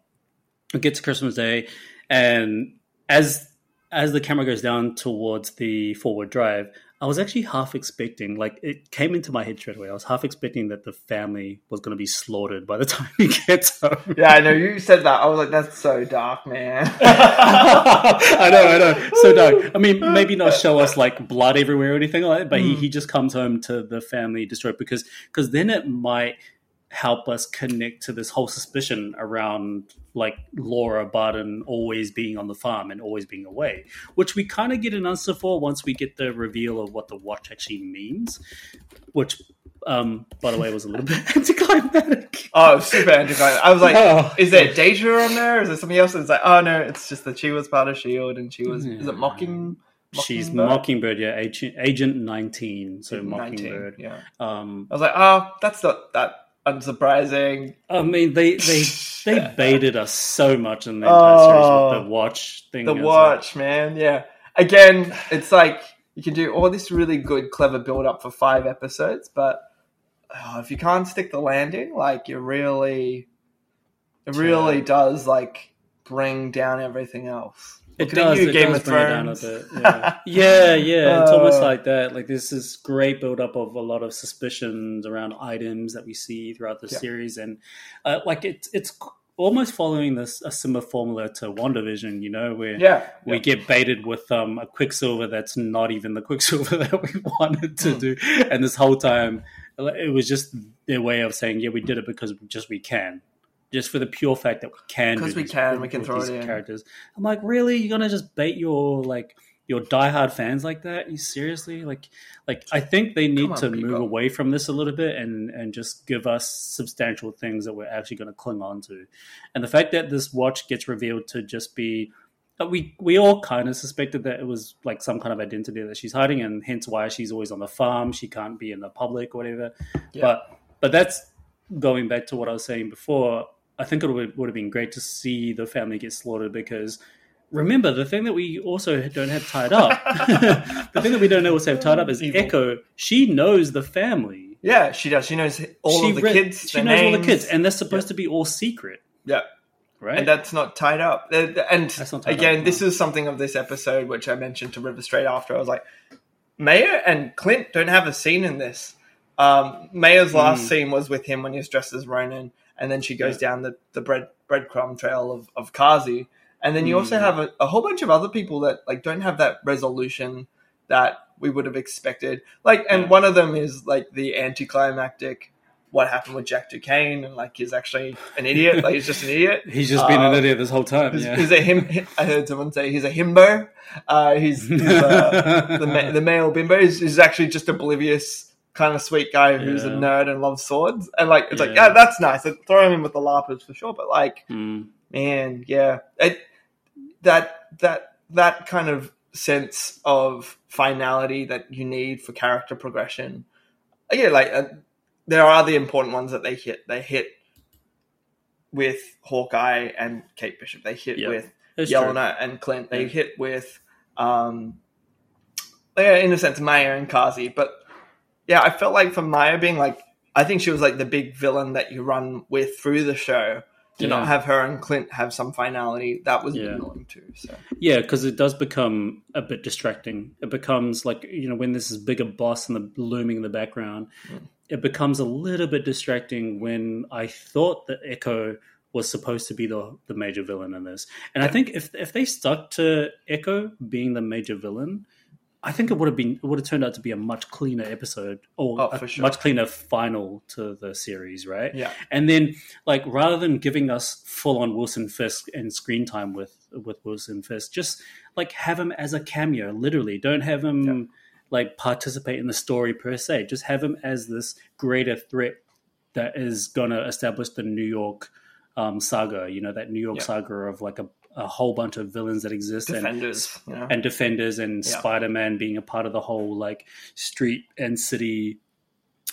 it gets to Christmas Day, and as as the camera goes down towards the forward drive, I was actually half expecting, like, it came into my head straight away. I was half expecting that the family was going to be slaughtered by the time he gets home. yeah, I know you said that. I was like, that's so dark, man. I know, I know. So dark. I mean, maybe not show us like blood everywhere or anything like that, but he, Mm. he just comes home to the family destroyed because because then it might help us connect to this whole suspicion around like Laura Barton always being on the farm and always being away, which we kind of get an answer for once we get the reveal of what the watch actually means, which. Um, by the way, was a little bit anticlimactic. oh, super anticlimactic. I was like, Oh. is there Deja on there? Is there something else? It's like, oh no, it's just that she was part of Shield and she was. Is it Mocking? She's Mockingbird? Mockingbird, yeah, Agent, Agent 19, so 19, Mockingbird. Yeah. Um, I was like, oh, that's not that unsurprising. I mean, they they they baited us so much in the entire series with Oh. the watch thing. The watch, man. Yeah. Again, it's like you can do all this really good, clever build up for five episodes, but oh, if you can't stick the landing, like you really, it really does like bring down everything else. It does. you, it Game does bring it down a bit. Yeah, yeah, yeah. It's almost Uh. like that. Like this is great build up of a lot of suspicions around items that we see throughout the Yeah. series, and uh, like it's it's almost following this a similar formula to WandaVision. You know, where Yeah. we get baited with um, a Quicksilver that's not even the Quicksilver that we wanted to Hmm. do, and this whole time it was just their way of saying, "Yeah, we did it because just we can." Just for the pure fact that we can, Because we can, we can throw these it in. characters. I'm like, really? You're gonna just bait your like your diehard fans like that? You seriously? Like, like I think they need on, to move away from this a little bit and and just give us substantial things that we're actually going to cling on to. And the fact that this watch gets revealed to just be uh, we we all kind of suspected that it was like some kind of identity that she's hiding, and hence why she's always on the farm. She can't be in the public, or whatever. Yeah. But but that's going back to what I was saying before. I think it would, would have been great to see the family get slaughtered because remember the thing that we also don't have tied up. the thing that we don't know also have tied up is Evil. Echo. She knows the family. Yeah, she does. She knows all she of the re- kids. She knows all the kids, and they're supposed to be all secret, yeah. right? and that's not tied up. Uh, And That's not tied again, up, this no. is something of this episode which I mentioned to River straight after. I was like, Maya and Clint don't have a scene in this. Um, Maya's last Mm. scene was with him when he's dressed as Ronin, and then she goes down the, the bread breadcrumb trail of, of Kazi. And then you also Mm. have a, a whole bunch of other people that like don't have that resolution that we would have expected. Like, and Yeah. one of them is like the anticlimactic. What happened with Jack Duquesne and like he's actually an idiot. like he's just an idiot. He's just been an Uh, idiot this whole time. He's, yeah. he's a him. I heard someone say he's a himbo. Uh, he's, he's uh, the ma- the male bimbo. He's, he's actually just oblivious, kind of sweet guy who's a nerd and loves swords. And like it's like Yeah. yeah, that's nice. I'd throw him in with the larpers for sure. But like Mm. man, yeah, it, that that that kind of sense of finality that you need for character progression. Yeah, like uh, there are the important ones that they hit. They hit with Hawkeye and Kate Bishop. They hit Yeah, with true. Yelena and Clint. They Yeah. hit with, um, yeah, in a sense, Maya and Kazi. But yeah, I felt like for Maya being like, I think she was like the big villain that you run with through the show. To Yeah. not have her and Clint have some finality, that was Yeah. annoying too. So Yeah, because it does become a bit distracting. It becomes like you know when there's this bigger boss in the looming in the background, Mm. it becomes a little bit distracting. When I thought that Echo was supposed to be the the major villain in this, and I think if if they stuck to Echo being the major villain, I think it would have been it would have turned out to be a much cleaner episode or Oh, a sure. much cleaner final to the series, right? Yeah. And then like rather than giving us full on Wilson Fisk and screen time with with Wilson Fisk, just like have him as a cameo, literally. Don't have him Yeah. like participate in the story per se. Just have him as this greater threat that is gonna establish the New York um, saga, you know, that New York Yeah. saga of like a, a whole bunch of villains that exist and Defenders. You know? and defenders and Yeah. spider-man being a part of the whole like street and city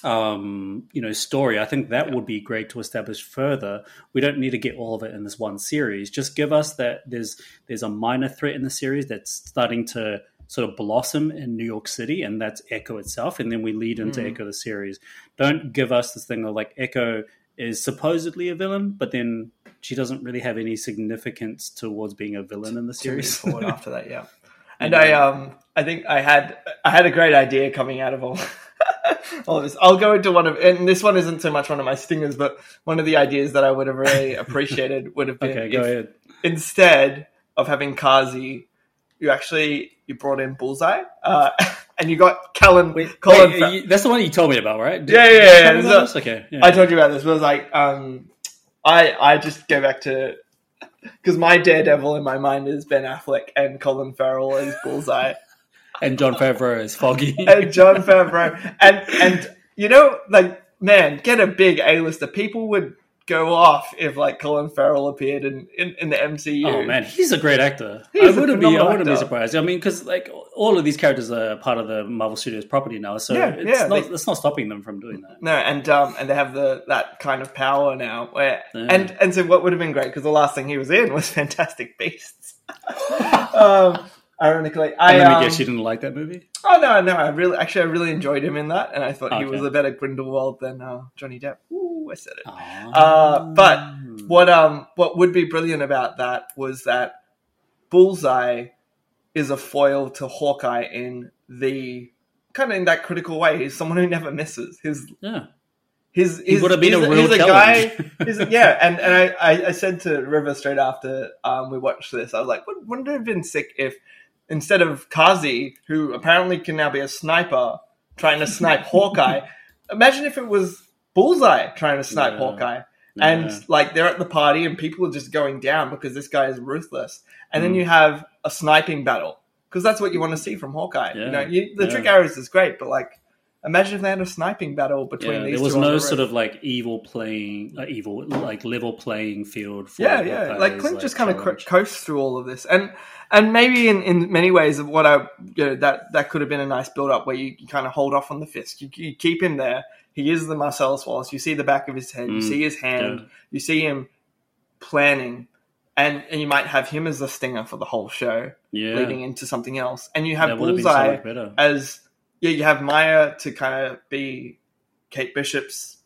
um you know story i think that would be great to establish further we don't need to get all of it in this one series just give us that there's there's a minor threat in the series that's starting to sort of blossom in new york city and that's echo itself and then we lead into Mm. echo the series don't give us this thing of like echo is supposedly a villain but then she doesn't really have any significance towards being a villain in the series forward after that. Yeah, and I um I think I had I had a great idea coming out of all all of this. I'll go into one of and this one isn't so much one of my stingers, but one of the ideas that I would have really appreciated would have been okay go ahead instead of having Kazi, you actually you brought in Bullseye, uh, and you got Callan Colin. Wait, you- that's the one you told me about, right? Yeah, yeah, yeah, yeah. So- Okay, yeah. I told you about this, but it was like, um, I I just go back to because my Daredevil in my mind is Ben Affleck and Colin Farrell as Bullseye and Jon Favreau is Foggy. and Jon Favreau and and you know like man, get a big A lister. People would go off if like Colin Farrell appeared in in, in the MCU. oh man, he's a great actor. He's I wouldn't be. I wouldn't be surprised. I mean, because like all of these characters are part of the Marvel Studios property now, so Yeah, it's yeah, not. they- it's not stopping them from doing that. No, and um, and they have the that kind of power now. Where Yeah. and and so what would have been great because the last thing he was in was Fantastic Beasts. um, ironically, I And let me um, guess, you didn't like that movie? oh no no I really actually I really enjoyed him in that, and I thought he Okay. was a better Grindelwald than uh, Johnny Depp. Ooh, I said it. Uh, Uh, but what um what would be brilliant about that was that Bullseye is a foil to Hawkeye in the kind of in that critical way. He's someone who never misses. His yeah, his he his would have been he's a real he's challenge. guy. He's yeah, and and I, I I said to River straight after um we watched this, I was like, wouldn't wouldn't it have been sick if instead of Kazi, who apparently can now be a sniper, trying to snipe Hawkeye, imagine if it was Bullseye trying to snipe Yeah. Hawkeye. Yeah. And like they're at the party and people are just going down because this guy is ruthless. And then Mm. you have a sniping battle because that's what you want to see from Hawkeye. You know, you, the Yeah. trick arrows is great, but like imagine if they had a sniping battle between yeah, these there was no the sort of like evil playing, uh, evil like level playing field. For yeah, yeah. Hawkeye's, Like Clint just kind of coasts through all of this, and and maybe in, in many ways of what I you know that that could have been a nice build up where you, you kind of hold off on the Fisk. You, you keep him there. He is the Marcellus Wallace. You see the back of his head. You Mm, see his hand. yeah. You see him planning, and and you might have him as the stinger for the whole show, yeah, leading into something else. And you have that have so Bullseye as yeah, you have Maya to kind of be Kate Bishop's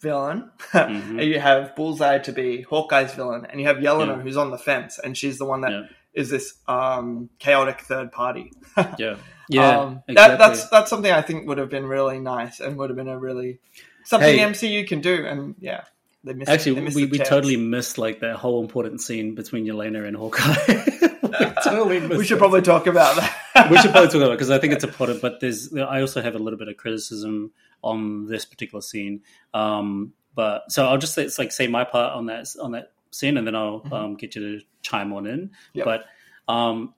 villain, Mhm. and you have Bullseye to be Hawkeye's villain, and you have Yelena Yeah. who's on the fence, and she's the one that is Yeah. this um, chaotic third party. Yeah, yeah, um, exactly. that, that's that's something I think would have been really nice and would have been a really something Hey. MCU can do, and yeah, they missed. Actually, they we, we totally missed like that whole important scene between Yelena and Hawkeye. we totally We should probably talk about that. we should probably talk about it because I think it's important. But there's, I also have a little bit of criticism on this particular scene. Um, but so I'll just say, it's like say my part on that on that scene, and then I'll Mhm. um, get you to chime on in. Yep. But um,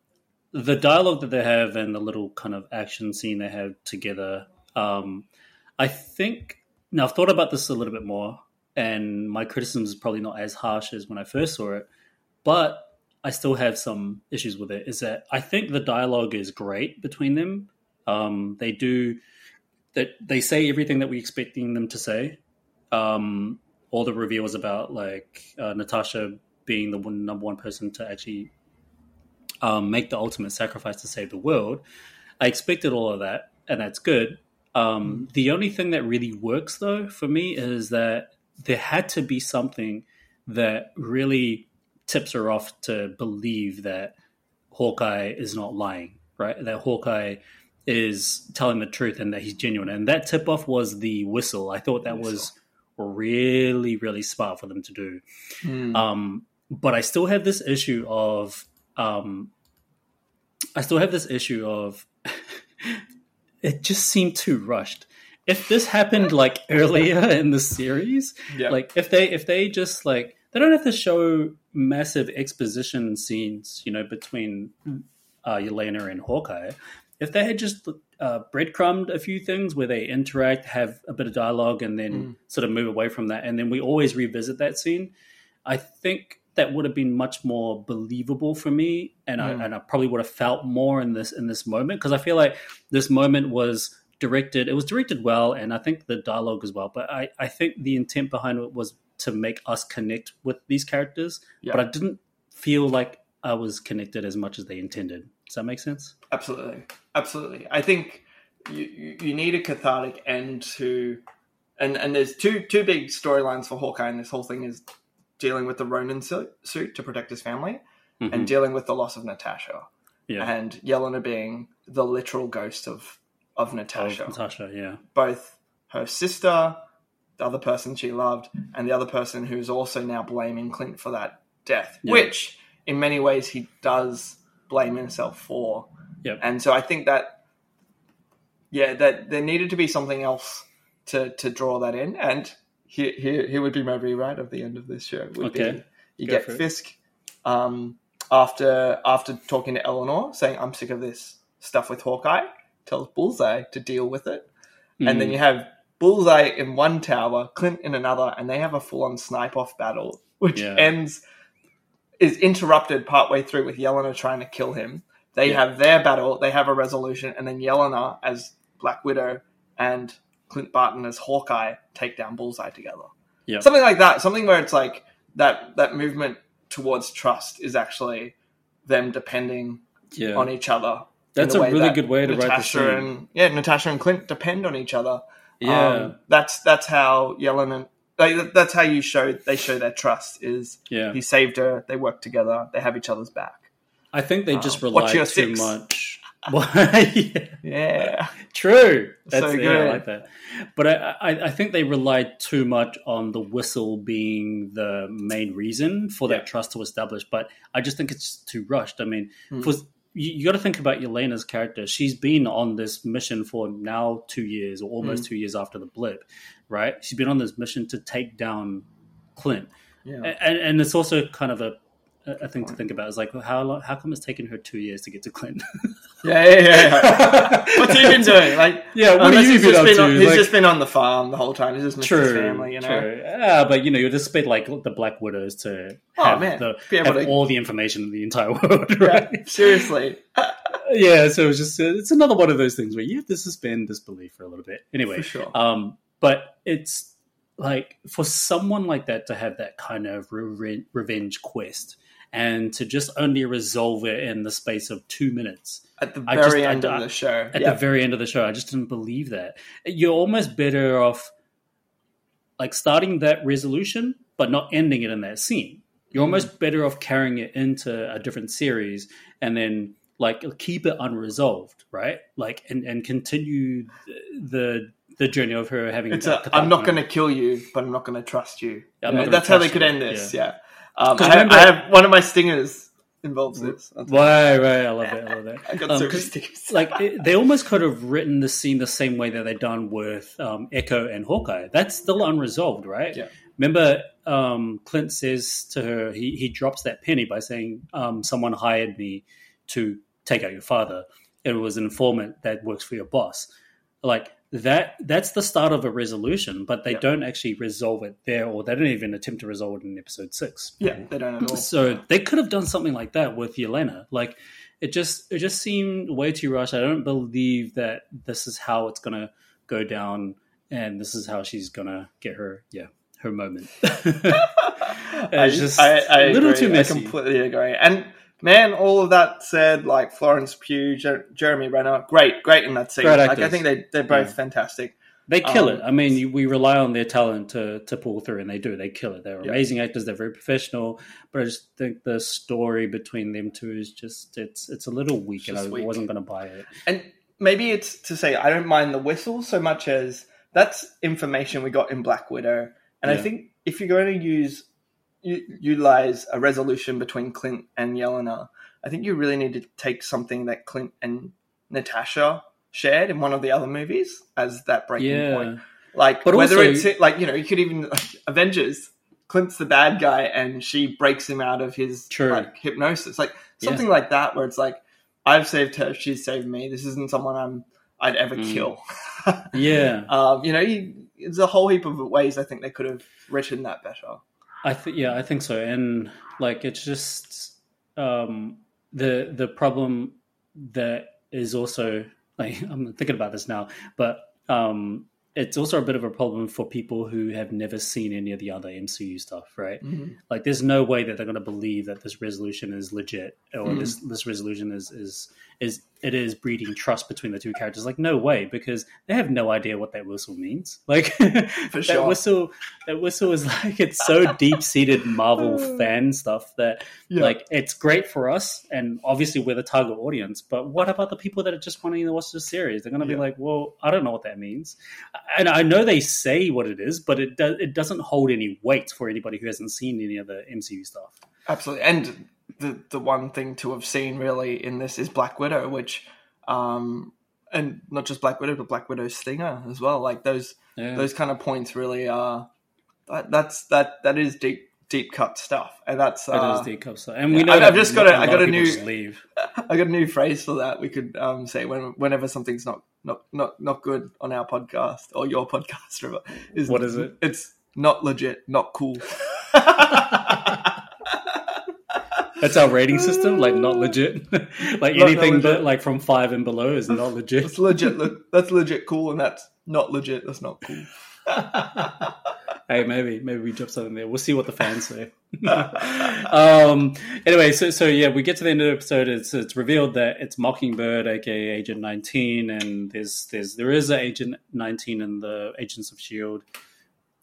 the dialogue that they have and the little kind of action scene they have together, um, I think. Now I've thought about this a little bit more, and my criticism is probably not as harsh as when I first saw it, but I still have some issues with it. Is that I think the dialogue is great between them. Um, they do that. They say everything that we're expecting them to say. Um, all the reveals about like uh, Natasha being the one, number one person to actually um, make the ultimate sacrifice to save the world. I expected all of that, and that's good. Um, the only thing that really works, though, for me is that there had to be something that really tips her off to believe that Hawkeye is not lying, right? That Hawkeye is telling the truth and that he's genuine. And that tip off was the whistle. I thought that was really, really smart for them to do. Hmm. Um, but I still have this issue of um, I still have this issue of it just seemed too rushed. If this happened like earlier in the series, Yeah. like if they if they just like they don't have to show massive exposition scenes, you know, between uh, Yelena and Hawkeye. If they had just uh, breadcrumbed a few things where they interact, have a bit of dialogue, and then Mm. sort of move away from that, and then we always revisit that scene, I think that would have been much more believable for me, and Mm. I and I probably would have felt more in this in this moment because I feel like this moment was directed. It was directed well, and I think the dialogue as well. But I I think the intent behind it was to make us connect with these characters, Yeah. but I didn't feel like I was connected as much as they intended. Does that make sense? Absolutely, absolutely. I think you, you, need a cathartic end to, and and there's two two big storylines for Hawkeye, and this whole thing is dealing with the Ronin suit, suit to protect his family, Mhm. and dealing with the loss of Natasha, yeah, and Yelena being the literal ghost of of Natasha, Natasha, yeah, both her sister, the other person she loved, and the other person who's also now blaming Clint for that death, Yeah. which in many ways he does blame himself for. Yep. And so I think that, yeah, that there needed to be something else to, to draw that in. And here, here, here would be my rewrite of the end of this show. Would Okay. Be, you Go get. Fisk um, after after talking to Eleanor, saying, "I'm sick of this stuff with Hawkeye." Tells Bullseye to deal with it, and then Mm. you have Bullseye in one tower, Clint in another, and they have a full on snipe off battle, which Yeah. ends is interrupted partway through with Yelena trying to kill him. They Yeah. have their battle, they have a resolution, and then Yelena as Black Widow and Clint Barton as Hawkeye take down Bullseye together. Yeah. Something like that. Something where it's like that that movement towards trust is actually them depending yeah. on each other. That's a really that good way to write the Natasha scene. and yeah, Natasha and Clint depend on each other. Yeah, Um, that's that's how Yelena. Like, that's how you show they show their trust is yeah. he saved her they work together they have each other's back I think they just Um, rely too six? much. yeah. yeah True. That's So yeah, I like that. But I, I, I think they relied too much on the whistle being the main reason for Yeah. that trust to establish. But I just think it's too rushed. I mean, Hmm. for you, you got to think about Yelena's character. She's been on this mission for now two years, or almost Hmm. two years after the blip, right? She's been on this mission to take down Clint, yeah and, and it's also kind of a a thing to think about. Is like how long, how come it's taken her two years to get to Clint? yeah yeah, yeah, yeah. what's he been doing like Yeah, what have you he's been just up been to? on, he's Like- just been on the farm the whole time he's just missed True, his family you know true. Yeah, but you know, you just expect like the Black Widows to Oh, have, man. the, Be able have to- all the information in the entire world, Yeah, right? seriously Yeah, so it's just it's another one of those things where you have to suspend disbelief for a little bit. Anyway, sure um, but it's like for someone like that to have that kind of re- revenge quest and to just only resolve it in the space of two minutes at the very just- end don't- of the show at yeah the very end of the show. I just didn't believe that. You're almost better off like starting that resolution, but not ending it in that scene. You're Mm. almost better off carrying it into a different series and then like keep it unresolved, right? Like and and continue the the journey of her having. a, I'm not going to kill you but I'm not going to trust you I'm You know, that's how they could end this yeah, Um, I, have, I have one of my stingers involves this. Right, right. I love that. I love that. I got Um, so many 'cause, stickers. like it, they almost could have written the scene the same way that they done with um, Echo and Hawkeye. That's still unresolved, right? Yeah. Remember, um, Clint says to her, he he drops that penny by saying, um, "Someone hired me to take out your father. It was an informant that works for your boss." Like that. That's the start of a resolution, but they Yeah. don't actually resolve it there, or they don't even attempt to resolve it in episode six. yeah, they don't at all. So they could have done something like that with Yelena. Like it just it just seemed way too rushed. I don't believe that this is how it's gonna go down and this is how she's gonna get her yeah, her moment. I, just I, I a little agree. too messy. I completely agree. And man, all of that said, like Florence Pugh, Jer- Jeremy Renner, great, great in that scene. Like I think they they're both Yeah. fantastic. They kill Um, it. I mean, you, we rely on their talent to, to pull through, and they do. They kill it. They're Yeah. amazing actors. They're very professional. But I just think the story between them two is just it's it's a little weak, and I weak. wasn't going to buy it. And maybe it's to say I don't mind the whistle so much as that's information we got in Black Widow. And I think if you're going to use utilize a resolution between Clint and Yelena, I think you really need to take something that Clint and Natasha shared in one of the other movies as that breaking Yeah. point. Like But whether also- it's like you know you could even like, Avengers. Clint's the bad guy, and she breaks him out of his True. like hypnosis, like Yeah. something like that, where it's like, I've saved her, she's saved me. This isn't someone I'm I'd ever Mm. kill. Yeah, um, you know, you, there's a whole heap of ways I think they could have written that better. I think yeah, I think so. And like it's just um the the problem that is also like I'm thinking about this now, but um it's also a bit of a problem for people who have never seen any of the other MCU stuff, right? Like there's no way that they're going to believe that this resolution is legit or Mhm. this this resolution is is is it is breeding trust between the two characters. Like no way because they have no idea what that whistle means. Like that sure. whistle that whistle is like it's so deep seated Marvel hmm. fan stuff that Yeah. like it's great for us and obviously we're the target audience. But what about the people that are just wanting to watch the series? They're going to Yeah. be like, well, I don't know what that means, and I know they say what it is, but it does it doesn't hold any weight for anybody who hasn't seen any of the MCU stuff. Absolutely, and the the one thing to have seen really in this is Black Widow, which, um, and not just Black Widow, but Black Widow's stinger as well. Like those Yeah. those kind of points really are. That, that's that that is deep deep cut stuff, and that's That uh, is deep cup stuff, and we yeah, know I've- I've just got a- lot I got a new- leave. I got a new phrase for that. We could um, say when whenever something's not not not not good on our podcast or your podcast, River, is What is it? It's not legit, not cool. That's our rating system, like not legit. like not anything legit. but like from five and below is not legit. That's legit. le- That's legit cool, and that's not legit. That's not cool. hey, maybe maybe we drop something there. We'll see what the fans say. um. Anyway, so so yeah, we get to the end of the episode. It's it's revealed that it's Mockingbird, aka Agent Nineteen, and there's there's there is an Agent Nineteen in the Agents of Shield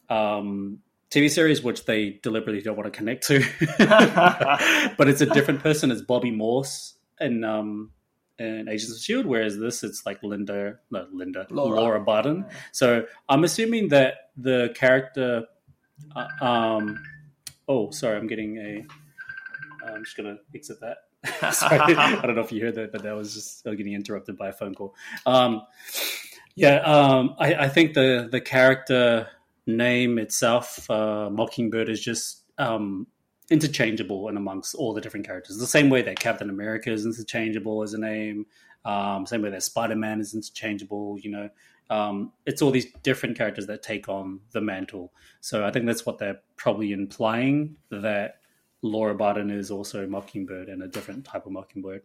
um, TV series, which they deliberately don't want to connect to. but it's a different person. It's Bobbi Morse and um in Agents of Shield, whereas this it's like Linda, no Linda, Laura. Laura, Barton. So I'm assuming that the character, uh, um, oh sorry, I'm getting a. I'm just gonna exit that. sorry, I don't know if you heard that, but that was just uh, getting interrupted by a phone call. Um, yeah, um, I, I think the the character name itself, uh, Mockingbird, is just um, interchangeable and amongst all the different characters. The same way that Captain America is interchangeable as a name, um, same way that Spider Man is interchangeable. You know, um, it's all these different characters that take on the mantle. So I think that's what they're probably implying that Laura Barton is also Mockingbird and a different type of Mockingbird.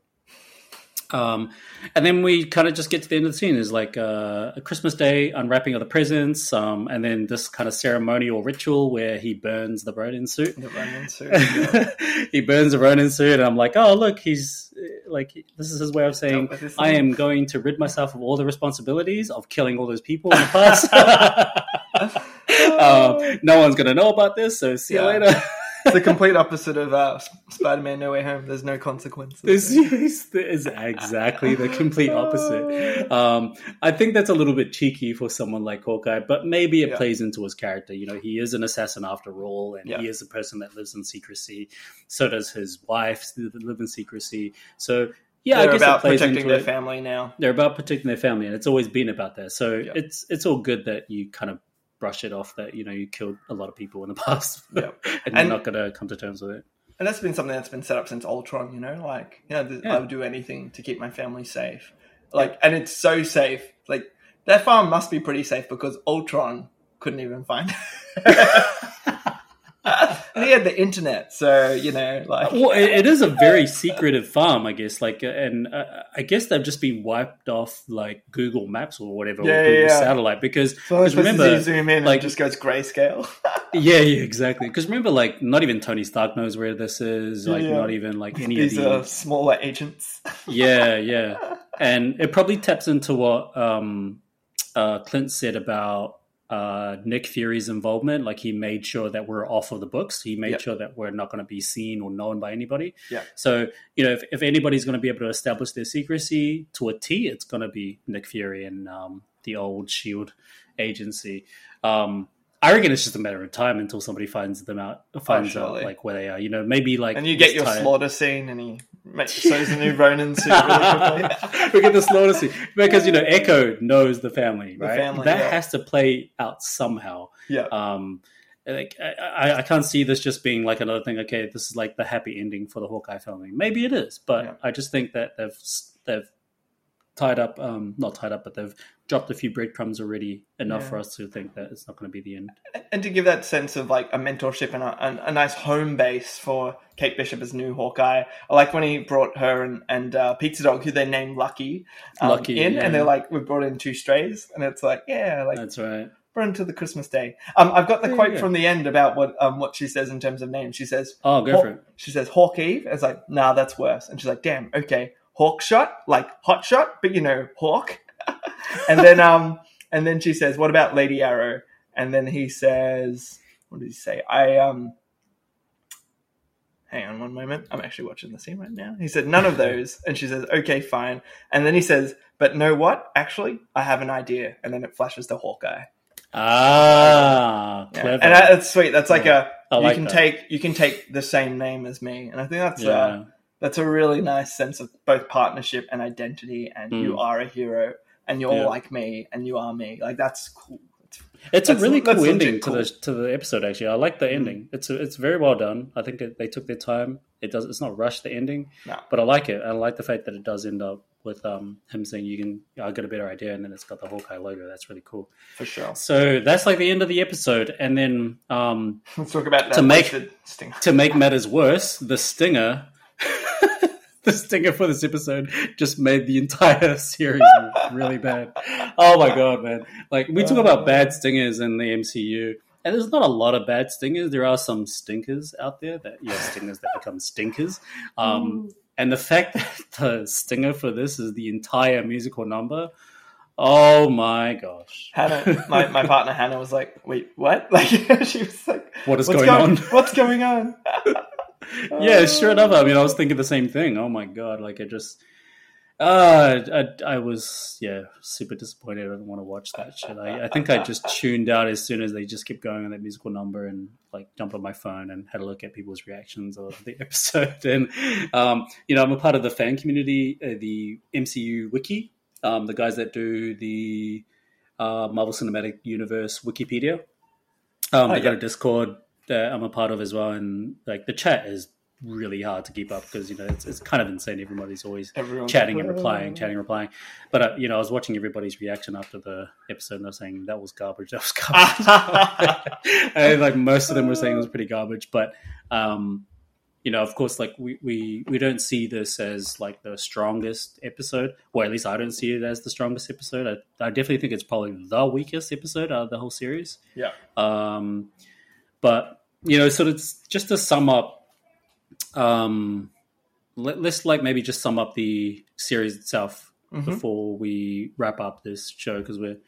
Um, and then we kind of just get to the end of the scene is like uh, a Christmas Day unwrapping of the presents, um, and then this kind of ceremonial ritual where he burns the Ronin suit. The Ronin suit, yeah. he burns the Ronin suit, and I'm like, oh look, he's uh, like, this is his way of saying, Dealt with his I am going to rid myself of all the responsibilities of killing all those people in the past. um, no one's gonna know about this, so see Yeah. you later. It's the complete opposite of uh, Spider-Man: No Way Home. There's no consequences. This is, is exactly the complete opposite. Um, I think that's a little bit cheeky for someone like Hawkeye, but maybe it Yeah. plays into his character. You know, he is an assassin after all, and Yeah. he is a person that lives in secrecy. So does his wife live in secrecy. So yeah, They're I guess about it plays protecting into their it. family now. They're about protecting their family, and it's always been about that. So Yeah. it's it's all good that you kind of brush it off that you know you killed a lot of people in the past, Yeah. and, And- you're not going to come to terms with it. And that's been something that's been set up since Ultron, you know, like, you know, th- Yeah. I would do anything to keep my family safe. Like, and it's so safe. Like, their farm must be pretty safe because Ultron couldn't even find he had the internet, so, you know, like, Well, it, it is a very secretive farm, I guess. Like, uh, and uh, I guess they've just been wiped off like Google Maps or whatever, Yeah, or Google yeah. satellite, because so because remember, you zoom in like- just goes grayscale. yeah, yeah, exactly. Because remember, like, not even Tony Stark knows where this is. Like, Yeah. not even like any These of the smaller agents. yeah, yeah, and it probably taps into what um, uh, Clint said about uh, Nick Fury's involvement. Like he made sure that we're off of the books. He made Yep. sure that we're not going to be seen or known by anybody. Yeah. So you know, if, if anybody's going to be able to establish their secrecy to a T, it's going to be Nick Fury and um, the old Shield agency. Um, I reckon it's just a matter of time until somebody finds them out, finds out like where they are. You know, maybe like and you get your time- slaughter scene and he Make so's the new Ronin suit really quickly. we get the slaughter because you know Echo knows the family, The right? family, that yeah. has to play out somehow. Yeah. Um, like I, I, can't see this just being like another thing. Okay, this is like the happy ending for the Hawkeye filming. Maybe it is, but Yeah. I just think that they've they've tied up, um, not tied up, but they've dropped a few breadcrumbs already enough Yeah. for us to think that it's not going to be the end. and to give that sense of like a mentorship and a, a nice home base for Kate Bishop as new Hawkeye. I like when he brought her and, and uh, Pizza Dog, who they named Lucky, um, Lucky, in, yeah. and they're like, we brought in two strays, and it's like, yeah, like That's right. brought into the Christmas day. Um, I've got the quote from the end about what um what she says in terms of names. She says, Oh, go for it. She says Hawk Eve. It's like, nah, that's worse. And she's like, damn, okay, Hawk shot, like hot shot, but you know, Hawk. and then um, and then she says, what about Lady Arrow? And then he says, what did he say? I um. Hang on one moment. I'm actually watching the scene right now. He said none of those, and she says, "Okay, fine." And then he says, "But know what? Actually, I have an idea." And then it flashes to Hawkeye. Ah, Yeah. clever. And that's sweet. That's like a I you like can that. take you can take the same name as me, and I think that's yeah. uh, that's a really nice sense of both partnership and identity. And you Mm. are a hero, and you're Yeah. like me, and you are me. Like that's cool. It's, It's a really cool ending cool. Mm. to the to the episode. Actually, I like the ending. It's it's very well done. I think it, they took their time. It does. It's not rushed the ending, No. but I like it. I like the fact that it does end up with um, him saying, "You can." I got a better idea, and then it's got the Hawkeye logo. That's really cool. for sure. So that's like the end of the episode, and then um, Let's talk about that To make- to make matters worse, the stinger. The stinger for this episode just made the entire series really bad. Oh my god, man! Like we talk about bad stingers in the MCU, and there's not a lot of bad stingers. There are some stinkers out there that yeah, stingers that become stinkers. Um, and the fact that the stinger for this is the entire musical number, oh my gosh! Hannah, my, my partner Hannah was like, "Wait, what?" Like she was like, What is "What's going on? What's going on?" Yeah, sure enough. I mean, I was thinking the same thing. Oh my god! Like it just, uh, I, I was yeah super disappointed. I didn't want to watch that shit. I, I think I just tuned out as soon as they just kept going on that musical number and like jumped on my phone and had a look at people's reactions of the episode. And um, you know, I'm a part of the fan community, uh, the MCU wiki, um, the guys that do the uh, Marvel Cinematic Universe Wikipedia. Um, Oh, they got a Discord that I'm a part of as well, and like the chat is really hard to keep up because you know it's, it's kind of insane. Everybody's always Everyone's chatting like, and replying, chatting, replying. But uh, you know, I was watching everybody's reaction after the episode, and they're saying that was garbage. That was garbage. and like most of them were saying it was pretty garbage. But um, you know, of course, like we, we we don't see this as like the strongest episode, or at least I don't see it as the strongest episode. I, I definitely think it's probably the weakest episode out of the whole series. Yeah. Um, but you know, sort of just to sum up, um, let, let's like maybe just sum up the series itself Mhm. before we wrap up this show because we're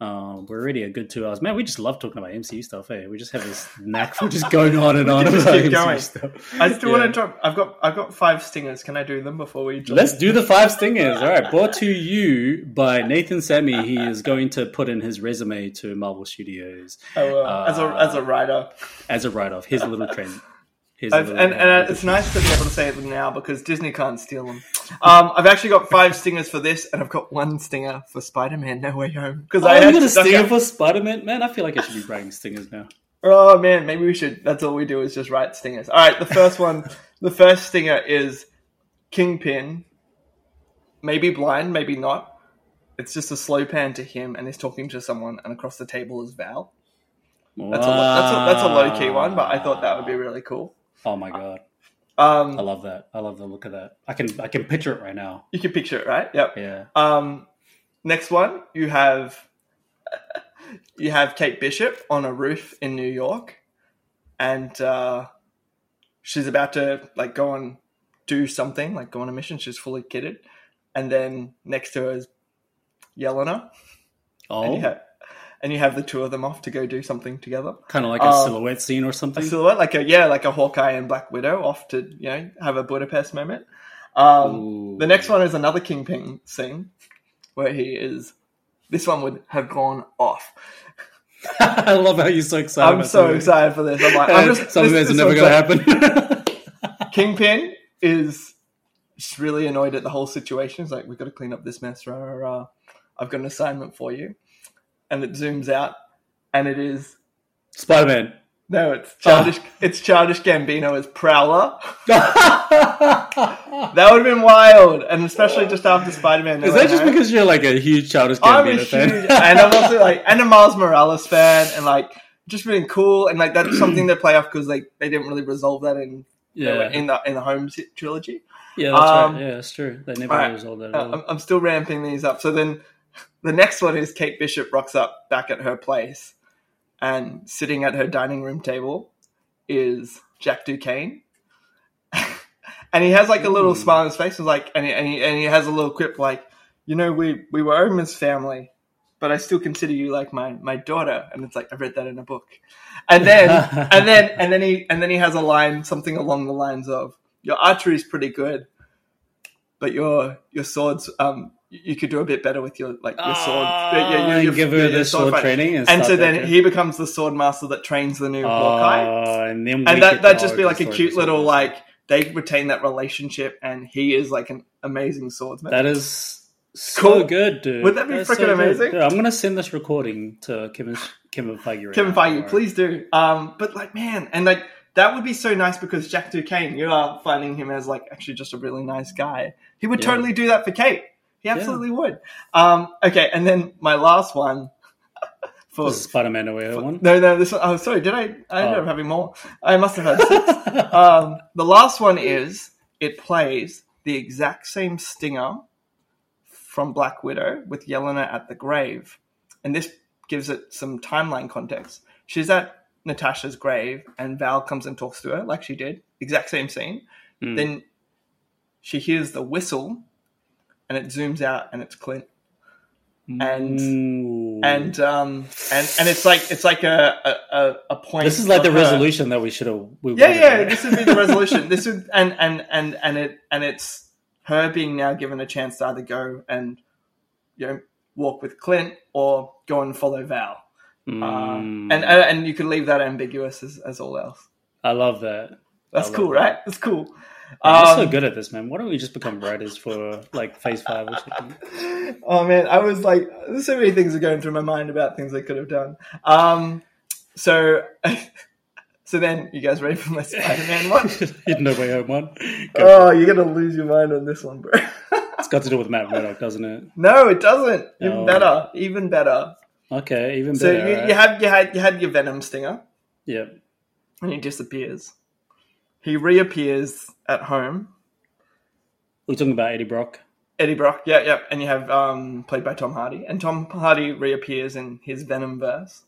um, we're already a good two hours. Man, we just love talking about MCU stuff. Hey, we just have this knack for just going on and on just keep MCU going. stuff. I still Yeah. want to drop. I've got I've got five stingers. Can I do them before we? Jump? Let's do the five stingers. All right, brought to you by Nathan Sami. He is going to put in his resume to Marvel Studios Oh, uh, as a as a writer. as a write-off. Here's a little trend. Here's a I've, little, and and it's nice to be able to say it now because Disney can't steal them. Um, I've actually got five stingers for this, and I've got one stinger for Spider-Man: No Way Home because Oh, I you had got a to duck stinger out- for Spider-Man? Man, I feel like I should be writing stingers now. Oh man, maybe we should. That's all we do is just write stingers. All right, the first one, the first stinger is Kingpin. Maybe blind, maybe not. It's just a slow pan to him, and he's talking to someone, and across the table is Val. That's a that's a, that's a low key one, but I thought that would be really cool. Oh my god, I Um, love that. I love the look of that. I can I can picture it right now. you can picture it, right? Yep. Yeah. Um, next one, you have you have Kate Bishop on a roof in New York, and uh, she's about to like go and do something, like go on a mission. She's fully kitted, and then next to her is Yelena, and you Oh, have and you have the two of them off to go do something together. kind of like a Um, silhouette scene or A something. silhouette, like a yeah, like a Hawkeye and Black Widow off to you know have a Budapest moment. Um, the next one is another Kingpin scene where he is. This one would have gone off. I love how you're so excited. I'm so something. excited for this. I'm like, I'm just something this- that's this never going to happen. Kingpin is just really annoyed at the whole situation. It's like we've got to clean up this mess. Rah, rah, rah. I've got an assignment for you, and it zooms out, and it is Spider Man. no, it's childish. It's childish Gambino as Prowler. That would have been wild, and especially just after Spider Man. Is that just because you're like a huge Childish I'm a Gambino huge, fan? and I'm also like, and a Miles Morales fan, and like just being cool, and like that's something they play off because like they didn't really resolve that in yeah, in the in the home trilogy. yeah, that's um, right. Yeah, that's true. They never alright. resolved that at Uh, all. I'm, I'm still ramping these up. So then the next one is Kate Bishop rocks up back at her place, and sitting at her dining room table is Jack Duquesne. and he has like a little Ooh. smile on his face, was like, and he, and he and he has a little quip like, you know, we we were Omer's family, but I still consider you like my my daughter. And it's like I read that in a book, and then and then and then he and then he has a line something along the lines of, "Your archery is pretty good, but your your swords um." You could do a bit better with your like your sword. Oh, yeah, yeah, your- your- give her your- the your sword training, and, And so then there. he becomes the sword master that trains the new Hawkeye Oh, and then and that that the just be like a cute story. little like they retain that relationship and he is like an amazing swordsman That is so Cool. good, dude. Would that be That's freaking so amazing? Dude, I'm gonna send this recording to Kevin Kevin Feige. Right kevin now. feige please do um but like man and like that would be so nice because jack duquesne you are finding him as like actually just a really nice guy he would Yeah. totally do that for kate he absolutely would um okay and then my last one for This is Spider-Man Away one. no no this one oh sorry did i i ended Oh. up having more i must have had six um, the last one is it plays the exact same stinger from Black Widow with Yelena at the grave, and this gives it some timeline context. She's at Natasha's grave, and Val comes and talks to her like she did, exact same scene. Mm. Then she hears the whistle, and it zooms out, and it's Clint and- Ooh. and um and and it's like it's like a a, a- point. this is like the her- resolution that we should have. We Yeah, yeah. right? This would be the resolution. This would and and and and it and it's her being now given a chance to either go and you know walk with Clint or go and follow Val. Mm. Um, and and and you could leave that ambiguous as, as all else. I love that. That's I cool, that. right? That's cool. I'm so Um, good at this, man. Why don't we just become writers for like Phase Five or something? oh man, I was like, there's so many things are going through my mind about things I could have done. Um, so, so then you guys ready for my Spider-Man one? no way home one. Go Oh, you're gonna lose your mind on this one, bro. It's got to do with Matt Murdock, doesn't it? no, it doesn't. Even Oh. better. Even better. Okay, even So better. you, right? you had you had you had your Venom stinger, yeah. and he disappears. He reappears at home. We're talking about Eddie Brock. Eddie Brock, yeah, yeah, and you have um, played by Tom Hardy, and Tom Hardy reappears in his Venom verse,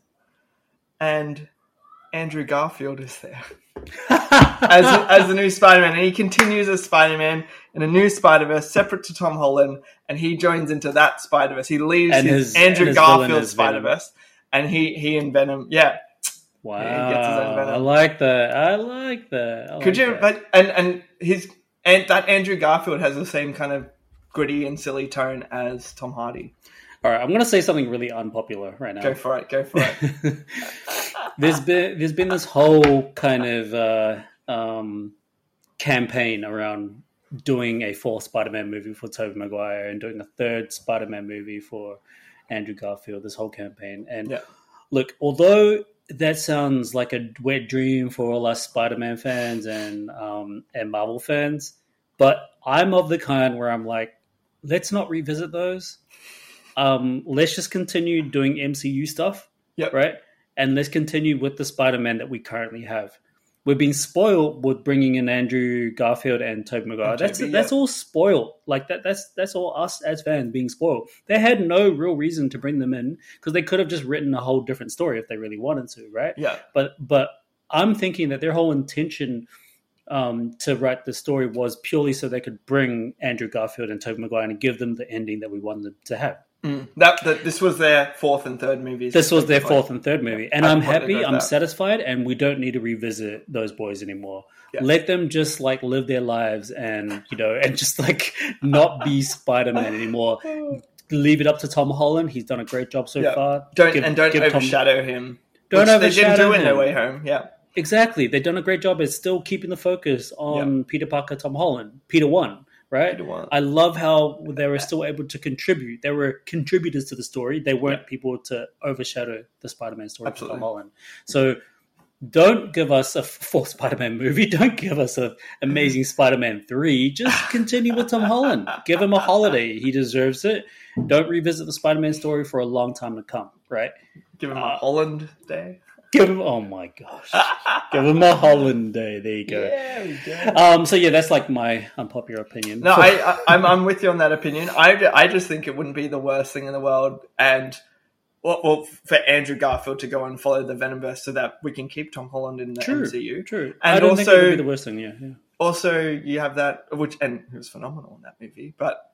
and Andrew Garfield is there as as the new Spider-Man, and he continues as Spider-Man in a new Spider-Verse separate to Tom Holland, and he joins into that Spider-Verse. He leaves And his, his- Andrew and his Garfield. Spider-Verse, and he he and Venom, yeah. Wow, he gets his own Venom. I like that. I like that. I Could you? that. But and and his and that Andrew Garfield has the same kind of gritty and silly tone as Tom Hardy. All right, I'm going to say something really unpopular right now. Go for it. Go for it. there's been there's been this whole kind of uh, um, campaign around doing a fourth Spider-Man movie for Tobey Maguire and doing a third Spider-Man movie for Andrew Garfield. This whole campaign, and Yeah. look, although that sounds like a wet dream for all us Spider-Man fans and um, and Marvel fans, but I'm of the kind where I'm like, let's not revisit those. Um, let's just continue doing MCU stuff, Yep. right? And let's continue with the Spider-Man that we currently have. We've been spoiled with bringing in Andrew Garfield and Tobey Maguire. And that's Tobey, that's yeah. all spoiled. Like that. That's that's all us as fans being spoiled. They had no real reason to bring them in because they could have just written a whole different story if they really wanted to, right? Yeah. But but I'm thinking that their whole intention um, to write the story was purely so they could bring Andrew Garfield and Tobey Maguire and give them the ending that we wanted them to have. Mm. That, that this was their fourth and third movies. This was their fourth and third movie, and I I'm happy. I'm that. satisfied, and we don't need to revisit those boys anymore. Yeah. Let them just like live their lives, and you know, and just like not be Spider Man anymore. Leave it up to Tom Holland. He's done a great job so Yeah. far. Don't Give- and don't give Tom- overshadow him. Don't which They didn't do in No. Way Home. Yeah. Exactly. They've done a great job at still keeping the focus on Peter Parker, Tom Holland, Peter One, right? Peter one. I love how they were still able to contribute. They were contributors to the story. They weren't people to overshadow the Spider-Man story Absolutely. for Tom Holland. So don't give us a fourth Spider-Man movie. Don't give us an amazing Spider-Man three. Just continue with Tom Holland. Give him a holiday. He deserves it. Don't revisit the Spider-Man story for a long time to come. Right? Give him a uh, Holland day. Give him. Oh my gosh. Give him a Holland day. There you go. Yeah, we go. Um. So yeah, that's like my unpopular opinion. No, I, I, I'm I'm with you on that opinion. I, I just think it wouldn't be the worst thing in the world, and well, well, for Andrew Garfield to go and follow the Venomverse so that we can keep Tom Holland in the True. MCU. True. And I don't think it also- would be the worst thing. Yeah. yeah. Also, you have that, which and he was phenomenal in that movie. But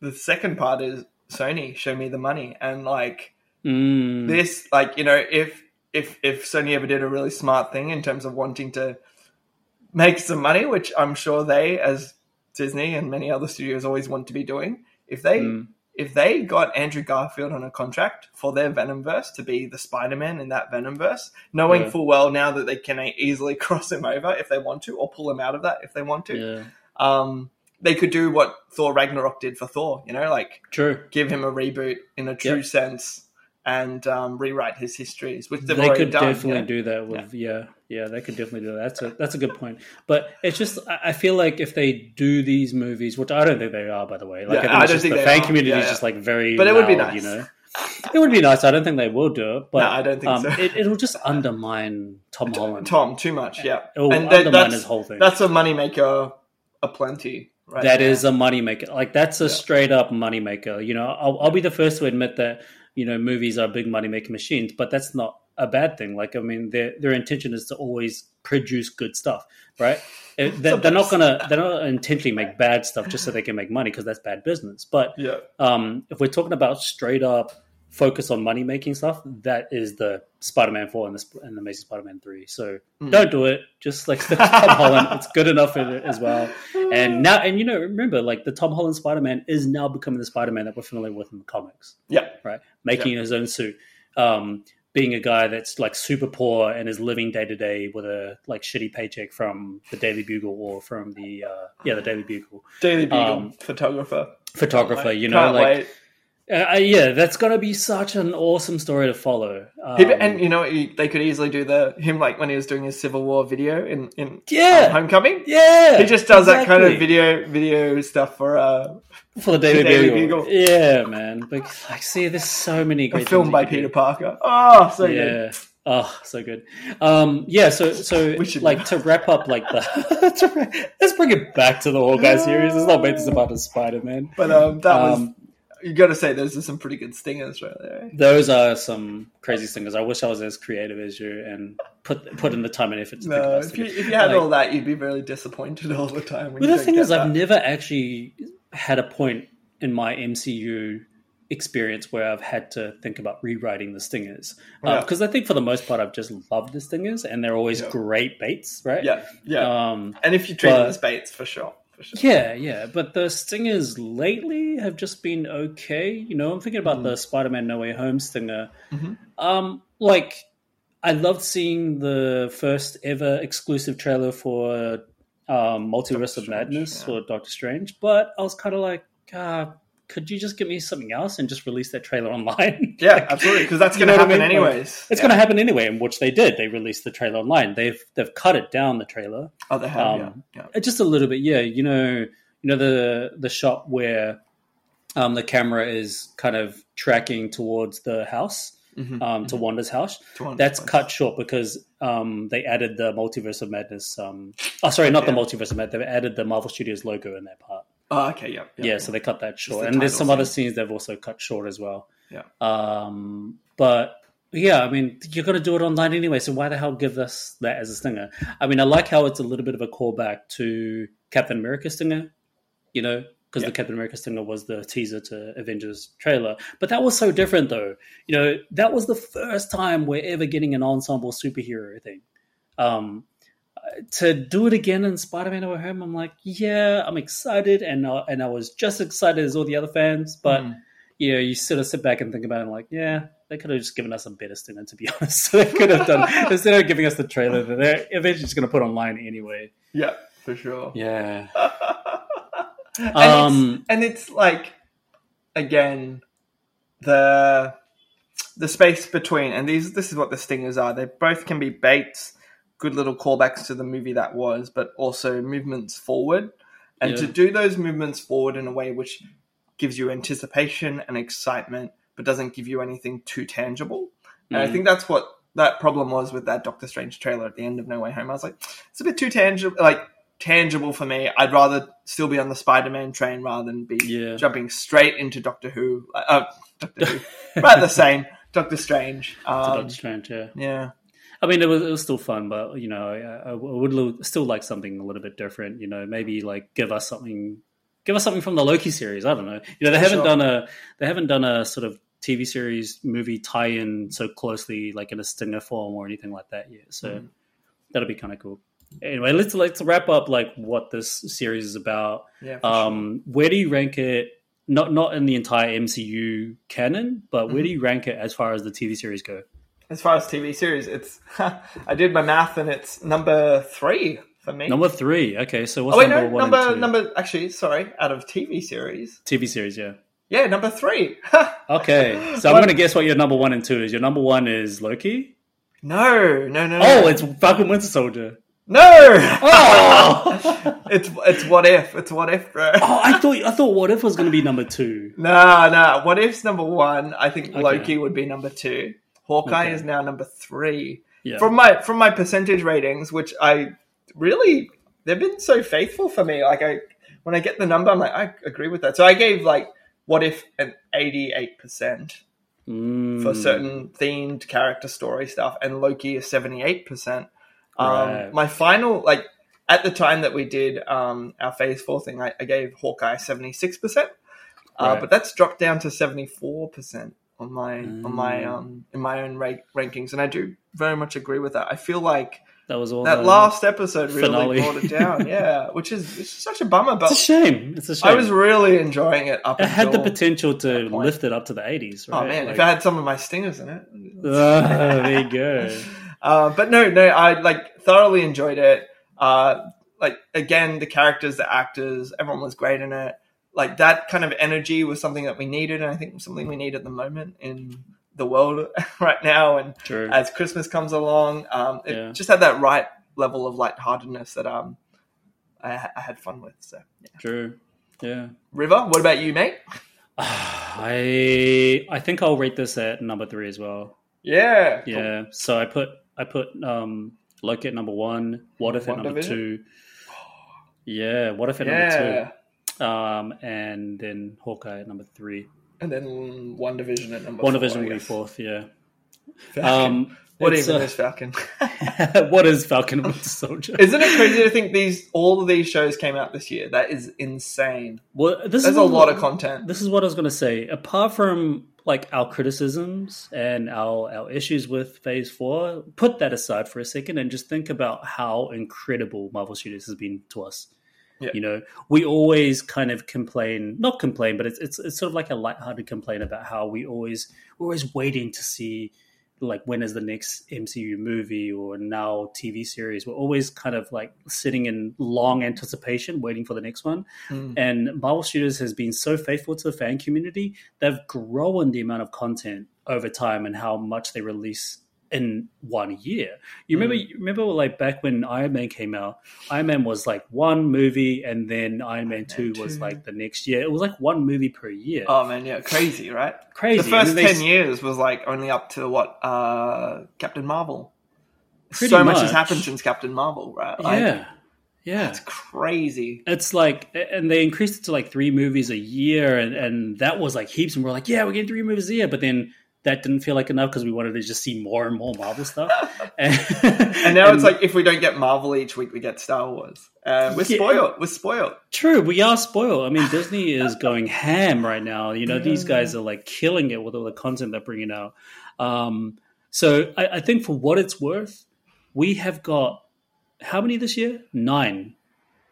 the second part is Sony show me the money, and like Mm. this, like you know, if if if Sony ever did a really smart thing in terms of wanting to make some money, which I'm sure they, as Disney and many other studios, always want to be doing, if they Mm. if they got Andrew Garfield on a contract for their Venomverse to be the Spider-Man in that Venomverse, knowing Yeah. full well now that they can easily cross him over if they want to, or pull him out of that if they want to, Yeah. um, they could do what Thor Ragnarok did for Thor. You know, like True. give him a reboot in a true Yep. sense and um, rewrite his histories, which they could done. definitely you know? do that with yeah. yeah they could definitely do that that's a that's a good point but it's just I feel like if they do these movies which I don't think they are by the way like Yeah, I think I don't just think the fan are. community Yeah, is yeah. just like very But it would be nice. you know it would be nice I don't think they will do it but No, I don't think um, so. it, it'll just undermine Tom Holland Tom, too much, yeah. it'll and undermine that's, his whole thing that's a moneymaker aplenty. Right That there. is a moneymaker. Like that's a Yeah. straight up moneymaker. You know, I'll, I'll be the first to admit that you know movies are big money making machines, but that's not a bad thing. Like I mean, their their intention is to always produce good stuff, right? They're, they're not gonna they're not intentionally make bad stuff just so they can make money because that's bad business. But yeah. um, if we're talking about straight up focus on money making stuff, that is the Spider Man four and the and the Amazing Spider Man three. So Mm. don't do it. Just like Tom Holland. It's good enough in it as well. And now, and you know, remember, like the Tom Holland Spider Man is now becoming the Spider Man that we're familiar with in the comics, Yeah. right? Making his own suit, um, being a guy that's like super poor and is living day to day with a like shitty paycheck from the Daily Bugle or from the uh, yeah the Daily Bugle Daily Bugle Um, photographer. photographer. You know, like wait. Uh, yeah, that's gonna be such an awesome story to follow. Um, and you know they could easily do the him like when he was doing his Civil War video in in Yeah. um, Homecoming. yeah, He just does that kind of video video stuff for uh, for the Daily, Daily Bugle. Bugle. Yeah, man. But like, see, there's so many a great film by Peter do. Parker. Oh, so good. yeah. Oh, so good. Um, yeah. So, so like to wrap up, like the let's bring it back to the Hawkeye series. It's not made this about a Spider Man. But um, that was Um, you got to say those are some pretty good stingers right there. those are some crazy stingers. I wish I was as creative as you and put put in the time and effort to think No, about if you, if you had Like- all that, you'd be really disappointed all the time. When Well, you the thing is, I've never actually had a point in my MCU experience where I've had to think about rewriting the stingers Yeah. because I think for the most part I've just loved the stingers and they're always Yeah. great baits, right? Yeah, yeah. Um, and if you treat them as baits, for sure, for sure. yeah, yeah. But the stingers lately have just been okay. You know, I'm thinking about Mhm. the Spider-Man No Way Home stinger. Mhm. Um, like I loved seeing the first ever exclusive trailer for um, Multiverse of Madness yeah. for Doctor Strange, but I was kind of like, uh, could you just give me something else and just release that trailer online? Yeah, Like, absolutely, because that's going to what I happen mean? Like, anyways. It's yeah. going to happen anyway, and which they did. They released the trailer online. They've they've cut it down the trailer Oh, they have. um, yeah, uh, just a little bit. Yeah, you know, you know the the shot where um, the camera is kind of tracking towards the house, yeah. Mhm. um, to Wanda's house. To one That's place. cut short because um, they added the Multiverse of Madness. Um, oh, sorry, not the Multiverse of Madness. They added the Marvel Studios logo in that part. Oh, okay, yeah, Yeah, so they cut that short. the And there's some other scenes they've also cut short as well. Yeah. Um, but yeah, I mean, you're going to do it online anyway, so why the hell give us that as a stinger? I mean, I like how it's a little bit of a callback to Captain America stinger, you know, because Yeah. the Captain America stinger was the teaser to Avengers trailer. But that was so different, though. You know, that was the first time we're ever getting an ensemble superhero thing. Um, to do it again in Spider-Man Way Home, I'm like, yeah, I'm excited, and uh, and I was just excited as all the other fans. But Mm. you know, you sort of sit back and think about it, and like, yeah, they could have just given us a better stinger, to be honest. they could have done instead of giving us the trailer that they're eventually just going to put online anyway. yeah, for sure. Yeah, and, Um, it's, and it's like again the the space between and these this is what the stingers are. They both can be baits, good little callbacks to the movie that was, but also movements forward. And Yeah. to do those movements forward in a way which gives you anticipation and excitement, but doesn't give you anything too tangible. And I Mhm. think that's what that problem was with that Doctor Strange trailer at the end of No Way Home. I was like, it's a bit too tangible, like tangible for me. I'd rather still be on the Spider-Man train rather than be Yeah. jumping straight into Doctor Who. Uh, Doctor Who, right? The same. Doctor Strange. Um, Doctor Strange, yeah. yeah, I mean, it was, it was still fun, but you know, I, I would still like something a little bit different. You know, maybe like give us something, give us something from the Loki series. I don't know. You know, they haven't sure. done a they haven't done a sort of TV series movie tie-in so closely, like in a stinger form or anything like that yet. So Mhm. that'll be kind of cool. Anyway, let's let's wrap up like what this series is about. yeah. for sure. Um, where do you rank it? Not not in the entire MCU canon, but where do Mm-hmm. you rank it as far as the TV series go? As far as TV series, it's I did my math and it's number three for me. Number three. Okay, so what's oh wait, number no, one number and two? number actually, sorry, out of TV series, TV series, yeah. yeah, number three. Okay, so I'm going to guess what your number one and two is. Your number one is Loki. no, no, no, Oh, no. it's Falcon Winter Soldier. no. Oh! it's it's what if? It's what if, bro. oh, I thought I thought What If was going to be number two. Nah, nah. What if's number one? I think Okay. Loki would be number two. Hawkeye Okay. is now number three. Yeah, From my from my percentage ratings, which I really they've been so faithful for me. Like I when I get the number, I'm like I agree with that. So I gave like What if an eighty eight percent Mm, for certain themed character story stuff, and Loki is seventy eight percent. Um, My final like at the time that we did um, our Phase Four thing, I, I gave Hawkeye seventy six percent, uh, but that's dropped down to seventy four percent on my on my Mm. um, in my own ra- rankings, and I do very much agree with that. I feel like that was all. that last episode really finale. brought it down, yeah, which is is such a bummer. But It's a shame. It's a shame. I was really enjoying it up it had the potential to lift it up to the 80s. Right? Oh man, Like- if I had some of my stingers in it. Ah, there you go. Uh, but no, no, I like thoroughly enjoyed it. Uh, like again, the characters, the actors, everyone was great in it. Like that kind of energy was something that we needed, and I think something we need at the moment in the world right now. And True. as Christmas comes along, um, it Yeah. just had that right level of lightheartedness that um, I, I had fun with. So, yeah. True. Yeah. River, what about you, mate? I I think I'll rate this at number three as well. Yeah, Yeah. So I put I put um Loki at number one. What if at number WandaVision? two? Yeah. What if at yeah. number two? Um, and then Hawkeye at number three. And then WandaVision at number. One four, Division will be fourth. Yeah. Um, what even uh, is Falcon? what is Falcon Winter Soldier? Isn't it crazy to think these all of these shows came out this year? That is insane. well, this There's is a lot of content. This is what I was going to say. Apart from like our criticisms and our our issues with Phase Four, put that aside for a second and just think about how incredible Marvel Studios has been to us. Yeah. You know, we always kind of complain, not complain, but it's it's, it's sort of like a lighthearted complaint about how we always we're always waiting to see like when is the next MCU movie or now TV series. We're always kind of like sitting in long anticipation, waiting for the next one. Mm. And Marvel Studios has been so faithful to the fan community. They've grown the amount of content over time and how much they release in one year. You remember, Mm. you remember, like back when Iron Man came out, Iron Man was like one movie, and then Iron Man Two was 2. like the next year. It was like one movie per year. Oh man, yeah, crazy, right? Crazy. The first then they- ten years was like only up to what uh, Captain Marvel. Pretty so much. has happened since Captain Marvel, right? Like, Yeah, yeah. it's crazy. It's like, and they increased it to like three movies a year, and, and that was like heaps. And we're like, yeah, we're getting three movies a year, but then that didn't feel like enough because we wanted to just see more and more Marvel stuff. and, And now it's like if we don't get Marvel each week, we get Star Wars. Uh, we're Yeah. spoiled. We're spoiled. true, we are spoiled. I mean, Disney is going ham right now. You know, these guys are like killing it with all the content they're bringing out. Um, so I, I think for what it's worth, we have got how many this year? Nine,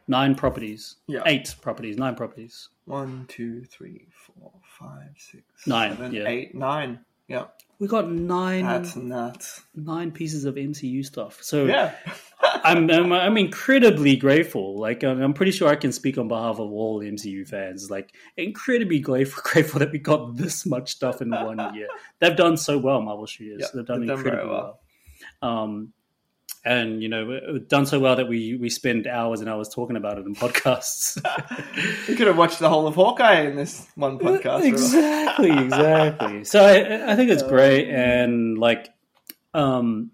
nine properties. Yeah. Eight properties, nine properties. One, two, three, four, five, six, Nine, seven, yeah. eight, nine. Yeah, We got nine that's nuts. nine pieces of MCU stuff. So Yeah, I'm, I'm I'm incredibly grateful. Like I'm pretty sure I can speak on behalf of all MCU fans. Like incredibly grateful, grateful that we got this much stuff in one year. They've done so well, Marvel Studios. Yeah, they've done they've done incredibly well. Um, and you know, done so well that we we spend hours and hours talking about it in podcasts. We could have watched the whole of Hawkeye in this one podcast. exactly, exactly. So I, I think it's great, and like, um,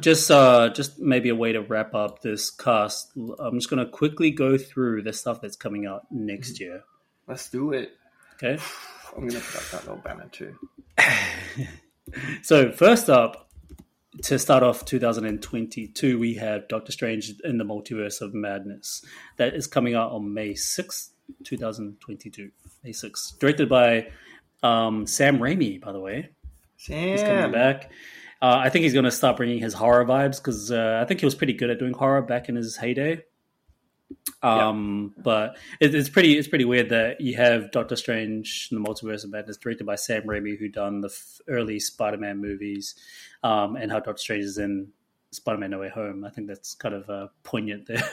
just uh, just maybe a way to wrap up this cast. I'm just going to quickly go through the stuff that's coming out next year. Let's do it. Okay. I'm gonna put up that little banner too. So first up, to start off 2022, we have Doctor Strange in the Multiverse of Madness. That is coming out on May 6th, 2022. May 6th. Directed by um, Sam Raimi, by the way. Sam. He's coming back. Uh, I think he's going to start bringing his horror vibes because uh, I think he was pretty good at doing horror back in his heyday. Um, but it, it's pretty it's pretty weird that you have Doctor Strange in the Multiverse of Madness directed by Sam Raimi, who done the f- early Spider-Man movies, um, and how Doctor Strange is in Spider-Man: No Way Home. I think that's kind of uh, poignant there.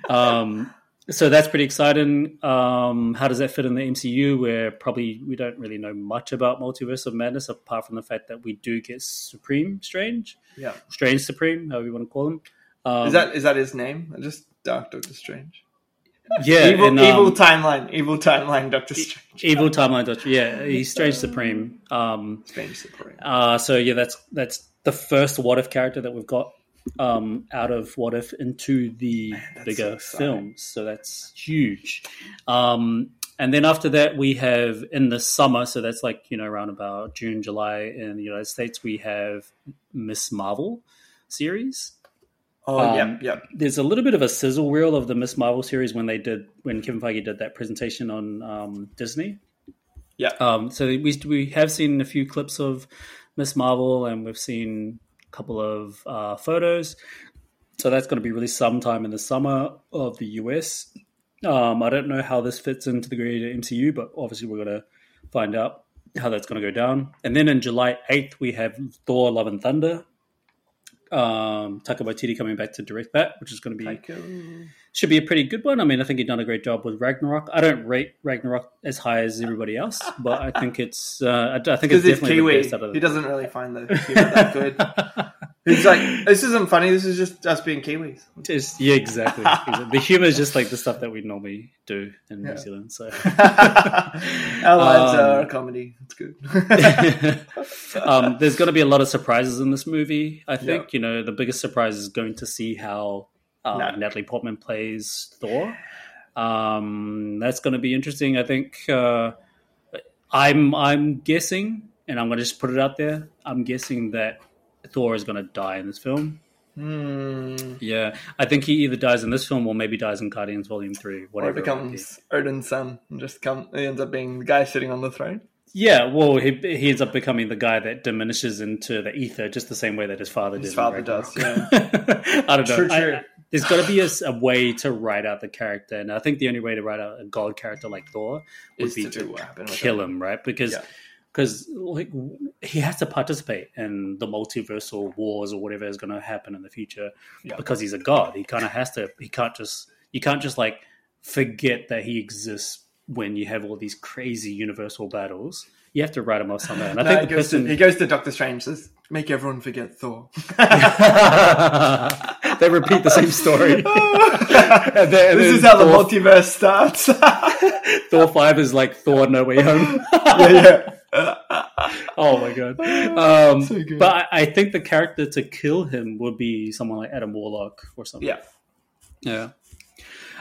um, so that's pretty exciting. Um, how does that fit in the MCU? Where probably we don't really know much about Multiverse of Madness apart from the fact that we do get Supreme Strange, Yeah. Strange Supreme, however you want to call him. Um, Is that is that his name? Just Dark Doctor Strange. yeah? evil, and, um, evil timeline. Evil timeline. Doctor Strange. Evil Timeline Doctor. Yeah, he's Strange Supreme. Um, Strange Supreme. uh, so yeah, that's that's the first What If character that we've got um, out of What If into the Man, bigger so films. So that's huge. Um, and then after that, we have in the summer. So that's like you know around about June, July in the United States. We have Miss Marvel series. Oh um, yeah, yeah. There's a little bit of a sizzle reel of the Miss Marvel series when they did when Kevin Feige did that presentation on um, Disney. Yeah. Um, so we we have seen a few clips of Miss Marvel, and we've seen a couple of uh, photos. So that's going to be released sometime in the summer of the US. Um, I don't know how this fits into the greater MCU, but obviously we're going to find out how that's going to go down. And then in July 8th, we have Thor: Love and Thunder. Um, Taika Waititi coming back to direct that, which is going to be Tycho. should be a pretty good one. I mean, I think he's done a great job with Ragnarok. I don't rate Ragnarok as high as everybody else, but I think it's uh, I, I think it's it's definitely Kiwi. the best out of He doesn't really find the humor that good. He's like, this isn't funny. This is just us being Kiwis. Just- yeah, exactly. The humor is just like the stuff that we normally do in Yeah. New Zealand. So, Our lives Um, are a comedy. It's good. um, there's going to be a lot of surprises in this movie. I think you know the biggest surprise is going to see how uh, No. Natalie Portman plays Thor. Um, that's going to be interesting. I think uh, I'm I'm guessing, and I'm going to just put it out there. I'm guessing that Thor is going to die in this film. Hmm. Yeah, I think he either dies in this film or maybe dies in Guardians Volume Three. Whatever. be. becomes Odin's son and just come. He ends up being the guy sitting on the throne. Yeah, well, he he ends up becoming the guy that diminishes into the ether, just the same way that his father did. His in father does, I don't know. True, true. I- there's got to be a way to write out the character, and I think the only way to write out a god character like Thor would Is be to to, do what happened with kill him. him, right? Because Yeah. Because like he has to participate in the multiversal wars or whatever is going to happen in the future Yeah. because he's a god. He kind of has to. He can't just. You can't just like forget that he exists when you have all these crazy universal battles. You have to write him off somehow. And I No, think he, the goes person to, he goes to Doctor Strange. Says, "Make everyone forget Thor." they repeat the same story. And then- and this is how the multiverse starts. Thor five is like Thor No Way Home. yeah, yeah. oh my god! Um, So good. but I, I think the character to kill him would be someone like Adam Warlock or something. Yeah. Yeah.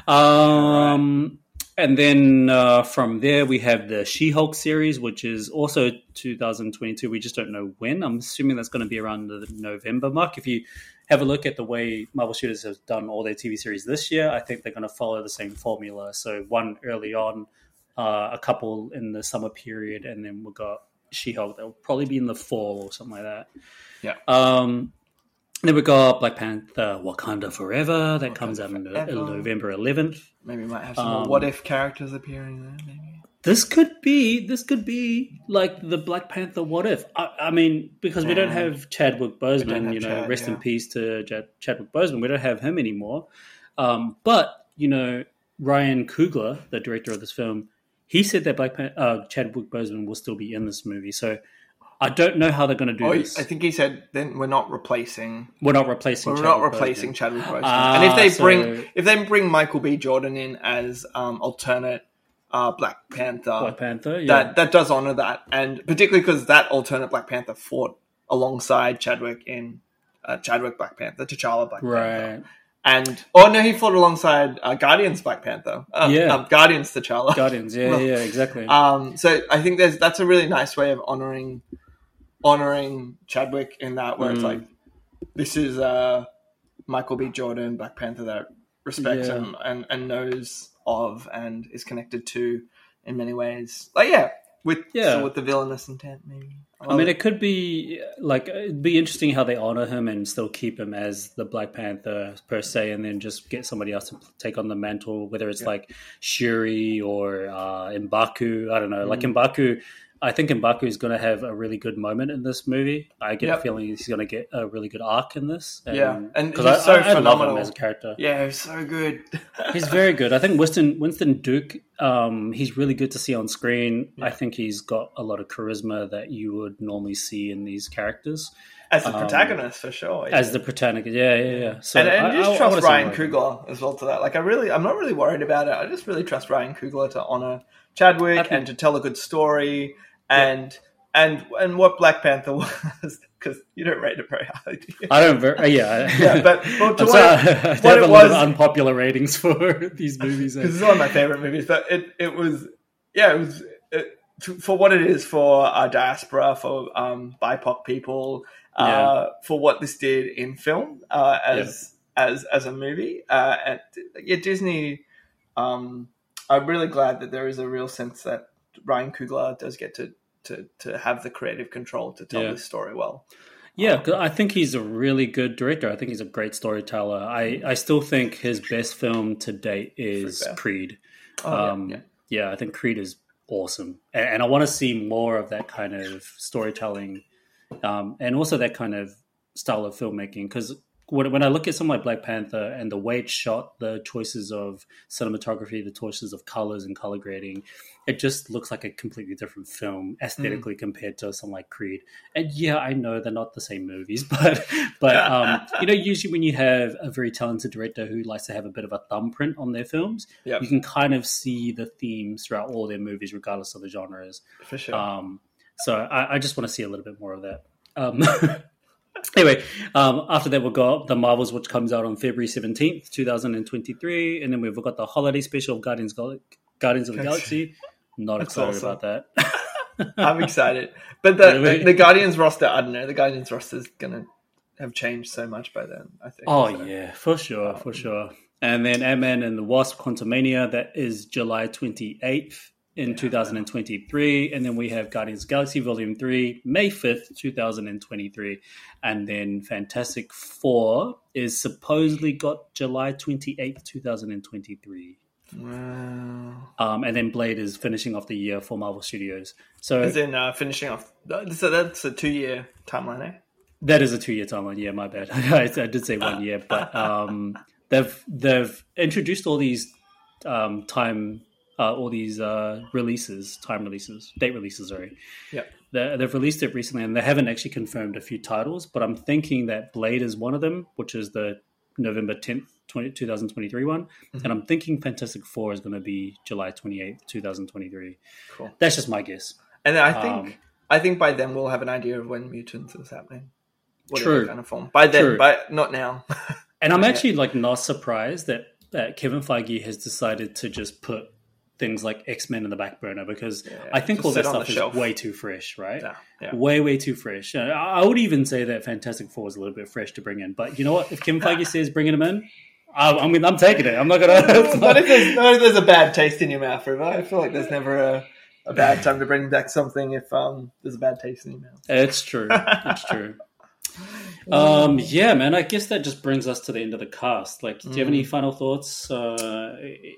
Um, and then uh, from there we have the She-Hulk series, which is also 2022. We just don't know when. I'm assuming that's going to be around the November mark. If you have a look at the way Marvel Studios has done all their TV series this year, I think they're going to follow the same formula. So one early on, uh, a couple in the summer period, and then we've got She-Hulk. That'll probably be in the fall or something like that. Yeah. Um, then we got Black Panther: Wakanda Forever. That Wakanda comes out in, Forever. in November 11th. Maybe we might have some Um, what if characters appearing there. Maybe. this could be this could be like the Black Panther. What if? I, I mean, because we don't have Chadwick Boseman. have You know, Chad, rest in peace to Chad, Chadwick Boseman. We don't have him anymore. Um, but you know, Ryan Coogler, the director of this film, he said that Black Pan- uh, Chadwick Boseman will still be in this movie. So I don't know how they're going to do Oh, I think he said then we're not replacing. we're not replacing. We're Chadwick not replacing Boseman. Chadwick Boseman. Ah, and if they so- bring if they bring Michael B. Jordan in as um, alternate uh, Black Panther, Black Panther. Yeah. that that does honor that, and particularly because that alternate Black Panther fought alongside Chadwick in uh, Chadwick Black Panther, T'Challa Black Panther, right. And oh no, he fought alongside uh, Guardians Black Panther, uh, Yeah. um, Guardians T'Challa. Guardians. Yeah, Well, yeah, exactly. Um, so I think there's that's a really nice way of honoring honoring Chadwick in that where it's Mm. like this is uh, Michael B. Jordan, Black Panther that respects Yeah. him and, and knows of and is connected to in many ways. Like yeah, with Yeah. so with the villainous intent maybe. I mean, it could be like it'd be interesting how they honor him and still keep him as the Black Panther per se, and then just get somebody else to take on the mantle, whether it's Yeah. like Shuri or uh, Mbaku. I don't know. Like Mm. Mbaku, I think Mbaku is going to have a really good moment in this movie. I get Yep. a feeling he's going to get a really good arc in this. Yeah, and because he's I, so I, I love him phenomenal. as a character. yeah, it's so good. He's very good. I think Winston Winston Duke. Um, he's really good to see on screen. I think he's got a lot of charisma that you would normally see in these characters as the um, protagonist for sure. as the protagonist. Yeah, yeah, yeah. So and, and I- just trust Ryan more of him. Coogler as well to that. Like I really, I'm not really worried about it. I just really trust Ryan Coogler to honor Chadwick and to tell a good story and and and what Black Panther was because you don't rate it very highly. Do you? I don't. Ver- uh, yeah, Yeah, but- but to what sorry, it- I what have it a lot of was- unpopular ratings for these movies. because it's one of my favorite movies. But it it was yeah it was it, for what it is for our diaspora for um, BIPOC people uh, for what this did in film uh, as as as a movie uh, and yeah Disney. Um, I'm really glad that there is a real sense that Ryan Coogler does get to. To, to have the creative control to tell Yeah. this story well. Yeah, 'cause I think he's a really good director. I think he's a great storyteller. I, I still think his best film to date is. Creed. Oh, yeah, um, yeah. yeah, I think Creed is awesome, and, and I want to see more of that kind of storytelling, um, and also that kind of style of filmmaking. Because when, when I look at something like Black Panther and the way it's shot, the choices of cinematography, the choices of colors and color grading, it just looks like a completely different film aesthetically compared to something like Creed. And yeah, I know they're not the same movies, but but um, you know, usually when you have a very talented director who likes to have a bit of a thumbprint on their films, Yep. you can kind of see the themes throughout all their movies, regardless of the genres. for sure. Um, so I, I just want to see a little bit more of that. Um, anyway, um, after that, we've got the Marvels, which comes out on February seventeenth, two thousand and twenty-three, and then we've got the holiday special of Guardians Gal- Guardians of the Galaxy. Not that's excited awesome. about that. I'm excited. But the, the the Guardians roster, I don't know. The Guardians roster is gonna have changed so much by then. I think. Oh so. yeah, for sure, for sure. And then Ant Man and the Wasp: Quantumania that is July twenty eighth in two thousand and twenty three, and then we have Guardians of the Galaxy Volume Three May fifth, two thousand and twenty three, and then Fantastic Four is supposedly got July twenty eighth, two thousand and twenty three. Wow. Um, and then Blade is finishing off the year for Marvel Studios. So As in uh, finishing off. So that's a two year timeline, eh? That is a two year timeline. Yeah, my bad. I, I did say one year, but um, they've they've introduced all these um, time, uh, all these uh, releases, time releases, date releases. Sorry. Yeah. They, they've released it recently, and they haven't actually confirmed a few titles. But I'm thinking that Blade is one of them, which is the November 10th, 20, 2023 one, Mm-hmm. and I'm thinking Fantastic Four is going to be July 28th, 2023. Cool. That's just my guess. And then I think Um, I think by then we'll have an idea of when mutants is happening. Whatever True. kind of form. By then, True. but not now. And I'm actually like not surprised that, that Kevin Feige has decided to just put things like X Men in the back burner because Yeah, I think all that stuff is shelf. way too fresh, right? yeah, yeah. Way, way too fresh. I would even say that Fantastic Four is a little bit fresh to bring in, but you know what? If Kevin Feige says bringing him in, I, I mean, I'm taking it. I'm not gonna. not- if there's, what if there's a bad taste in your mouth, River? I feel like there's never a, a bad time to bring back something if um, there's a bad taste in your mouth. It's true. It's true. Um, yeah, man. I guess that just brings us to the end of the cast. Like, do you have any final thoughts? Uh,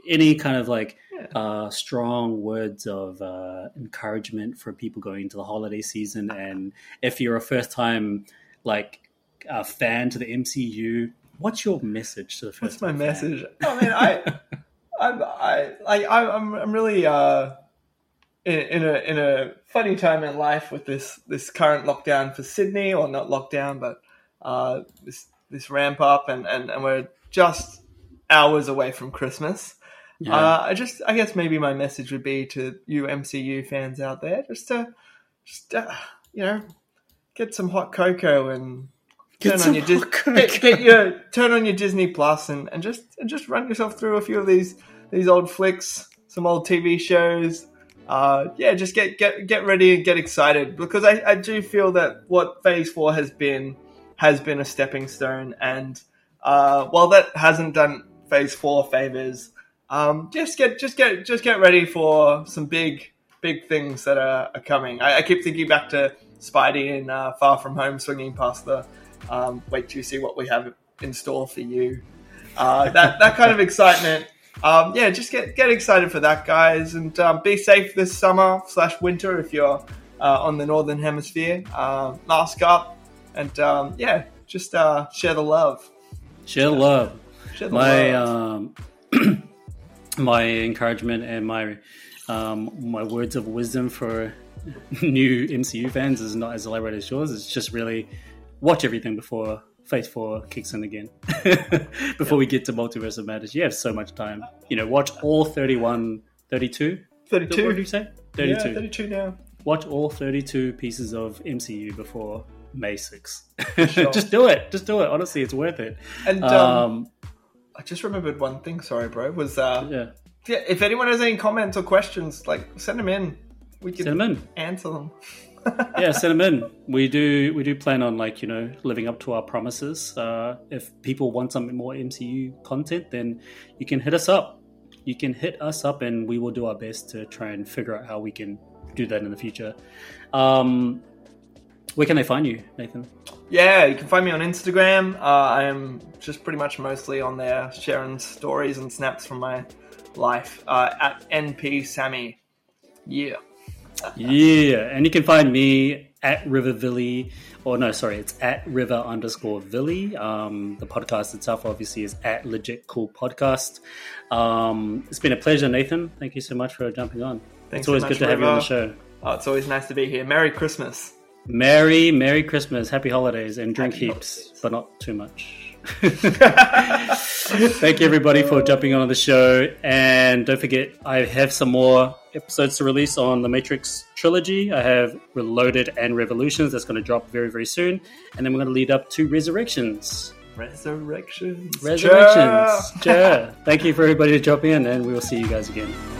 any kind of like uh, strong words of uh, encouragement for people going into the holiday season? And if you're a first time like a fan to the MCU, what's your message to the first? What's my fan? message? I mean, I, I'm, I like, I'm, I'm really uh, in, in a in a funny time in life with this this current lockdown for Sydney, or not lockdown, but uh, this this ramp up, and, and, and we're just hours away from Christmas. Yeah. Uh, I just, I guess maybe my message would be to you MCU fans out there, just to, just uh, you know, get some hot cocoa and turn on your Dis- get, get your turn on your Disney Plus and, and just and just run yourself through a few of these these old flicks, some old TV shows. Uh, yeah, just get get get ready and get excited because I, I do feel that what Phase Four has been has been a stepping stone, and uh, while that hasn't done Phase Four favors, um, just get just get just get ready for some big big things that are, are coming. I, I keep thinking back to Spidey in uh, Far From Home swinging past the um, wait you see what we have in store for you. Uh, that that kind of excitement. Um, yeah, just get get excited for that, guys, and um, be safe this summer slash winter if you're uh, on the northern hemisphere. Uh, mask up, and um, yeah, just uh, share the love. Share the love. Share the my love. um, my encouragement and my um, my words of wisdom for new MCU fans is not as elaborate as yours. It's just really watch everything before Phase Four kicks in again. before we get to Multiverse of Madness, you have so much time. You know, watch all 31, 32? 32. What did you say? Yeah, 32. thirty-two now. Watch all 32 pieces of MCU before May 6. Sure. just do it. Just do it. Honestly, it's worth it. And um, Um, I just remembered one thing. Sorry, bro. Was uh, yeah. yeah, if anyone has any comments or questions, like send them in. We can Send 'em in. answer them. yeah, send them in. We do we do plan on like you know living up to our promises. Uh, if people want some more MCU content, then you can hit us up. You can hit us up, and we will do our best to try and figure out how we can do that in the future. Um, where can they find you, Nathan? Yeah, you can find me on Instagram. Uh, I am just pretty much mostly on there sharing stories and snaps from my life uh, at NP Sammy. Yeah. Yeah, and you can find me at River Rivervilly, or no, sorry, it's at River underscore Villy. Um, the podcast itself obviously is at Legit Cool Podcast. Um, it's been a pleasure, Nathan. Thank you so much for jumping on. Thanks it's always so good much, to have you on the show. Oh, it's always nice to be here. Merry Christmas. Merry, Merry Christmas, Happy Holidays, and drink Happy heaps, holidays. but not too much. Thank you, everybody, for jumping on the show. And don't forget, I have some more episodes to release on the Matrix trilogy. I have Reloaded and Revolutions that's going to drop very, very soon. And then we're going to lead up to Resurrections. Resurrections. Resurrections. Sure. Thank you for everybody to drop in, and we will see you guys again.